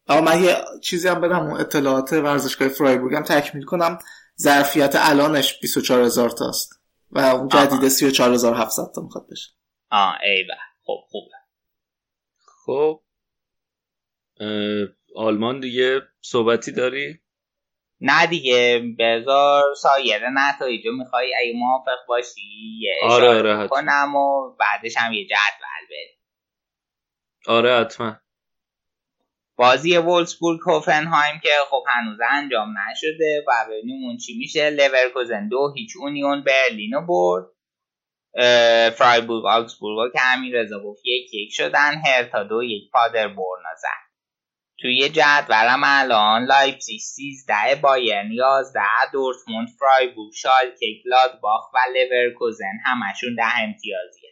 اما من یه چیزی هم بدم اطلاعات ورزشگاه فرایبورگ هم تکمیل کنم. ظرفیت الانش 24000 هزار تاست و اون جدیده 34700 تا می‌خواد بشه. آه ای خب خوبه. خب آلمان دیگه صحبتی داری؟ نه دیگه بذار سایر نتایجو می‌خوای اگه موافق باشی یه آره آره کنم و بعدش هم یه جدول بریم آره حتما. بازی وولسبورگ هوفنهایم که خب هنوز انجام نشده و ببینیم اون چی میشه. لورکوزن دو هیچ اونیون برلینو برد. فرایبورگ آکسبورگ که همین رضا گفت یک یک شدن. هرتا دو یک پادربورنو زد توی جدولم الان لایپزیگ 13 بایرن 11 دورتموند فرایبورگ شالکه گلادباخ و لورکوزن همشون ده امتیازیه.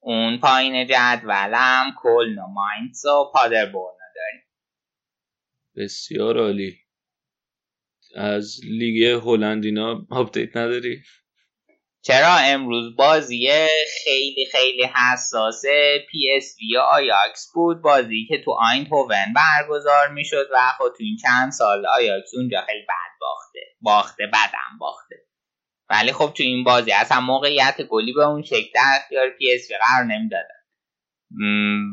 اون پایین جدولم کلن و ماینز و پادربورن داریم. بسیار عالی. از لیگ هلند اینا update نداری؟ چرا امروز بازی خیلی خیلی حساس پی اس وی آیاکس بود؟ بازی که تو آینتهوون برگزار می‌شد و خب تو این چند سال آیاکس اونجا خیلی بد باخته. باخته بدم باخته. ولی خب تو این بازی اصلا موقعیت گلی به اون شکل در اختیار پی اس وی قرار نمی‌دادن.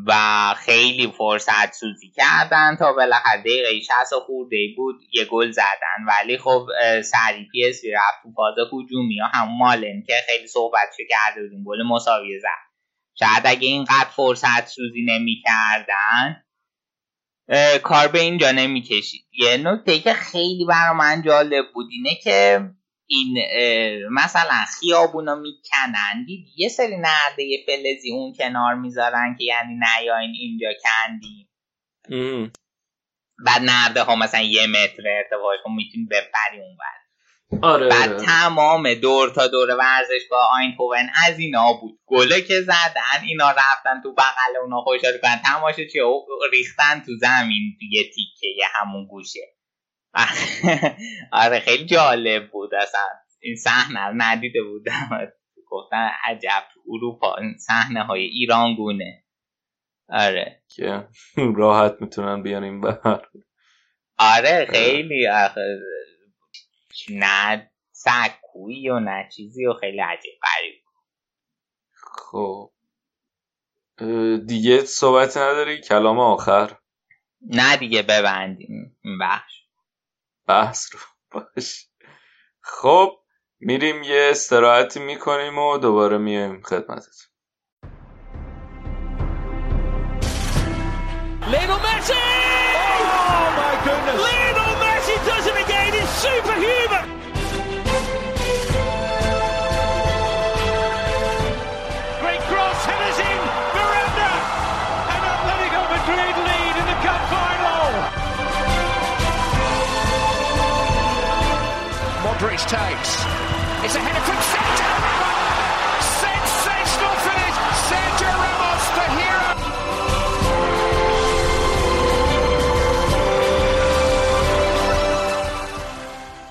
و خیلی فرصت سوزی کردن تا بالاخره دقیقه 60 خورده بود یه گل زدن. ولی خب سری پی اس رفت تو فاز هجومی ها همون مالن که خیلی صحبت کرده بودیم گل مساوی زد. شاید اگه اینقدر فرصت سوزی نمی کردن کار به اینجا نمی کشید یه نکته که خیلی برا من جالب بود اینه که این مثلا خیابونا می‌کنن. دید یه سری نرده فلزی اون کنار می‌ذارن که یعنی نیاین اینجا کندی بعد نرده ها مثلا یه متر ارتفاعش کن می‌تونی بپری اون بر آره بعد آره. تمام دور تا دور ورزشگاه آینتوون از اینا بود. گله که زدن اینا رفتن تو بغل اونا خوشحال کردن. تماشا چی ریختن تو زمین تو یه تیکه یه همون گوشه. *laughs* آره خیلی جالب بود اصلا. این صحنه رو ندیده بودم. گفتن عجب اروپا این صحنه های ایران گونه. آره. که راحت می‌تونن بیان این بر. آره خیلی آخه نه سکویی و نه چیزی و خیلی عجیب غریب. خب. دیگه صحبت نداری؟ کلام آخر؟ نه دیگه ببندیم. این بخش. بحث رو باش خب میریم یه استراحتی می‌کنیم و دوباره میایم خدمتت Lionel Messi! Takes. It's a header from Sergio Ramos. Sensational finish. Sergio Ramos, the hero.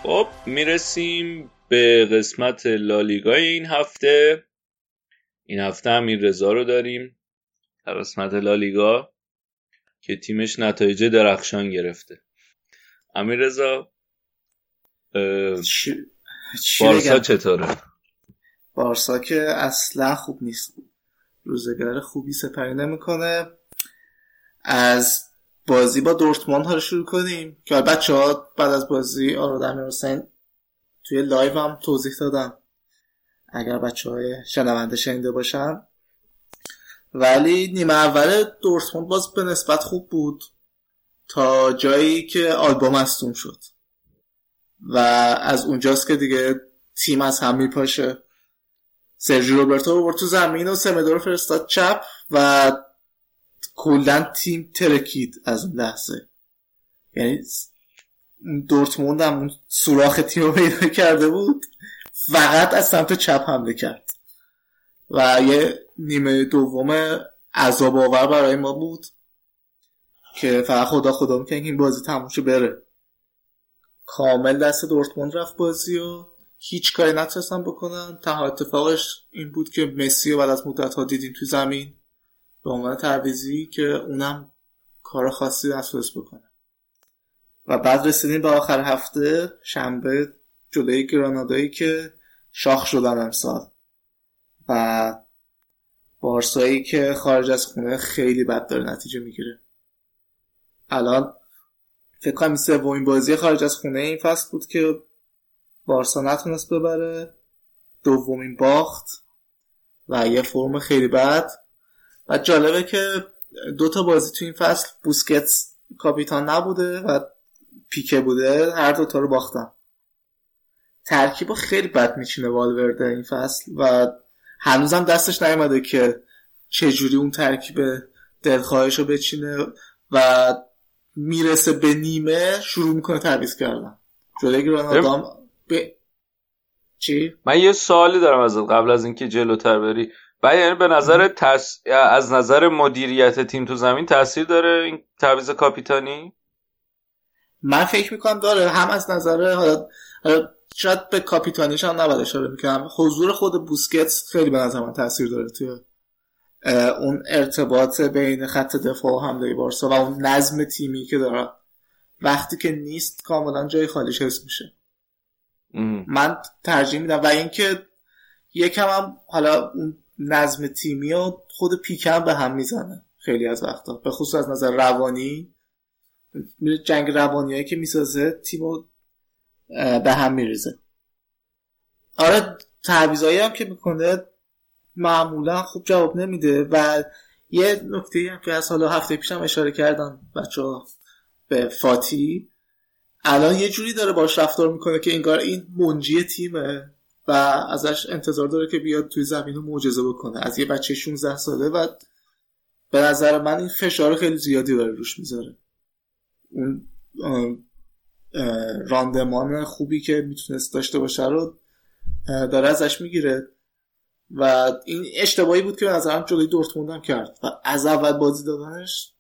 خب می‌رسیم به قسمت لالیگای این هفته این هفته هم این رضا رو داریم در قسمت لالیگا که تیمش نتایج درخشان گرفته امیر رضا چی, چی بارسا؟ چطوره؟ بارسا که اصلا خوب نیست. روزگار خوبی سپری نمی‌کنه. از بازی با دورتموند ها رو شروع کنیم. که بچه ها بعد از بازی آراد امیر حسین توی live هم توضیح دادن. اگر بچه های شنونده شنیده باشن. ولی نیمه اول دورتموند باز به نسبت خوب بود. تا جایی که آلبا مصدوم شد. و از اونجاست که دیگه تیم از هم میپاشه. سرژی روبرتو رو برد تو زمین و سمدو رو فرستاد چپ و کلا تیم ترکید از اون لحظه. یعنی دورتموند هم اون سوراخ تیم رو پیدا کرده بود. فقط از سمت چپ حمله کرد. و یه نیمه دوم عذاب آور برای ما بود که فقط خدا خدا می‌کنه این بازی تموم بره. کامل دست دورتموند رفت بازی و هیچ کاری نتونستن بکنن. تنها اتفاقش این بود که مسی رو بعد از مدت ها دیدیم تو زمین به عنوان تعویزی که اونم کار خاصی نتونست بکنه. و بعد رسیدیم به آخر هفته شنبه جلوی گرانادایی که شاخ شدن امسال. و بارسایی که خارج از خونه خیلی بد داره نتیجه می‌گیره. الان فکر کنم سومین بازی خارج از خونه این فصل بود که بارسا نتونست ببره. دومین باخت و یه فرم خیلی بد. و جالبه که دو تا بازی تو این فصل بوسکتس کاپیتان نبوده و پیکه بوده. هر دو تا رو باختن. ترکیب خیلی بد میچینه والورده این فصل و هنوزم دستش نیومده که چجوری اون ترکیب دلخواهش رو بچینه و می‌رسه به نیمه شروع می‌کنه تعویض کردن. جلوی گرانادا به چی؟ من یه سوالی دارم ازت قبل از اینکه جلوتر بری. بعد یعنی به نظر تس... از نظر مدیریت تیم تو زمین تاثیر داره این تعویض کاپیتانی؟ من فکر می‌کنم داره. هم از نظر حالا شاید به کاپیتانیش هم نباید اشاره می‌کنم حضور خود بوسکتس خیلی به نظر من تاثیر داره توی اون ارتباط بین خط دفاع و حمله بارسا و اون نظم تیمی که داره. وقتی که نیست کاملا جای خالیش حس میشه. من ترجیح میدم. و اینکه یکم هم حالا اون نظم تیمی و خود پیکم به هم می‌زنه خیلی از وقتا. به خصوص از نظر روانی. جنگ روانیایی که می‌سازه تیمو به هم میریزه. آره تعویضایی هم که می‌کنه معمولا خوب جواب نمیده و یه نکته هم که از حالا هفته پیشم اشاره کردن بچه ها به فاتی الان یه جوری داره باش رفتار می‌کنه که انگار این منجی تیمه و ازش انتظار داره که بیاد توی زمین رو معجزه بکنه. از یه بچه 16 ساله و به نظر من این فشار خیلی زیادی داره روش می‌ذاره. اون راندمان خوبی که می‌تونست داشته باشه رو داره ازش می‌گیره. و این اشتباهی بود که به نظرم جلوی دورتموند کرد. و از اول بازی دادنش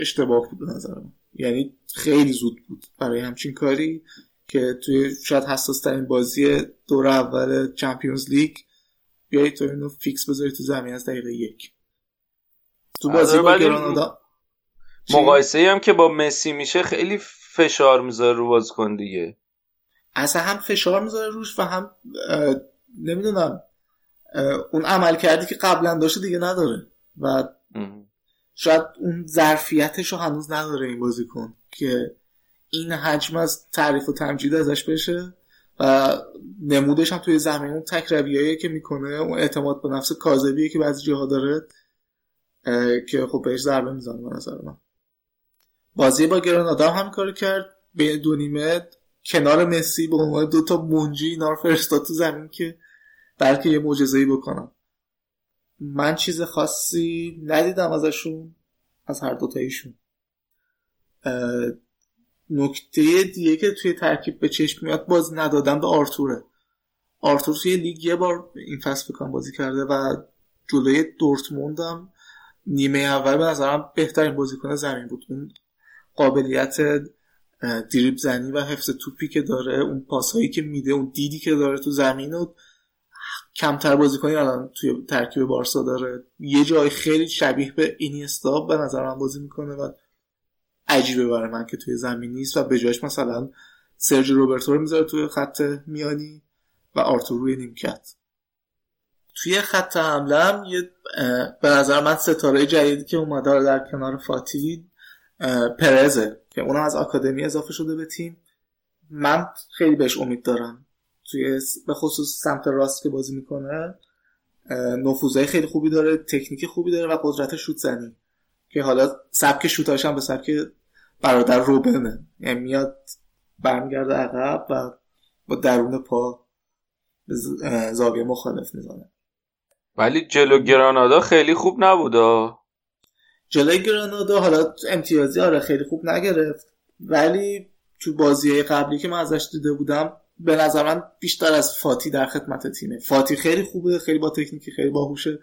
اشتباه بود به نظرم. یعنی خیلی زود بود برای همچین کاری که توی شاید حساس ترین بازی دور اول چمپیونز لیگ بیایی تو اینو فیکس بذاری تو زمین از دقیقه یک. تو بازی با گرانادا مقایسه هم که با مسی میشه خیلی فشار می‌ذاره رو بازیکن دیگه. اصلا هم فشار می‌ذاره روش و هم نمی‌دونم. اون عمل کردی که قبلا داشته دیگه نداره. و شاید اون ظرفیتش رو هنوز نداره این بازیکن که این حجم از تعریف و تمجید ازش بشه و نمودش هم توی زمین اون تک که می‌کنه اون اعتماد به نفس کاذبیه که بعضی جاها داره که خب بهش ضربه می‌زنه به نظر من. بازی با گرانادا هم کار کرد. به دو نیمه کنار مسی به عنوان دو تا منجی اینا فرستاد تو زمین که بلکه یه معجزه‌ای بکنم. من چیز خاصی ندیدم ازشون از هر دوتایشون نکته دیگه که توی ترکیب به چشم میاد باز ندادن به آرتوره. آرتور توی لیگ یه بار این فصل بکنم بازی کرده و جلوی دورتموندم نیمه اول به نظرم بهترین بازیکن زمین بود. اون قابلیت دریب زنی و حفظ توپی که داره اون پاسهایی که میده اون دیدی که داره تو زمین و کمتر بازیکنی الان توی ترکیب بارسا داره. یه جای خیلی شبیه به اینیستا به نظر من بازی می‌کنه و عجیبه برای من که توی زمین نیست و به جاش مثلا سرجی روبرتو رو می‌ذاره توی خط میانی و آرتور روی نیمکت. توی خط حمله هم یه به نظر من ستاره جدیدی که اومده در کنار فاتی پرزه که اونم از آکادمی اضافه شده به تیم. من خیلی بهش امید دارم. توی به خصوص سمت راست که بازی می‌کنه نفوذهای خیلی خوبی داره تکنیک خوبی داره و قدرت شوت زنی. که حالا سبک شوتاش هم به سبک برادر روبنه. یعنی میاد برمیگرده عقب و با درون پا زاویه مخالف می‌زنه. ولی جلو گرانادا خیلی خوب نبوده جلوی گرانادا حالا امتیازی آره خیلی خوب نگرفت. ولی تو بازی قبلی که من ازش دیده بودم به نظر من بیشتر از فاتی در خدمت تیمه. فاتی خیلی خوبه خیلی با تکنیکی خیلی باهوشه.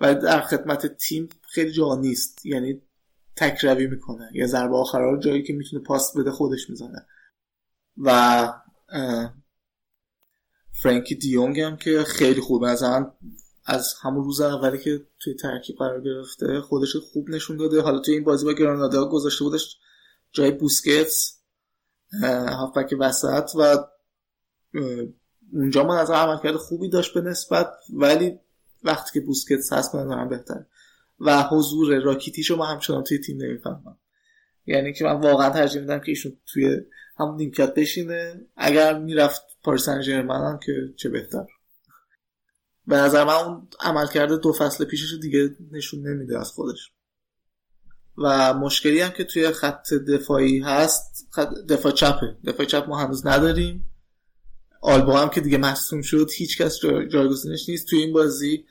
ولی در خدمت تیم خیلی جا نیست. یعنی تکروی می‌کنه. یه ضربه آخر جایی که می‌تونه پاس بده خودش می‌زنه. و فرانکی دیونگ هم که خیلی خوبه. از از همون روز اولی که توی ترکیب قرار گرفته خودش خوب نشون داده. حالا توی این بازی با گرانادا گذاشته بودش جای بوسکتس هافبک وسط و اونجا من از عملکرد خوبی داشت به نسبت ولی وقتی که بوسکتس هست من بهتر و حضور راکیتیشو من همچنان توی تیم نمی‌فهمم. یعنی که من واقعا ترجیح میدم که ایشون توی همون نیمکت بشینه. اگر می‌رفت پاریس سن هم که چه بهتر. به نظر من اون عمل کرده دو فصل پیشش دیگه نشون نمیده از خودش. و مشکلی هم که توی خط دفاعی هست خط دفاع چپه. دفاع چپ ما هنوز نداریم. آلبا هم که دیگه مصدوم شد هیچ کس جایگزینش نیست. توی این بازی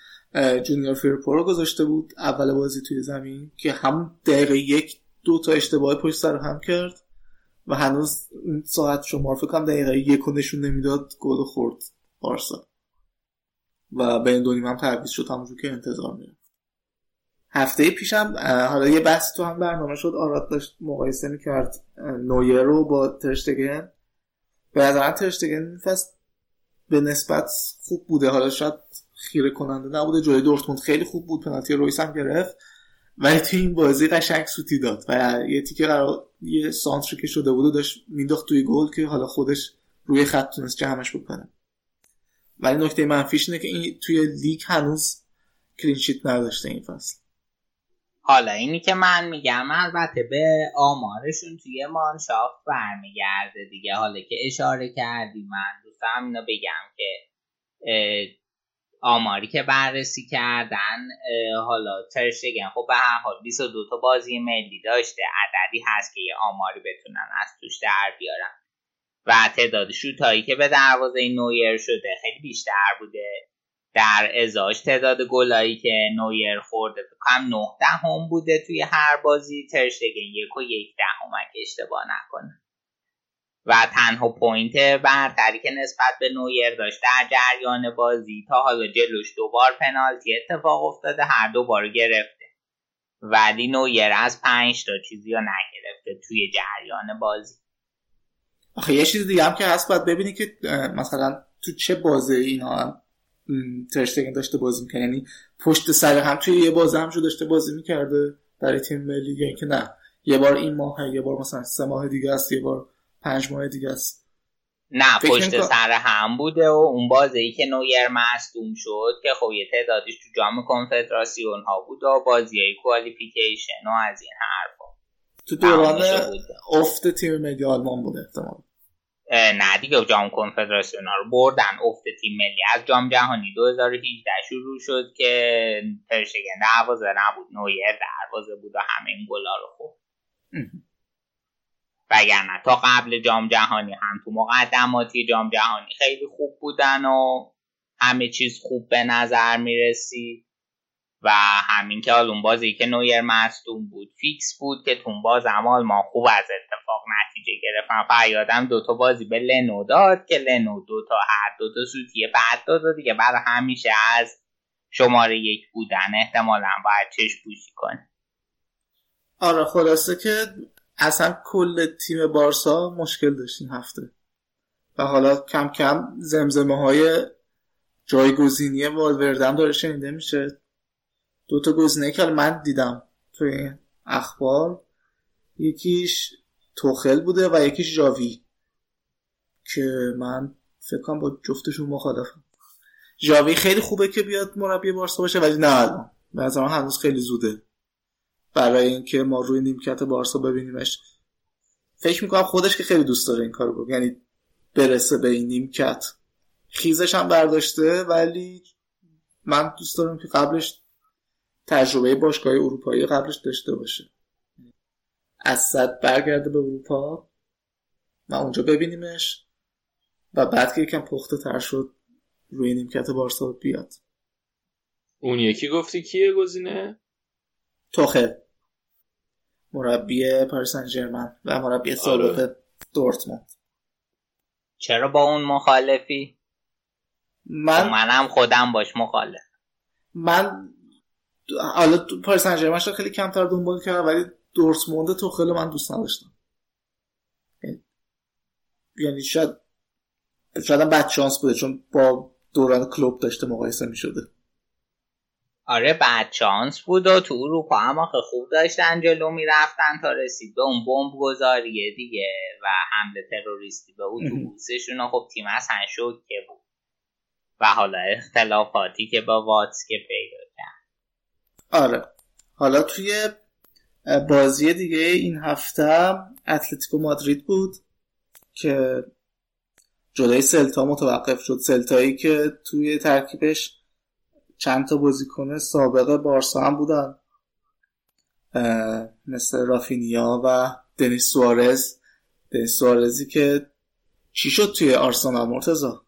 جونیور فیرپو رو گذاشته بود اول بازی توی زمین که هم دقیقه یک دو تا اشتباه پشت سر هم کرد و هنوز ساعت شمار فکر کنم دقیقه یک نشون نمی‌داد گل خورد بارسا. و به این دو هم تعویض شد همونجور که انتظار می‌رفت. هفته پیشم حالا یه بحث تو هم برنامه شد. آراد داشت مقایسه می‌کرد نویر رو با ترشتگن. به نظر ترشتگن فست به نسبت خوب بوده. حالا شاید خیره کننده نبوده. جلوی دورتموند خیلی خوب بود. پنالتی رویس هم گرفت. ولی توی این بازی قشنگ سوتی داد و یه تیکه قرار یه سانتری که شده بود داشت مینداخت توی گل که حالا خودش روی خط تونست جمعش بکنه. ولی نکته منفیش اینه که این توی لیگ هنوز clean sheet نداشته این فصل. حالا اینی که من میگم البته به آمارشون توی مانشافت برمیگرده دیگه. حالا که اشاره کردی من دوستم اینو بگم که آماری که بررسی کردن حالا ترشگن خب به هر حال 22 تا بازی ملی داشته. عددی هست که یه آماری بتونن از توش در بیارن. و تعداد شوتایی که به دروازه نویر شده خیلی بیشتر بوده. در ازاش تعداد گلایی که نویر خورده کم 9 دهم بوده توی هر بازی. ترشتگن یک و یک دهم اگه اشتباه نکنه. و تنها point برتری که نسبت به نویر داشت در جریان بازی تا حالا جلوش دوبار پنالتی اتفاق افتاده هر دو بار گرفته. ولی نویر از پنج تا چیزی رو نگرفته توی جریان بازی. آخه یه چیز دیگه هم که هست باید ببینی که مثلا تو چه بازی اینا ترشتگن داشته بازی می‌کنه یعنی پشت سر هم توی یه بازی هم داشته بازی می‌کرده برای تیم ملی. یا که نه یه بار این ماه یه بار مثلا سه ماه دیگه است یه بار پنج ماه دیگه است. نه پشت سر هم بوده و اون بازی ای که نویر مصدوم شد که خب یه تعدادش تو جام کنفدراسیون ها بود و بازی های کوالیفیکیشن و از این حرفا. تو دوران افت تیم ملی آلمان بوده احتمال نه دیگه جام کنفدراسیون ها رو بردن افت تیم ملی از جام جهانی 2018 شروع شد که ترشگن دروازه نبود نویر دروازه بود و همه این گلا رو خورد. وگرنه تا قبل جام جهانی هم تو مقدماتی جام جهانی خیلی خوب بودن و همه چیز خوب به نظر می‌رسید. و همین که اون بازی که نویر مصدوم بود فیکس بود که تون باز عمال ما خوب از اتفاق نتیجه گرفتن. فریادم دوتا بازی به لنو داد که لنو دوتا هر دوتا سوتیه بعد داد دیگه. برای همیشه از شماره یک بودن. احتمالا باید چشم پوشی کنه آره خلاصه که اصلا کل تیم بارسا مشکل داشت این هفته. و حالا کم کم زمزمه های جایگزینی والوردم داره شنیده میشه. دو تا گزینه که من دیدم توی این اخبار. یکیش توخل بوده و یکیش جاوی که من فکر کنم با جفتشون مخالفم. جاوی خیلی خوبه که بیاد مربی بارسا باشه ولی نه الان. به هنوز خیلی زوده. برای اینکه ما روی نیمکت بارسا ببینیمش. فکر می‌کنم خودش که خیلی دوست داره این کارو بکنه. یعنی برسه به این نیمکت. خیزش هم برداشته ولی من دوست دارم که قبلش تجربه باشگاه اروپایی قبلش داشته باشه. از صد برگرده به اروپا. و اونجا ببینیمش. و بعد که یکم پخته تر شد روی نیمکت بارسا بیاد. اون یکی گفتی کیه گزینه؟ توخل مربی پاریس سن و مربی سابق آره. دورتموند. چرا با اون مخالفی؟ من منم خودم باش مخالف. من حالا پاریس سن خیلی کمتر دنبال کردم ولی دورتموند تو خیلی من دوست نداشتم. یعنی-, یعنی شاید شاید بد شانس بوده چون با دوران کلوب داشته مقایسه می شده آره بعد چانس بود و تو اروپا هم آخه خوب داشتن جلو می‌رفتن تا رسید. به اون بمب گذاریه دیگه و حمله تروریستی به اتوبوسشون خب تیم از که بود. و حالا اختلافاتی که با واتس که پیدا کرد. آره. حالا توی بازی دیگه این هفته اتلتیکو مادرید بود که جلوی سلتا متوقف شد. سلتایی که توی ترکیبش چند تا بازیکن سابقه بارسا هم بودن. مثل رافینیا و دنیس سوارز. دنیس سوارزی که چی شد توی آرسنال مرتزا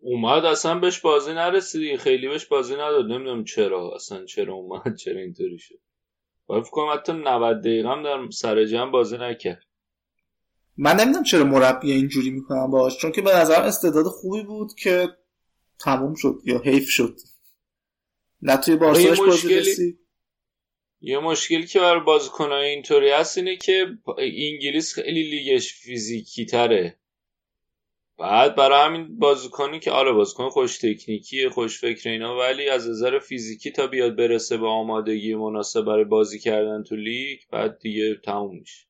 اومد اصلا بهش بازی نرسیدی خیلی بهش بازی نداد. نمی‌دونم چرا اصلا چرا اومد چرا اینطوری شد. باید فکر کنم حتی 90 دقیقه هم در سر جمع بازی نکرد. من نمی‌دونم چرا مربی اینجوری می‌کنم باش چون که به نظرم استعداد خوبی بود که تموم شد یا حیف شد. نه توی بارساش بازی رسید. یه مشکلی که برای بازیکنای اینطوری هست اینه که انگلیس خیلی لیگش فیزیکی تره. بعد برای همین بازیکنی که آره بازیکن خوش تکنیکی خوش فکر اینا ولی از نظر فیزیکی تا بیاد برسه به آمادگی مناسب برای بازی کردن تو لیگ بعد دیگه تموم میشه.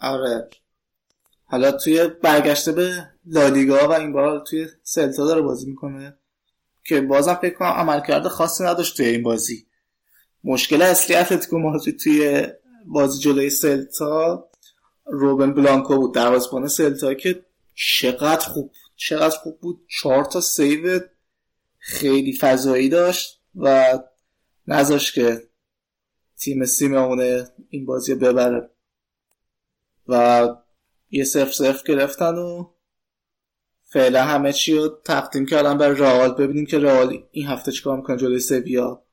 آره. حالا توی برگشته به لالیگا و این بار توی سلتا داره بازی می‌کنه که بازم فکر کنم عملکرد خاصی نداشت توی این بازی. مشکل اصلی اتلتیکو مادرید توی بازی جلوی سلتا روبن بلانکو بود دروازه‌بان سلتا که چقدر خوب چقدر خوب بود. چهار تا save خیلی فضایی داشت و نذاشت که تیم سیمئونه این بازی ببره. و یه صفر صفر گرفتن و فعلا همه چی رو تقدیم کردن بر رئال. ببینیم که رئال این هفته چیکار می‌کنه جلوی سویا.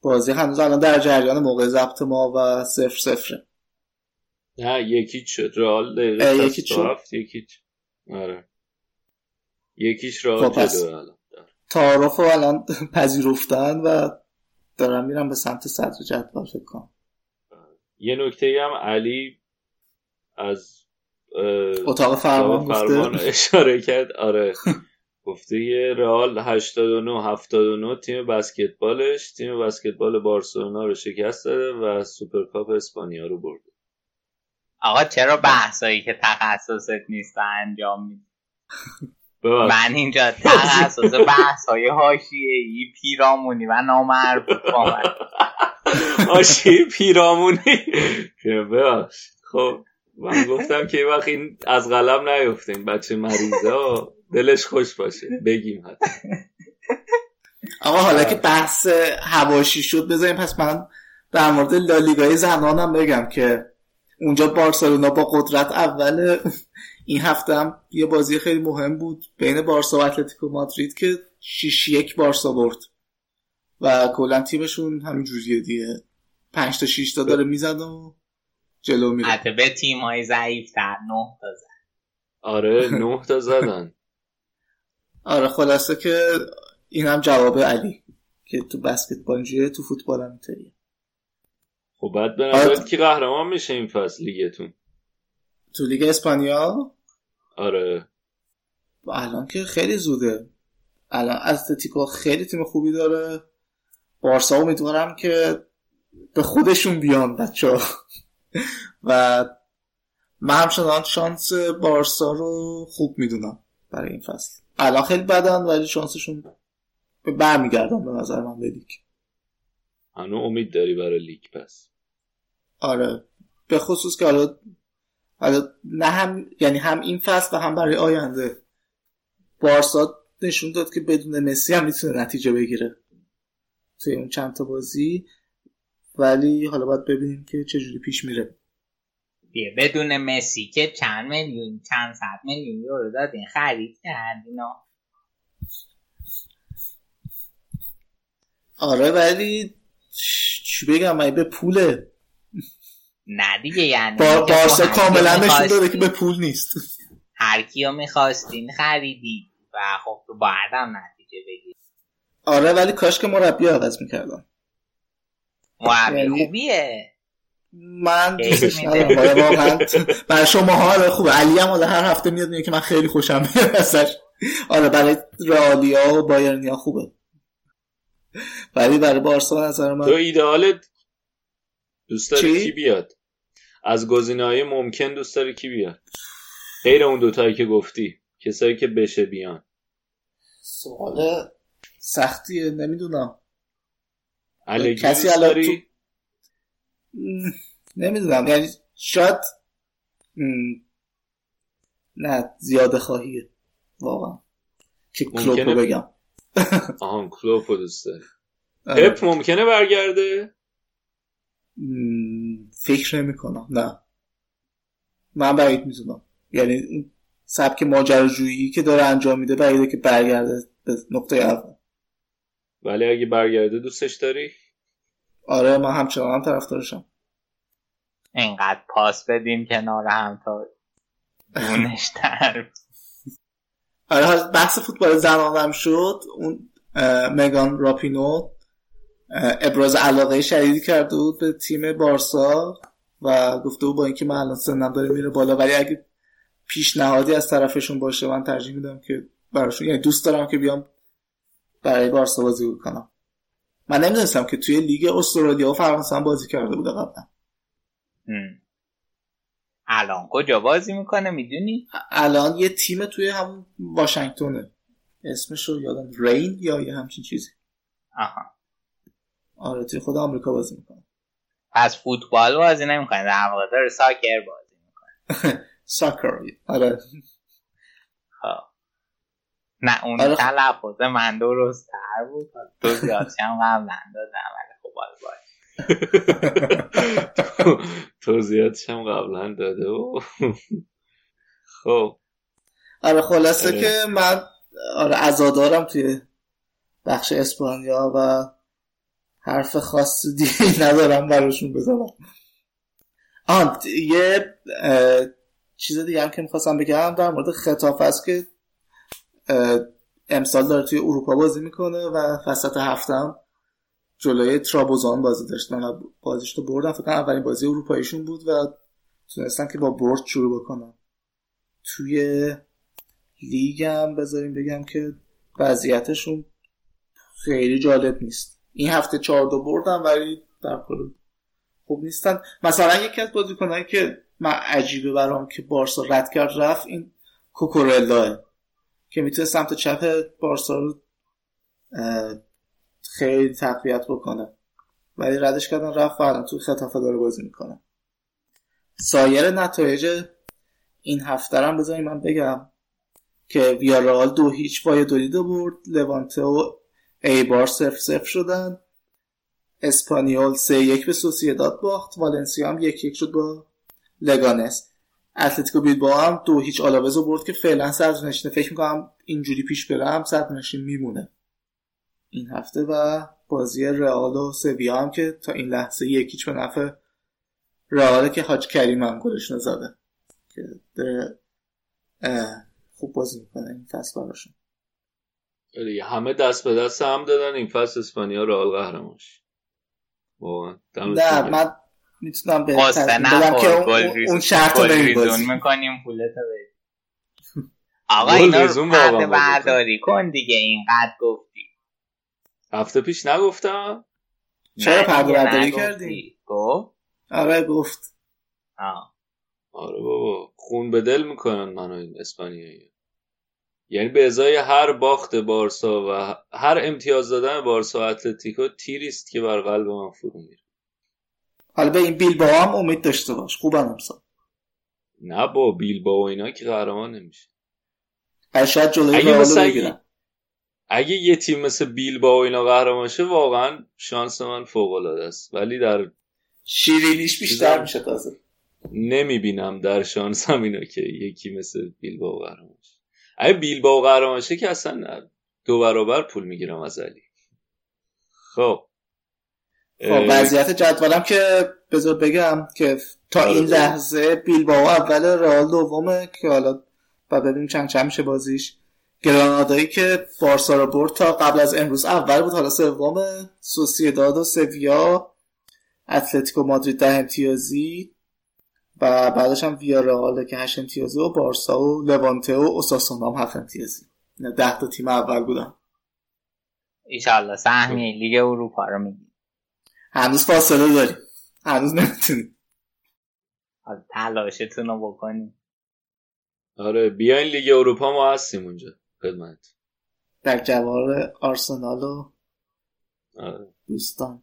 بازی هنوز الان در جریان موقع ضبط ما و صفر صفره. نه یکی شد رئال دقیقه یکی شد یکی آره. یکیش رئال خب پس جلو تعارف رو الان *laughs* پذیرفتن و دارم میرم به سمت صدر جدول فکر کنم. یه نکته هم علی از اتاق فرمان فرمان گفته اشاره کرد. آره. گفته یه رئال 89 79 تیم بسکتبالش. تیم بسکتبال بارسلونا رو شکست داده و سوپرکاپ اسپانیا رو برده. آقا چرا بحثایی که تخصصت نیست انجام میدی؟ ببخشید. من اینجا تخصص بحث های حاشیه‌ای پیرامونی و نامربوط با من. پیرامونی؟ که ببخشید. خب من گفتم که یه وقت این از قلم نیفته این بچه مریضه ها دلش خوش باشه. بگیم حتی آقا حالا که بحث هواشی شد بذاریم پس من در مورد لالیگای زنانم بگم که اونجا بارسلونا با قدرت اول این هفته هم یه بازی خیلی مهم بود بین بارسا و اتلتیکو مادرید که 6 یک بارسا برد. و کلا تیمشون همین جوریه دیگه. 5 تا 6 تا داره میزن و جلو میره. حتی به تیم های ضعیف تر نه تا زد. آره نه تا زدن. آره خلاصه که این هم جواب علی که تو بسکتبال تو فوتبال هم خب بعد به آره. نظرت کی قهرمان میشه این فصل لیگتون؟ تو لیگ اسپانیا؟ آره. الان که خیلی زوده. الان اتلتیکو خیلی تیم خوبی داره. بارسا امیدوارم که به خودشون بیان بچه و من همچنان شانس بارسا رو خوب می‌دونم برای این فصل. الان خیلی بدن ولی شانسشون به برمیگردن به نظر من به لیگ. هنو امید داری برای لیگ پس؟ آره. به خصوص که حالا حالا نه هم یعنی هم این فصل و هم برای آینده. بارسا نشون داد که بدون مسی هم می‌تونه نتیجه بگیره. توی اون چند تا بازی. ولی حالا باید ببینیم که چجوری پیش میره. بدون مسی که چند میلیون چند صد میلیون یورو دادین خرید کردینا آره ولی چی بگم؟ من به پوله. نه دیگه یعنی با بارسا کاملا نشون داده که به پول نیست. هر کیو می‌خواستین خریدی و خب تو باید هم نتیجه بگیری. آره ولی کاش که مربی عوض می‌کردم مربی یعنی- خوبیه. من دوستش. ندارم. آره واقعا. برای شما ها خوبه. علی هم حالا هر هفته میاد میگه که من خیلی خوشم میاد ازش. آره برای رئالیا و بایرنیا خوبه. ولی برای بارسا نظر تو من ایدئالت دوست داری؟ کی بیاد؟ از گزینه‌های ممکن دوست داری کی بیاد؟ غیر اون دوتایی که گفتی کسایی که بشه بیان. سوال سختیه نمی‌دونم. الگری کسی داری؟ تو- نمی‌دونم. یعنی شاید نه زیاده خواهیه. واقعا. که ممکنه- بگم. آهان کلوپ رو دوست داری. آره. پپ ممکنه برگرده؟ فکر نمی کنم نه. من بعید می‌دونم. یعنی این سبک ماجراجویی که داره انجام میده بعیده که برگرده به نقطه اول. ولی اگه برگرده دوستش داری؟ آره من همچنان هم طرفدارشم. اینقدر پاس بدیم کنار هم تا دونش در آره بحث فوتبال زنان هم شد. اون مگان راپینو ابراز علاقه شدیدی کرده بود به تیم بارسا و گفته بود با اینکه من الان سنم داره میره بالا ولی اگه پیشنهادی از طرفشون باشه من ترجیح میدم که براشون یعنی دوست دارم که بیام برای بارسا بازی کنم من نمی‌دونستم که توی لیگ استرالیا و فرانسه هم بازی کرده بوده قبلا. الان کجا بازی می‌کنه می‌دونی؟ الان یه تیم توی هم واشنگتونه. اسمش رو یادم رین یا یه همچین چیزی. آها. آره توی خود آمریکا بازی می‌کنه. پس فوتبال بازی نمی‌کنه در واقع داره ساکر بازی می‌کنه. *laughs* ساکر آره. خب. نه اون آره. تلفظ من درست تر بود. تو زیاد هم قبلا دادم ولی خب حالا باید *laughs* توضیحاتش هم قبلا داده و. خب. آره خلاصه. که من آره عزادارم توی بخش اسپانیا و حرف خاص دیگه ندارم براشون بزنم. آن یه چیز دیگه هم که می‌خواستم بگم در مورد خطاف است که امسال داره توی اروپا بازی می‌کنه و وسط هفتم جلوی ترابوزان بازی داشتن و بازیش رو بردن فکر اولین بازی اروپاییشون بود و تونستن که با برد شروع بکنن. توی لیگ هم بذاریم بگم که وضعیتشون خیلی جالب نیست. این هفته چهار دو بردن ولی در کل خوب نیستن. مثلا یکی از بازیکنایی که من عجیبه برام که بارسا رد کرد رفت این کوکورلاه که می‌تونه سمت چپ بارسا رو خیلی تقویت بکنه. ولی ردش کردن رفت و الان تو خطافه داره بازی می‌کنه. سایر نتایج این هفته رو بذاریم من بگم که ویارال دو هیچ وایدولیدو برد لوانته و ایبار سف سف شدن. اسپانیول سه یک به سوسیداد باخت. والنسیا هم یک یک شد با لگانس. اتلتیکو بیلبائو هم دو هیچ آلاوز برد که فعلا صدرنشینه فکر می‌کنم اینجوری پیش بره هم صدرنشین میمونه. این هفته و بازی رئال و سویا هم که تا این لحظه یکیچ به نفع رئاله که حاج کریم هم گلشون زده. که خوب بازی می‌کنه این فصل براشون همه دست به دست هم دادن این فصل اسپانیا رئال قهرمانش. واقعا نه. من می‌تونم به بدم که اون- شرط رو بریم می‌کنیم پولتو *laughs* آقا اینا رو برداری کن دیگه اینقدر گفتی. هفته پیش نگفتم؟ چرا پرده برداری. کردی؟ گفت؟ آره گفت. آه. آره بابا خون به دل می‌کنن منو این اسپانیایی یعنی به ازای هر باخت بارسا و هر امتیاز دادن بارسا و اتلتیکو تیری است که بر قلب من فرو میره. حالا به این بیل با هم امید داشته باش. خوبن امسال. نه با بیل با و اینا که قهرمان نمیشه. شاید جلوی اگه یه تیم مثل بیل با و اینا قهرمان شه واقعا شانس من فوق العاده است. ولی در شیرینیش بیشتر میشه تازه. نمی‌بینم در شانسم اینو که یکی مثل بیل با قهرمان شه. اگه بیل با قهرمان شه که اصلا دو برابر پول می‌گیرم از علی. خب. خب وضعیت جدولم که بذار بگم که تا آره، این بگو. لحظه بیلبائو اول رئال دومه که حالا و ببینیم چند چند میشه بازیش. گرانادایی که بارسا رو برد تا قبل از امروز اول بود حالا سومه. سوسیداد و سویا. اتلتیکو مادرید ده امتیازی. و بعدش هم ویارئال که هشت امتیازی و بارسا و لوانته و اوساسونا هم هفت امتیازی اینا ده تا تیم اول بودن. ایشالله سهمیه لیگ اروپا رو میگی هنوز فاصله داریم. هنوز نمی‌تونیم. حالا تلاشتون رو بکنیم. آره بیاین لیگ اروپا ما هستیم اونجا خدمت. در جوار آرسنال و آره. دوستان.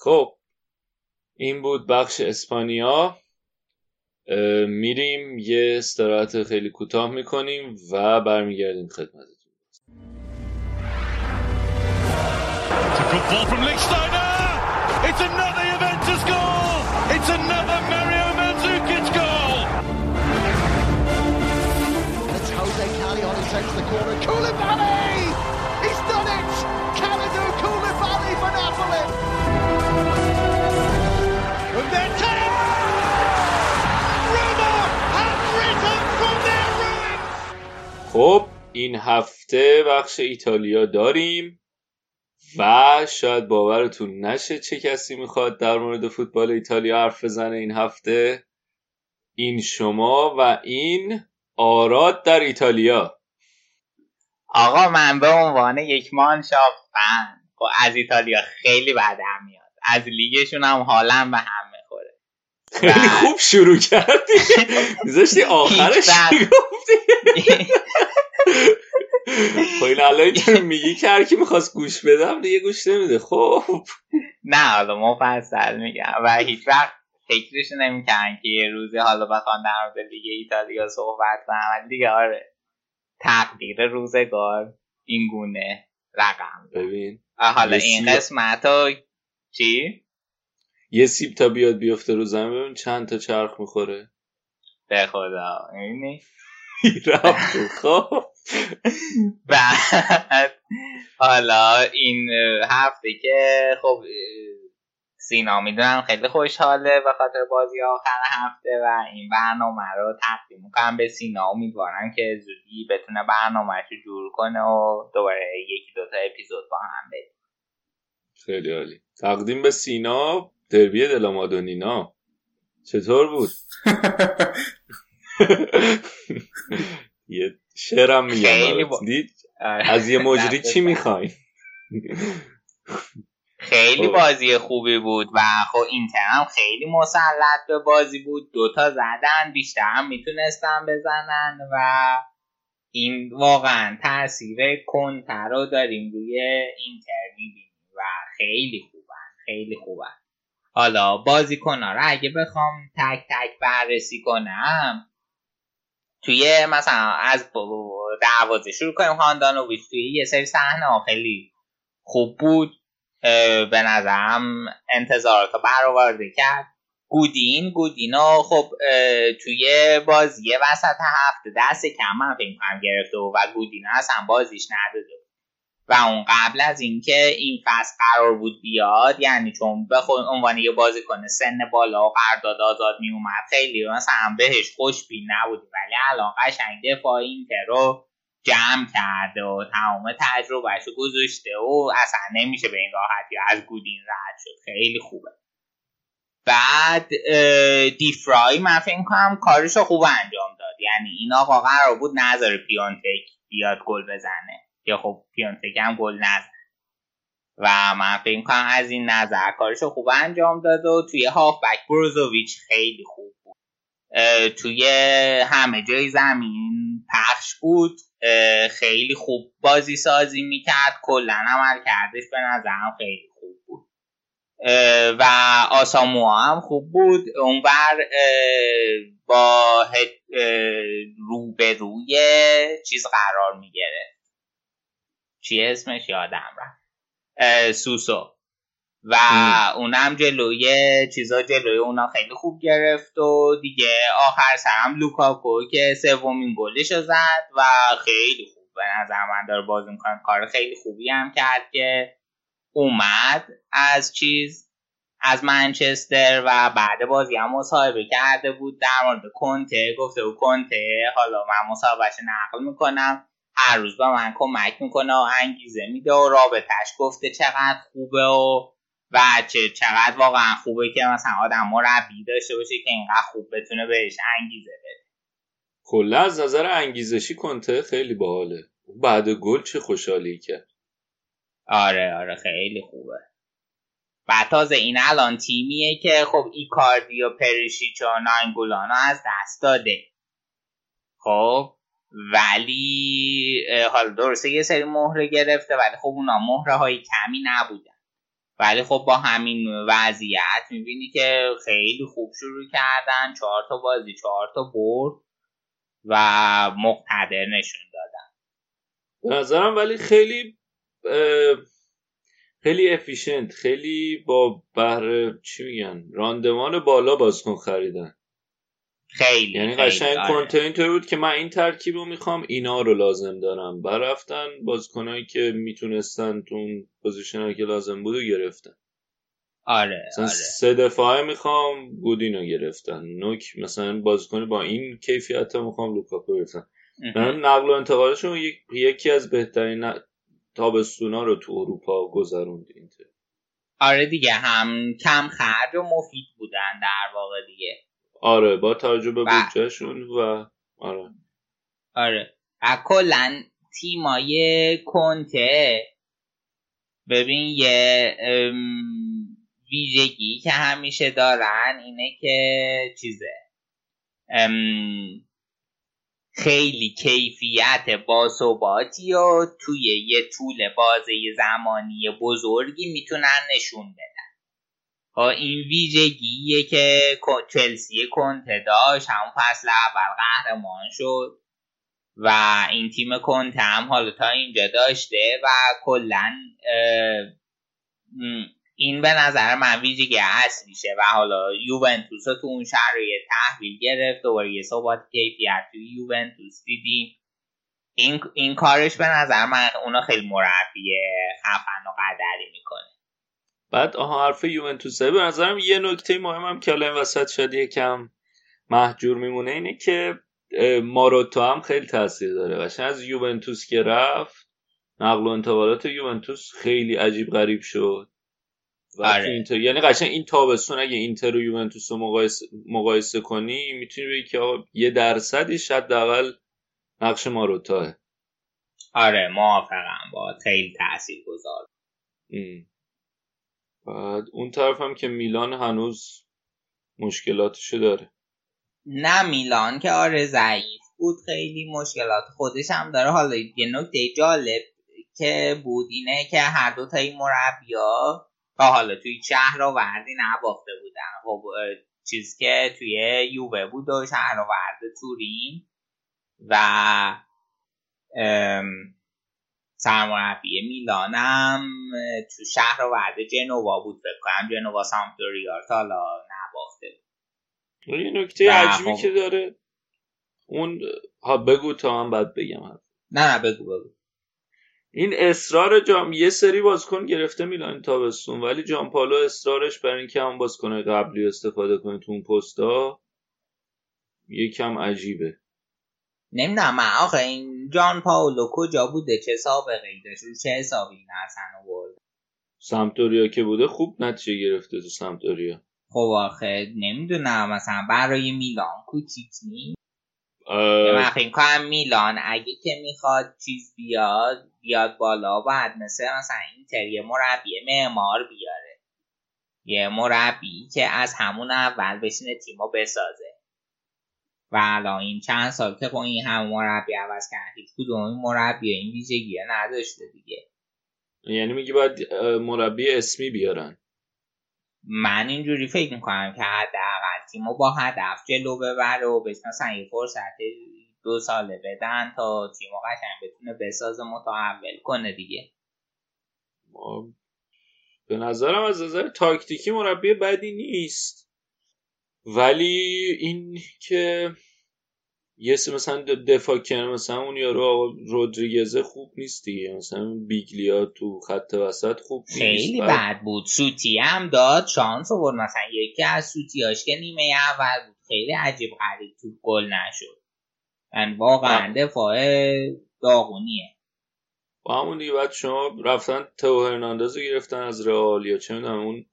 خب این بود بخش اسپانیا. میریم یه استراحت خیلی کوتاه می‌کنیم و برمیگردیم خدمتتون. It's خب این هفته بخش ایتالیا داریم و شاید باورتون نشه چه کسی می‌خواد در مورد فوتبال ایتالیا حرف بزنه این هفته. این شما و این آراد در ایتالیا. آقا من به عنوان یک مانشاف فن خب از ایتالیا خیلی بدم میاد. از لیگشون هم حالم به هم خیلی خوب شروع کردی. *laughs* میذاشتی آخرش گفتی؟ *laughs* خب این الان که میگی که هر کی می‌خواست گوش بدم دیگه گوش نمیده. خب. نه حالا مفصل میگم. و هیچ وقت فکرش نمی‌کنن که یه روزی حالا بخوان در مورد لیگ ایتالیا صحبت کنم دیگه آره. تقدیر روزگار این گونه رقم ببین حالا این قسمت ها چی؟ یه سیب تا بیاد بیفته رو زمین ببین چند تا چرخ می‌خوره. به خدا. می‌بینی؟ *laughs* رفت خب بعد حالا این هفته که خب سینا می‌دونم خیلی خوشحاله به خاطر بازی آخر هفته و این برنامه رو تقدیم می‌کنم. به سینا امیدوارم که زودی بتونه برنامه رو جور کنه و دوباره یکی دوتا اپیزود با هم بریم خیلی عالی. تقدیم به سینا. دربی دلامادونینا چطور بود؟ *laughs* یه شعرم میگم از یه مجری چی *laughs* می‌خوای خیلی خب. بازی خوبی بود و خب اینتر هم خیلی مسلط به بازی بود. دوتا زدن بیشتر هم می‌تونستن بزنن و این واقعا تاثیر کنتر رو داریم روی اینتر می‌بینیم و خیلی خوبن خیلی خوبن. حالا بازیکنها رو اگه بخوام تک تک بررسی کنم توی مثلا از دروازه شروع کنیم. هاندانویچ توی یه سری صحنه خیلی خوب بود. به نظرم انتظارات برآورده کرد. گودین گودینو خب توی بازی وسط هفته دست کم من فکر کنم گرفته و, گودینو اصلا بازیش نداده و اون قبل از اینکه این فصل قرار بود بیاد یعنی چون به عنوان یه بازیکن سن بالا و قرارداد آزاد می اومد خیلی مثلا بهش خوشبین نبود ولی الان قشنگ دفاع اینتر رو جمع کرده و تمام تجربهش گذاشته و اصلا نمیشه به این راحتی از گودین رد شد. خیلی خوبه. بعد دیفرای من فکر کنم کارش خوب انجام داد. یعنی این آقا قرار بود نظر پیونتک بیاد گل بزنه. که خب پیونتک هم گل نزد. و من فکر کنم از این نظر کارش رو خوب انجام داد و توی هافبک بروزوویچ خیلی خوب بود. توی همه جای زمین پخش بود. خیلی خوب بازی سازی می‌کرد. کلا عمل کردش به نظرم خیلی خوب بود. و آساموا هم خوب بود. اونور با رو به روی چیز قرار می‌گرفت. چی اسمش؟ یادم رفت. سوسو. و اونم جلوی چیزا جلوی اونا خیلی خوب گرفت و دیگه آخر سرم لوکاکو که سومین گلش رو زد و خیلی خوب. به نظر من داره بازی می‌کنه. کار خیلی خوبی هم کرد که اومد از چیز از منچستر و بعد بازی هم مصاحبه کرده بود در مورد کنته. گفته بود کنته حالا من مصاحبهش نقل می‌کنم. هر روز به من کمک می‌کنه و انگیزه میده و رابطهش گفته چقدر خوبه و و چه چقدر واقعا خوبه که مثلا آدم مربی داشته باشه که اینقدر خوب بتونه بهش انگیزه بده. کلا از نظر انگیزشی کنته خیلی باحاله. بعد گل چه خوشحالی کرد. آره آره خیلی خوبه. و تازه این الان تیمیه که خب ایکاردی و پریشیچ و ناینگولانو از دست داده. خب؟ ولی حالا درسته یه سری مهره گرفته ولی خب اونا مهره های کمی نبودن. ولی خب با همین وضعیت می‌بینی که خیلی خوب شروع کردن چهار تا بازی چهار تا برد و مقتدر نشون دادن. نظرم ولی خیلی خیلی efficient خیلی با بهره چی میگن راندمان بالا بازیکن خریدن. خیلی یعنی قشنگ آره. کنته اینطوری بود که من این ترکیب رو می‌خوام اینا رو لازم دارم. رفتن بازیکنایی که می‌تونستن تو اون position ایی که لازم بود گرفتن. آره مثلا آره. سه دفاعه می‌خوام گودینو گرفتن. نوک مثلا بازیکن با این کیفیت رو می‌خوام لوکاکو گرفتن. نقل و انتقالشون یکی از بهترین تابستونا رو تو اروپا گذروند اینتر آره دیگه هم کم خرج و مفید بودن در واقع دیگه. آره با توجه به بودجهشون و آره. آره. کلا تیمای کنته. ببین یه ویژگی که همیشه دارن اینه که چیزه. خیلی کیفیت باثباتی و توی یه طول بازه زمانی بزرگی می‌تونن نشون بدن. ها خب این ویژگیه که چلسی کنته داشت همون فصل اول قهرمان شد و این تیم کنته هم حالا تا اینجا داشته و کلا این به نظر من ویژگی اصلیشه و حالا یوونتوس تو اون شرایط تحویل گرفت دوباره یه صحبت کیفیت توی یوونتوس دیدیم. این, این کارش به نظر من اونا خیلی مربی خفن و قدری می‌کنه. بعد آها حرف یوونتوسه. به نظرم یه نکته مهمم که الان وسط شد یکم محجور میمونه اینه که ماروتو هم خیلی تاثیر داره. قشنگ از یوونتوس که رفت نقل و انتقالات یوونتوس خیلی عجیب غریب شد. و آره. اینتر یعنی قشنگ این تابستون اگه اینتر و یوونتوس رو مقایسه, مقایسه کنی می‌تونی بگی که یه درصدی حداقل نقش ماروتاه. آره موافقم. با خیلی تاثیر گذار بعد اون طرف هم که میلان هنوز مشکلاتشو داره. نه میلان که آره ضعیف بود خیلی مشکلات خودش هم داره. حالا یه نکته جالب که بود اینه که هر دو تا این مربیا تا حالا توی شهر و وردی نباخته بودن. خب چیز که توی یووه بود و شهر و ورد تورین و سرمربی میلانم تو شهر و ورد جنوا بود فکر کنم جنوا سامپدوریا تا حالا نباخته. بود یه نکته عجیبی خب. که داره اون ها بگو تا من بعد بگم نه نه بگو بگو. این اصرار جام یه سری بازیکن گرفته میلان تابستون ولی جان پالو اصرارش برای اینکه هم بازیکن قبلی استفاده کنه تو اون پستا یکم عجیبه. نمی‌دونم من آخه این جان پاولو کجا بوده چه سابقه ای داشت چه حسابی این اصلا آورد سمتوریا که بوده خوب نتیجه گرفته تو سمتوریا. خب آخه نمی‌دونم مثلا برای میلان کوچیک نیست؟ من فکر میلان اگه که می‌خواد چیز بیاد بیاد بالا باید مثل مثلا اینتر یه مربی معمار بیاره. یه مربی که از همون اول بشینه تیمو بسازه. و الان این چند سال که با این همون مربی عوض کرد هیچ کدوم این مربی؟ این ویژگی نداشته دیگه. یعنی میگی باید مربی اسمی بیارن. من اینجوری فکر می‌کنم که حداقل تیمو با هدف جلو ببره و بهش مثلا یه فرصت دو ساله بدن تا تیمو قشنگ بتونه بساز متحول کنه دیگه. به نظرم از نظر تاکتیکی مربی بدی نیست. ولی این که یه مثلا دفاع کنه مثلا اون یارو رودریگزه خوب نیست دیگه. مثلا بیگلیا تو خط وسط خوب نیست. خیلی بد بود. سوتی هم داد شانس آورد. مثلا یکی از سوتیاش که نیمه اول بود. خیلی عجیب غریب تو گل نشد. من واقعا دفاع داغونیه. با همون دیگه بعد شما رفتن تو هرناندز رو گرفتن از رئال یا چه می‌دونم اون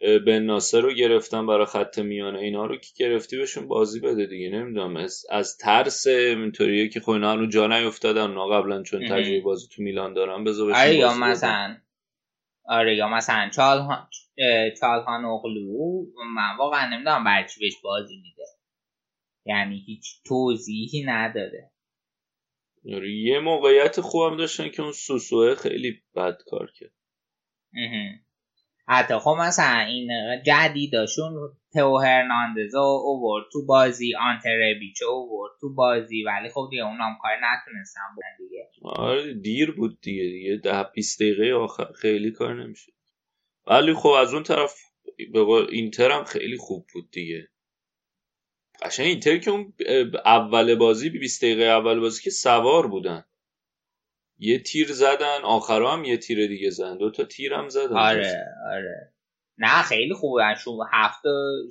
بن ناصر رو گرفتن برای خط میانه. اینا رو که گرفتی بهشون بازی بده دیگه نمی‌دونم. از, از ترس اینطوریه که خب اینا رو جا نیافتادن اونا قبلا چون تجربه بازی تو میلان دارن بذار آره یا مثلا آره یا مثلا چالهان چالهان اغلو من واقعا نمی‌دونم برای چی بهش بازی میده. یعنی هیچ توضیحی نداره. آره یه موقعیت خوبم داشتن که اون سوسوه خیلی بد کار کرد. حتی خب مثلا این جدیداشون تو هرناندز اوورد تو بازی آنتربیچ اوورد تو بازی ولی خب دیگه اونام کار نتونستن بودن دیگه. آره دیر بود دیگه دیگه ده 20 دقیقه آخر خیلی کار نمیشه ولی خب از اون طرف اینتر هم خیلی خوب بود دیگه. قشنگ اینتر که اون اول بازی 20 دقیقه اول بازی که سوار بودن. یه تیر زدن آخرا هم یه تیر دیگه زدن. دو تا تیر هم زدن. آره آره. نه خیلی خوبه. شون هفته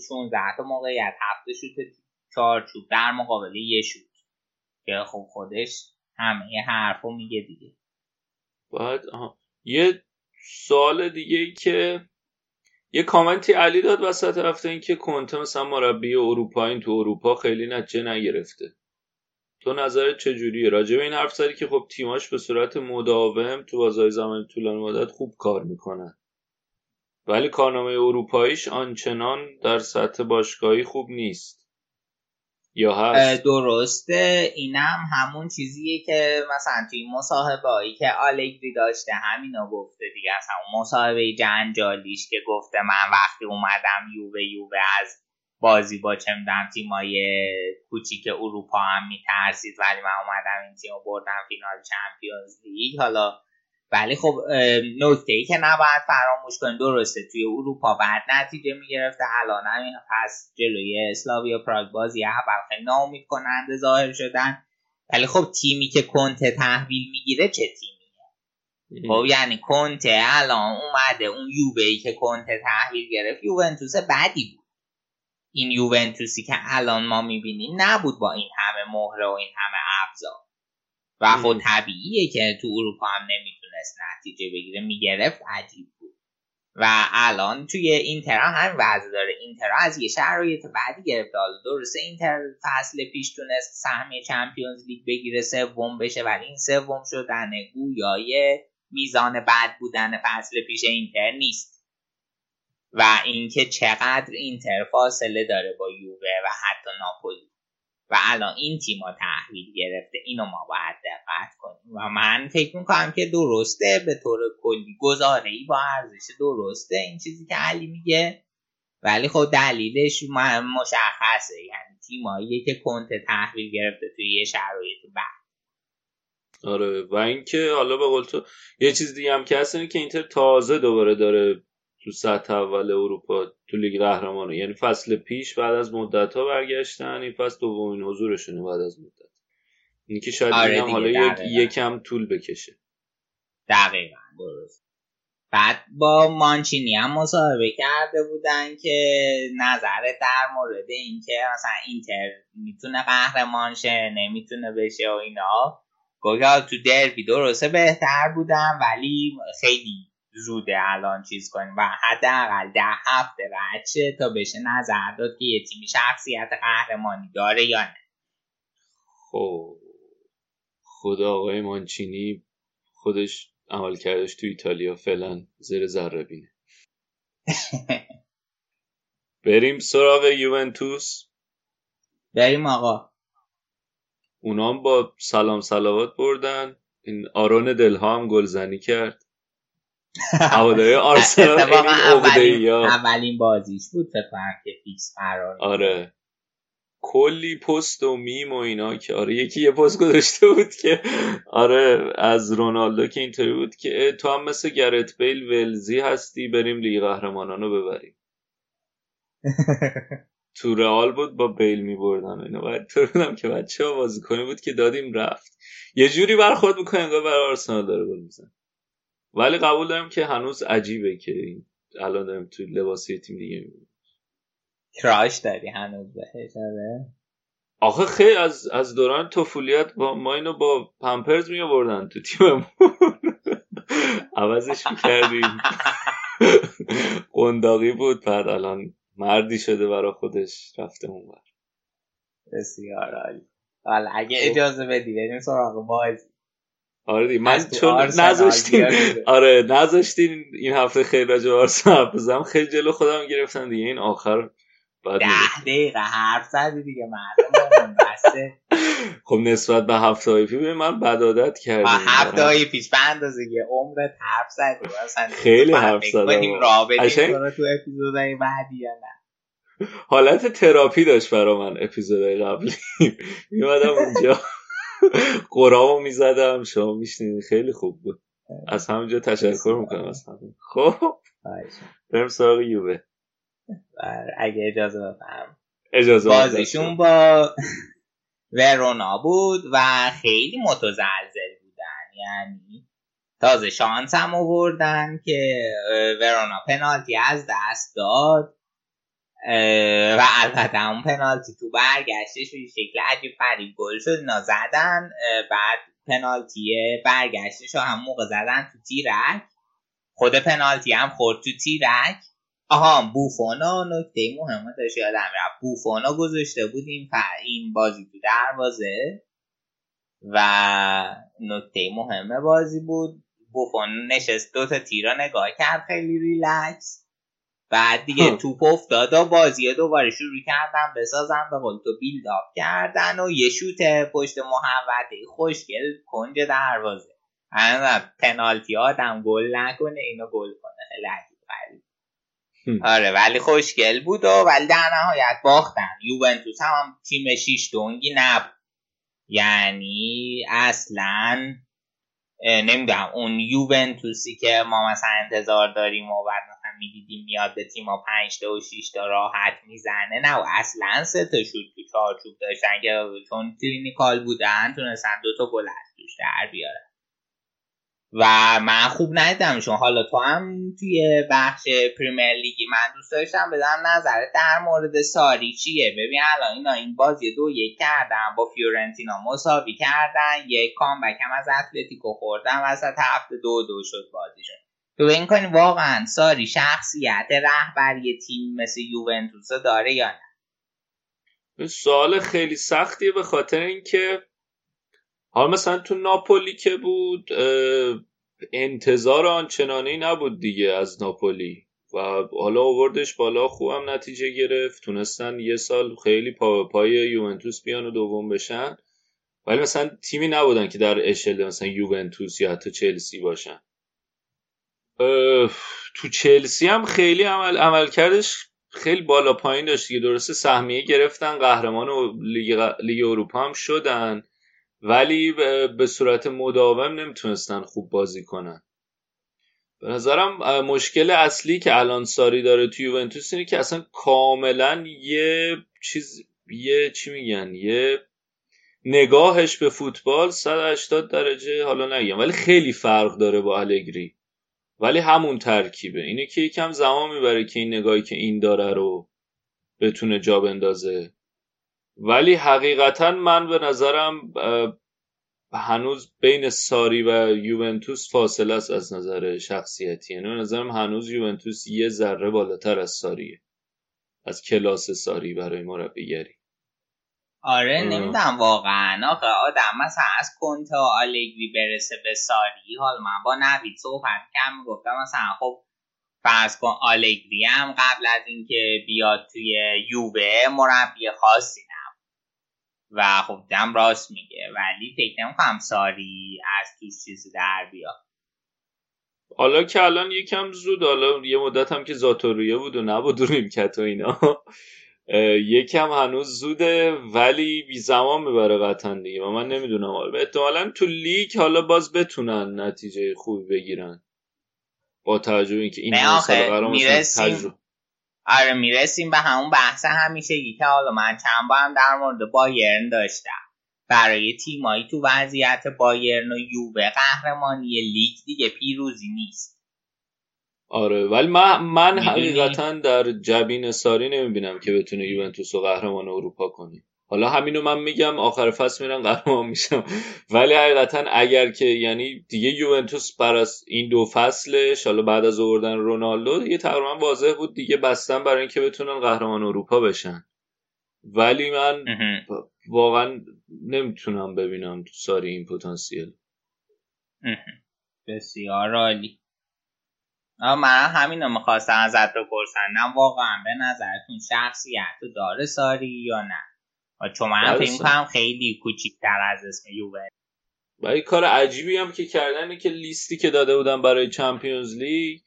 16 تا موقعیت. هفته شوت چهار چوب در مقابل یه شوت. که خب خودش همه حرفو میگه دیگه. بعد یه سوال دیگه ای که یه کامنتی علی داد وسط هفته این که کنته مثلا مربی اروپا این تو اروپا خیلی نتیجه نگرفته. تو نظرت چجوریه؟ راجع به این حرف زدی که خب تیماش به صورت مداوم تو بازار زمان طولانی مدت خوب کار می‌کنن. ولی کارنامه اروپاییش آنچنان در سطح باشگاهی خوب نیست. یا هست؟ درسته. اینم همون چیزیه که مثلا توی مصاحبه هایی که آلگری داشته همینو گفته دیگه. از همون مصاحبه جنجالیش که گفته من وقتی اومدم یووه یووه از بازی با چه می‌دونم تیمای کوچیک اروپا هم میترسید. ولی من اومدم این تیم بردم فینال چمپیونز لیگ. حالا ولی خب نکته ای که نباید فراموش کنیم درسته توی اروپا بعد نتیجه می‌گرفته الان همین پس جلوی اسلاویا پراگ بازی اول خیلی ناامید کننده ظاهر شدن. ولی خب تیمی که کنته تحویل می‌گیره چه تیمیه؟ خب یعنی کنته الان اومده اون یووه ای که کنته تحویل گرفت یوونتوس بدی بود. این یوونتوسی که الان ما می‌بینیم نبود با این همه مهره و این همه ابزار. و خب طبیعیه که تو اروپا هم نمی‌تونست نتیجه بگیره می‌گرفت عجیب بود. و الان توی اینتر هم همین وضع داره. اینتر از یه شرایط بعدی گرفته حالا درسته اینتر فصل پیش تونست سهمیه چمپیونز لیگ بگیره سوم بشه ولی این سوم شدن گویای میزان بد بودن فصل پیش اینتر نیست. و اینکه چقدر اینتر فاصله داره با یووه و حتی ناپولی. و الان این تیما تحویل گرفته اینو ما باید دقت کنیم. و من فکر می‌کنم که درسته به طور کلی گزاره ای با ارزش درسته این چیزی که علی میگه. ولی خب دلیلش مشخصه. یعنی تیمایی که کنت تحویل گرفته توی یه شرایط بعد. آره. و اینکه حالا به تو یه چیز دیگه هم که هست اینتر تازه دوباره داره تو سطح اول اروپا تو لیگ قهرمانه یعنی فصل پیش بعد از مدت ها برگشتن این فصل دومین حضورشونه بعد از مدت. اینکه شاید آره حالا یک یکم طول بکشه. دقیقا درست. بعد با مانچینی هم مصاحبه کرده بودن که نظر در مورد اینکه مثلا اینتر می‌تونه قهرمان شه نمی‌تونه بشه و اینا. گفت تو دربی درسته بهتر بودن ولی خیلی زوده الان چیز کنیم و حداقل ده هفته شه تا بشه نظر داد که یه تیمی شخصیت قهرمانی داره یا نه. خب خدا آقای مانچینی خودش عمل کردش تو ایتالیا فعلا زیر ذره بینه. *laughs* بریم سراغ یوونتوس. بریم آقا. اونام با سلام صلوات بردن. این آرون دلها هم گلزنی کرد. هواداری *laughs* آرسنال اولین, اولین بازیش بود فکر که فیکس قرار آره. کلی پست و میم و اینا که آره یکی یه پست گذاشته بود که آره از رونالدو که اینطوری بود که تو هم مثل گرت بیل ولزی هستی بریم لیگ قهرمانان رو ببریم. *laughs* تو رئال بود با بیل میبردن اینا. باید تو بودم که بچه ها بازی کنی بود که دادیم رفت. یه جوری برخورد می‌کنه انگار برای آرسنال داره گل میزن ولی قبول دارم که هنوز عجیبه که الان دارم توی لباسی تیم دیگه می‌بینم کراش داری هنوز بهش آخه خیلی از از دوران طفولیت با ما اینو با پمپرز می آوردن تو تیممون. *laughs* عوضش می‌کردیم. قنداقی بود بعد الان مردی شده برا خودش رفته اون بسیار عالی. حالا اگه خب. اجازه بدی بریم سراغ بازی. آره دیگه من چون نذاشتین آره نذاشتین این هفته خیلی راجع به آرسنال بزنم خیلی جلو خودم گرفتم دیگه این آخر بعد ده دقیقه حرف زدی دیگه مردم بسته. *laughs* خب نسبت به هفته های پیش من بد عادت کردیم هفته های پیش به اندازه عمرت حرف زدی. *laughs* خیلی حرف زدم. رابطه تو اپیزودهای بعدی یا نه. حالت تراپی داشت برا من اپیزودهای قبلی. *laughs* میمدم اونجا. قرامو می‌زدم شما میشنید خیلی خوب بود. از همونجا تشکر می‌کنم از همه. خب. بریم سراغ یووه. بله، اگه اجازه بفهم اجازه بازیشون با ورونا بود و خیلی متزلزل بودن. یعنی تازه شانس هم آوردن که ورونا پنالتی از دست داد. و البته اون پنالتی تو برگشتش به شکل عجیب غریب گل شد اینا زدن بعد پنالتی برگشتش رو هم موقع زدن تو تیرک خود پنالتی هم خورد تو تیرک. آها بوفونا نکته مهمه داشت یادم رفت. بوفونا گذاشته بود این, این بازی تو دروازه. و نکته مهمه بازی بود. بوفون نشست دو تا تیرا نگاه کرد خیلی ریلکس. بعد دیگه توپ افتاد و بازی دوباره شروع کردن بسازن به قول تو بیلداپ کردن و یه شوت پشت محوطه خوشگل کنج دروازه. پنالتی آدم گل نکنه اینو گل کنه. خیلی آره ولی خوشگل بود و ولی در نهایت باختن. یوونتوس هم تیم شیش دونگی نبود. یعنی اصلا نمی‌دونم اون یوونتوسی که ما مثلا انتظار داریم و بعد می‌دیدیم میاد به تیما پنج تا و 6 تا راحت می‌زنه. نه و اصلا سه تا شوت تو چارچوب داشتن که چون کلینیکال بودن تونستن دو تا گل از توش در بیارن. و من خوب ندیدمشون حالا تو هم توی بخش پریمیر لیگی من دوست داشتم بدم نظرت در مورد ساری چیه؟ ببین الان اینا این بازی دو یک کردن با فیورنتینا مساوی کردن یک کامبک هم از اتلتیکو خوردن وسط هفته دو دو شد بازیشون. تو فکر می‌کنی واقعا ساری شخصیت رهبری تیم مثل یوونتوس داره یا نه؟ سوال خیلی سختیه به خاطر اینکه حالا مثلا تو ناپولی که بود انتظار آنچنانی نبود دیگه از ناپولی و حالا آوردش بالا خوبم نتیجه گرفت تونستن یه سال خیلی پا پای یوونتوس بیان و دوم بشن. ولی مثلا تیمی نبودن که در اشل مثلا یوونتوس یا حتی چلسی باشن. تو چلسی هم خیلی عمل کردش خیلی بالا پایین داشت دیگه. درسته سهمیه گرفتن قهرمان لیگ, لیگ اروپا هم شدن ولی به صورت مداوم نمی‌تونستن خوب بازی کنن. به نظرم مشکل اصلی که الان ساری داره تو یوونتوس اینه که اصلا کاملا یه چیز یه چی میگن یه نگاهش به فوتبال 180 درجه حالا نگم ولی خیلی فرق داره با الگری. ولی همون ترکیبه. اینه که یکم زمان می‌بره که این نگاهی که این داره رو بتونه جا بندازه. ولی حقیقتا من به نظرم هنوز بین ساری و یوونتوس فاصله است از نظر شخصیتی. یعنی به نظرم هنوز یوونتوس یه ذره بالاتر از ساریه. از کلاس ساری برای مربیگری. آره نمی‌دونم واقعا. آخه آدم مثلا از کنت و آلگری برسه به ساری حال من با نوید صحبت کم گفتم مثلا خب فرض کن آلگری هم قبل از اینکه بیاد توی یووه مربی خاصی و خب دم راست میگه ولی فکر نمی‌کنم ساری از توش چیزی در بیاد. حالا که الان یکم زود حالا یه مدت هم که زاتوریه بود و نبود و نیمکت و اینا. یکم هنوز زوده ولی بی زمان می‌بره قطعا دیگه. و من نمی‌دونم. احتمالا تو لیگ حالا باز بتونن نتیجه خوبی بگیرن. با توجه اینکه این قرار تجربه آره می‌رسیم به همون بحث همیشگی که حالا من چند هم در مورد بایرن داشتم. برای تیمایی تو وضعیت بایرن و یووه قهرمانی لیگ دیگه پیروزی نیست. آره. ولی من, من حقیقتا در جبین ساری نمی‌بینم که بتونه یوونتوس و قهرمان اروپا کنه. حالا همینو من میگم آخر فصل میرن قهرمان میشم ولی حقیقتا اگر که یعنی دیگه یوونتوس بر از این دو فصلش حالا بعد از آوردن رونالدو دیگه تقریبا واضح بود دیگه بستن برای اینکه بتونن قهرمان اروپا بشن. ولی من واقعا نمی‌تونم ببینم تو ساری این پتانسیل. بسیار عالی. من همین رو می‌خواستم ازت بپرسن واقعا به نظرتون شخصیت داره ساری یا نه؟ چون من فکر کنم خیلی کوچیک‌تر از اسم یووه. و کار عجیبی هم که کردن که لیستی که داده بودن برای چمپیونز لیگ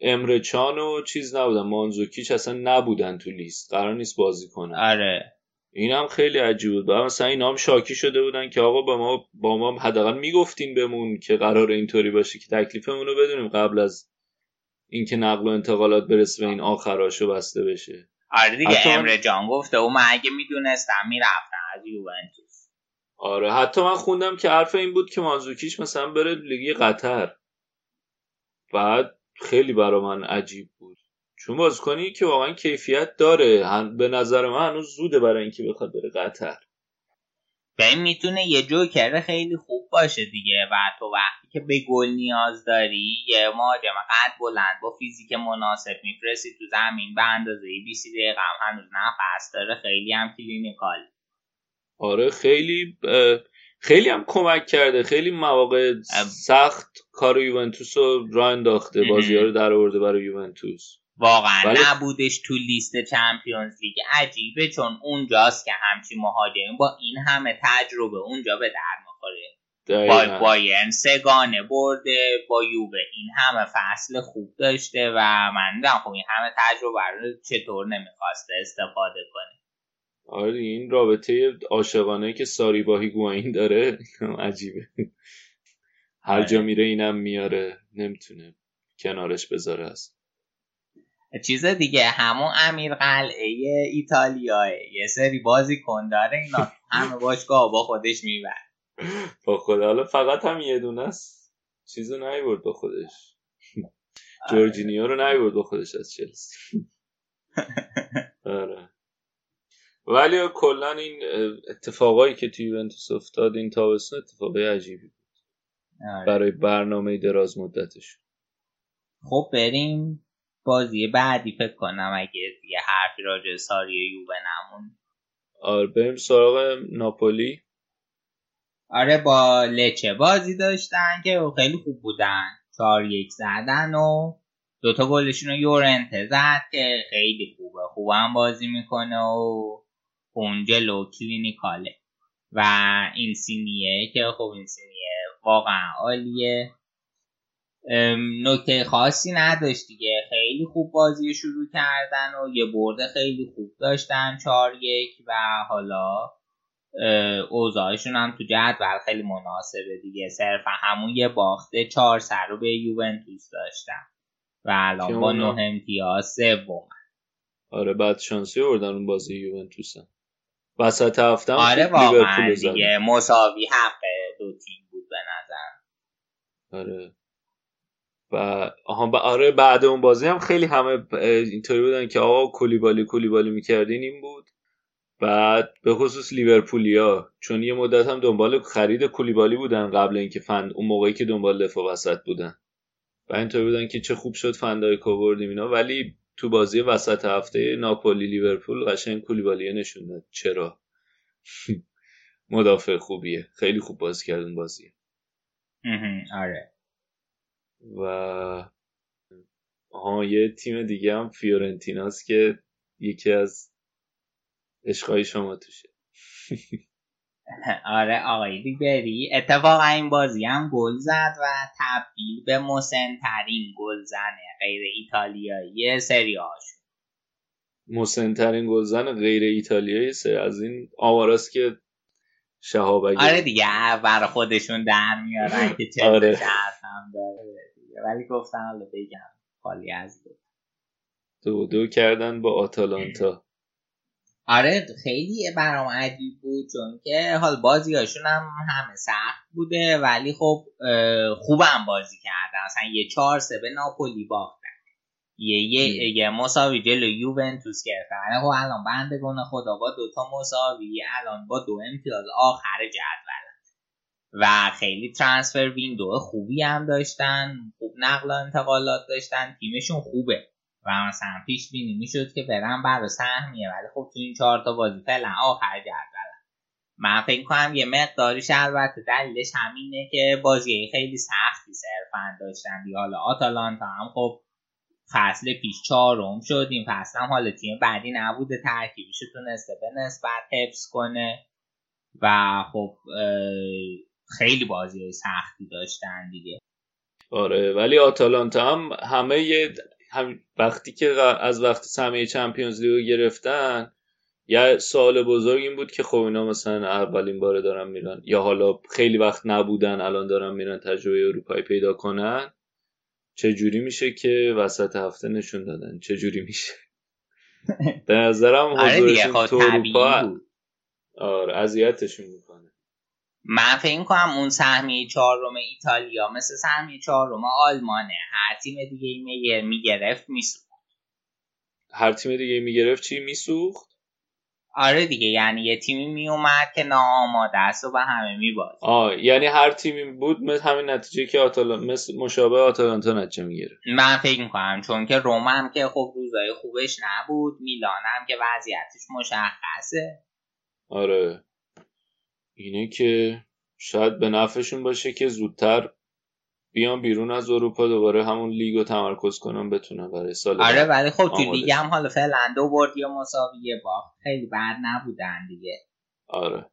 امره چان و چیز نبودن. مانزوکیچ اصلا نبودن تو لیست. قرار نیست بازی کنن. آره. این هم خیلی عجیب بود. مثلا اینا هم شاکی شده بودن که آقا با ما با ما حداقل می‌گفتین بمون که قرار اینطوری باشه که تکلیفمون رو بدونیم قبل از اینکه نقل و انتقالات برسه به این آخراشو بسته بشه. آره دیگه امره جان گفته او من اگه می‌دونستم می‌رفتم از یوونتوس. آره حتی من خوندم که حرف این بود که مانزوکیش مثلا بره لیگ قطر. بعد خیلی برا من عجیب بود. چون بازیکنی که واقعا کیفیت داره به نظر من هنوز زوده برای اینکه بخواد بره قطر. و این می‌تونه یه جوکر خیلی خوب باشه دیگه. و تو وقتی که به گل نیاز داری یه مهاجم قد بلند با فیزیک مناسب میفرستی تو زمین به اندازه 20 دقیقه هم هنوز نفس داره خیلی هم clinical. آره خیلی خیلی هم کمک کرده. خیلی مواقع سخت کار یوونتوس رو راه انداخته بازی رو در آورده برای یوونتوس. واقعا ولی... نبودش تو لیست چمپیونز لیگ. عجیبه چون اونجاست که همچی مهاجم با این همه تجربه اونجا به در می‌خوره. با بایرن سگانه برده با یووه این همه فصل خوب داشته و من دیدم خب این همه تجربه رو چطور نمی‌خواسته استفاده کنه. آره این رابطه عاشقانه که ساری با هیگواین داره *laughs* عجیبه. هر جا آره. میره اینم میاره نمی‌تونه کنارش بذاره است چیز دیگه همون امیر قلعه ایتالیاه یه سری بازی کن داره اینا. همه باشگاه با خودش میبر با خود حالا فقط هم یه دونه است. چیزو نیورد با خودش. جورجینیو رو نیورد با خودش از چلسی. آره. ولی کلا این اتفاقایی که توی یوونتوس افتاد این تابستون اتفاقای عجیبی بود. آره. برای برنامه دراز مدتش خب بریم. بازی بعدی فکر کنم اگه دیگه حرفی راجع ساری یووه نمون. آره بریم سراغ ناپولی. آره با لچه بازی داشتن که خیلی خوب بودن. چهار یک زدن و دوتا گلشون رو یورنته زد که خیلی خوبه. خوبم بازی می‌کنه و اونجا کلینیکاله. و این سینیه که خب این سینیه واقعا عالیه. نکته خاصی نداشت دیگه. خیلی خوب بازی شروع کردن و یه برده خیلی خوب داشتن چهار یک و حالا اوضاعشون هم تو جدول خیلی مناسبه دیگه. صرفا همون یه باخته چهار سر رو به یوونتوس داشتن. و الان با نه امتیاز سوم آره بعد شانسی بردن اون بازی یوونتوس وسط هفته آره واقعا دیگه. مساوی حق دو تیم بود به نظر. آره. و آها با آره بعد اون بازی هم خیلی همه اینطوری بودن که آقا کولیبالی کولیبالی می‌کردین این بود. بعد به خصوص لیورپولیا چون یه مدت هم دنبال خرید کولیبالی بودن قبل اینکه فند اون موقعی که دنبال دفاع وسط بودن. و اینطوری بودن که چه خوب شد فندای کووردیم اینا. ولی تو بازی وسط هفته ناپولی لیورپول قشنگ کولیبالی نشون داد. چرا؟ *laughs* مدافع خوبیه. خیلی خوب بازی کردن بازی. آره. و آها یه تیم دیگه هم فیورنتیناست که یکی از عشقای شما توشه. *laughs* آره آقای دیگری. اتفاقا این بازی هم گل زد و تبدیل به مسنترین گلزنه غیر ایتالیایی سری شد. مسنترین گلزن غیر ایتالیایی سری از این آماراست که شهاب آره دیگه بر خودشون در میارن که چه *laughs* آره. هم داره. ولی گفتن حالا بگم. خالی از بود دو دو کردن با آتالانتا. آره خیلی برام عجیب بود چون که حال بازیاشون هم همه سخت بوده ولی خب خوبم بازی کردن. مثلا یه چهار سه به ناپولی باختن. یه یه, یه مساوی جلو یوونتوس گرفتن. خب الان بندگان خدا با دوتا مساوی الان با دو امتیاز آخر جدول. و خیلی ترانسفر ویندو خوبی هم داشتن خوب نقل و انتقالات داشتن تیمشون خوبه. و مثلا پیش بینی می‌شد که برن برای سهمیه ولی خب تو این چهار تا بازی فعلا آخر جدول. من فکر کنم یه مقداریش البته دلیلش همینه که بازی خیلی سختی صرفا داشتن. حالا آتالانتا هم خب فصل پیش چهارم شد این فصل هم حالا تیم بعدی نبوده ترکیبش تونسته به نسبت حفظ کنه. و خب خیلی بازی سختی داشتن دیگه. آره ولی آتالانتا هم همه هم وقتی که از وقتی سهمیه چمپیونز لیگ گرفتن یه سوال بزرگ این بود که خب اینا مثلا اولین باره دارن میرن یا حالا خیلی وقت نبودن الان دارن میرن تجربه اروپایی پیدا کنن. چه جوری میشه که وسط هفته نشون دادن؟ چه جوری میشه؟ *laughs* به نظرم آره حضورشون خب تو اروپا آره اذیتشون می‌کنه. من فکر کنم اون سهمیه چهارم ایتالیا مثل سهمیه چهارم آلمانه. هر تیم دیگه می‌گرفت میسود هر تیم دیگه می‌گرفت چی؟ میسوخت؟ آره دیگه یعنی یه تیمی میومد که ناآماده است و به همه میباز آه یعنی هر تیمی بود مثل همین نتیجه که آتالان مثل مشابه آتالانتا نتیجه می‌گرفت. من فکر می‌کنم چون که روم هم که خب روزای خوبش نبود میلان هم که وضعیتش مشخصه. آره. اینه که شاید به نفعشون باشه که زودتر بیان بیرون از اروپا دوباره همون لیگو تمرکز کنن بتونن برای سال آره ولی خب تو لیگ هم حالا فعلا دو برد یا مساوی باخت. خیلی بد نبودن دیگه. آره.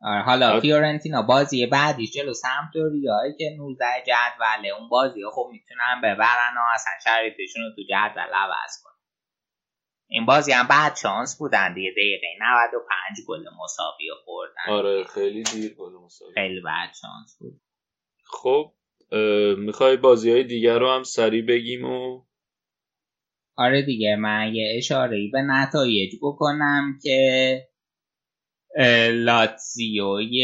آره حالا آره. فیورنتینا بازی بعدیش جلو سمپدوریایی که 19 جدوله. اون بازی خب می‌تونن ببرن و اصلا شرایطشون رو تو جدول عوض کنن. این بازی هم بعد شانس بودن دیگه. دقیقه 95 گل مساوی خوردن. آره خیلی دیر گل مساوی. خیلی بعد شانس بود. خب می‌خوای بازی های دیگر رو هم سریع بگیم و؟ آره دیگه من یه اشاره به نتایج بکنم که اه، لاتزیوی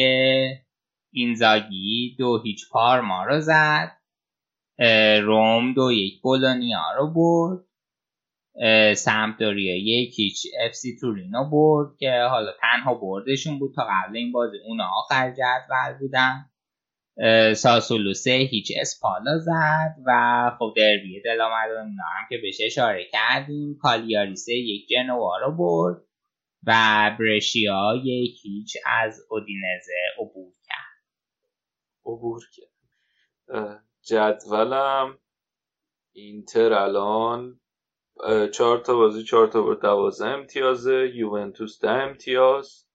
اینزاگی دو هیچ پارما رو زد. روم دو یک بولونیا رو برد. اه، سمپدوریا یک هیچ اف سی تورینو برد که حالا تنها بردشون بود تا قبل این بازی. اونا آخر جدول بودن. ساسولو سه هیچ اسپالا زد و خب دربی دلامدون اینا هم که بهش اشاره کردیم. کالیاری سه یک جنوا رو برد و برشیا یک هیچ از اودینزه عبور کرد. عبور کرد. جدولم اینتر الان چهار تا بازی چهار تا برد دوازده امتیازه. یوونتوس ده امتیاز.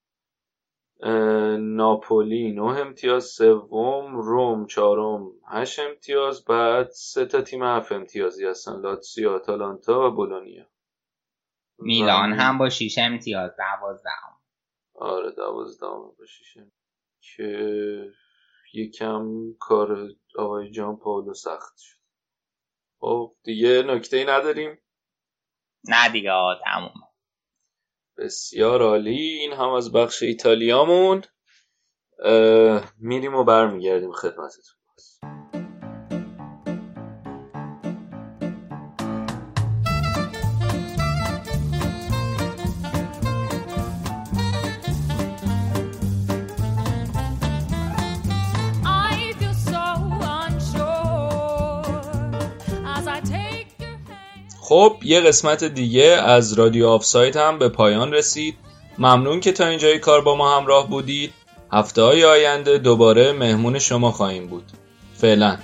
ناپولی نه امتیاز. سوم روم چهارم هشت امتیاز. بعد سه تا تیم هفت امتیازی هستن. لاتسیو آتالانتا و بولونیا. میلان و- هم با 6 امتیاز. دوازده آره دوازدهم باشیشه که یکم کار آقای جان پاولو سخت شد. خب دیگه نکته ای نداریم. نه دیگه آقا تموم بسیار عالی. این هم از بخش ایتالیامون. میریم و برمیگردیم خدمتتون. خب یه قسمت دیگه از رادیو آفساید هم به پایان رسید. ممنون که تا اینجای کار با ما همراه بودید. هفته های آینده دوباره مهمون شما خواهیم بود. فعلا.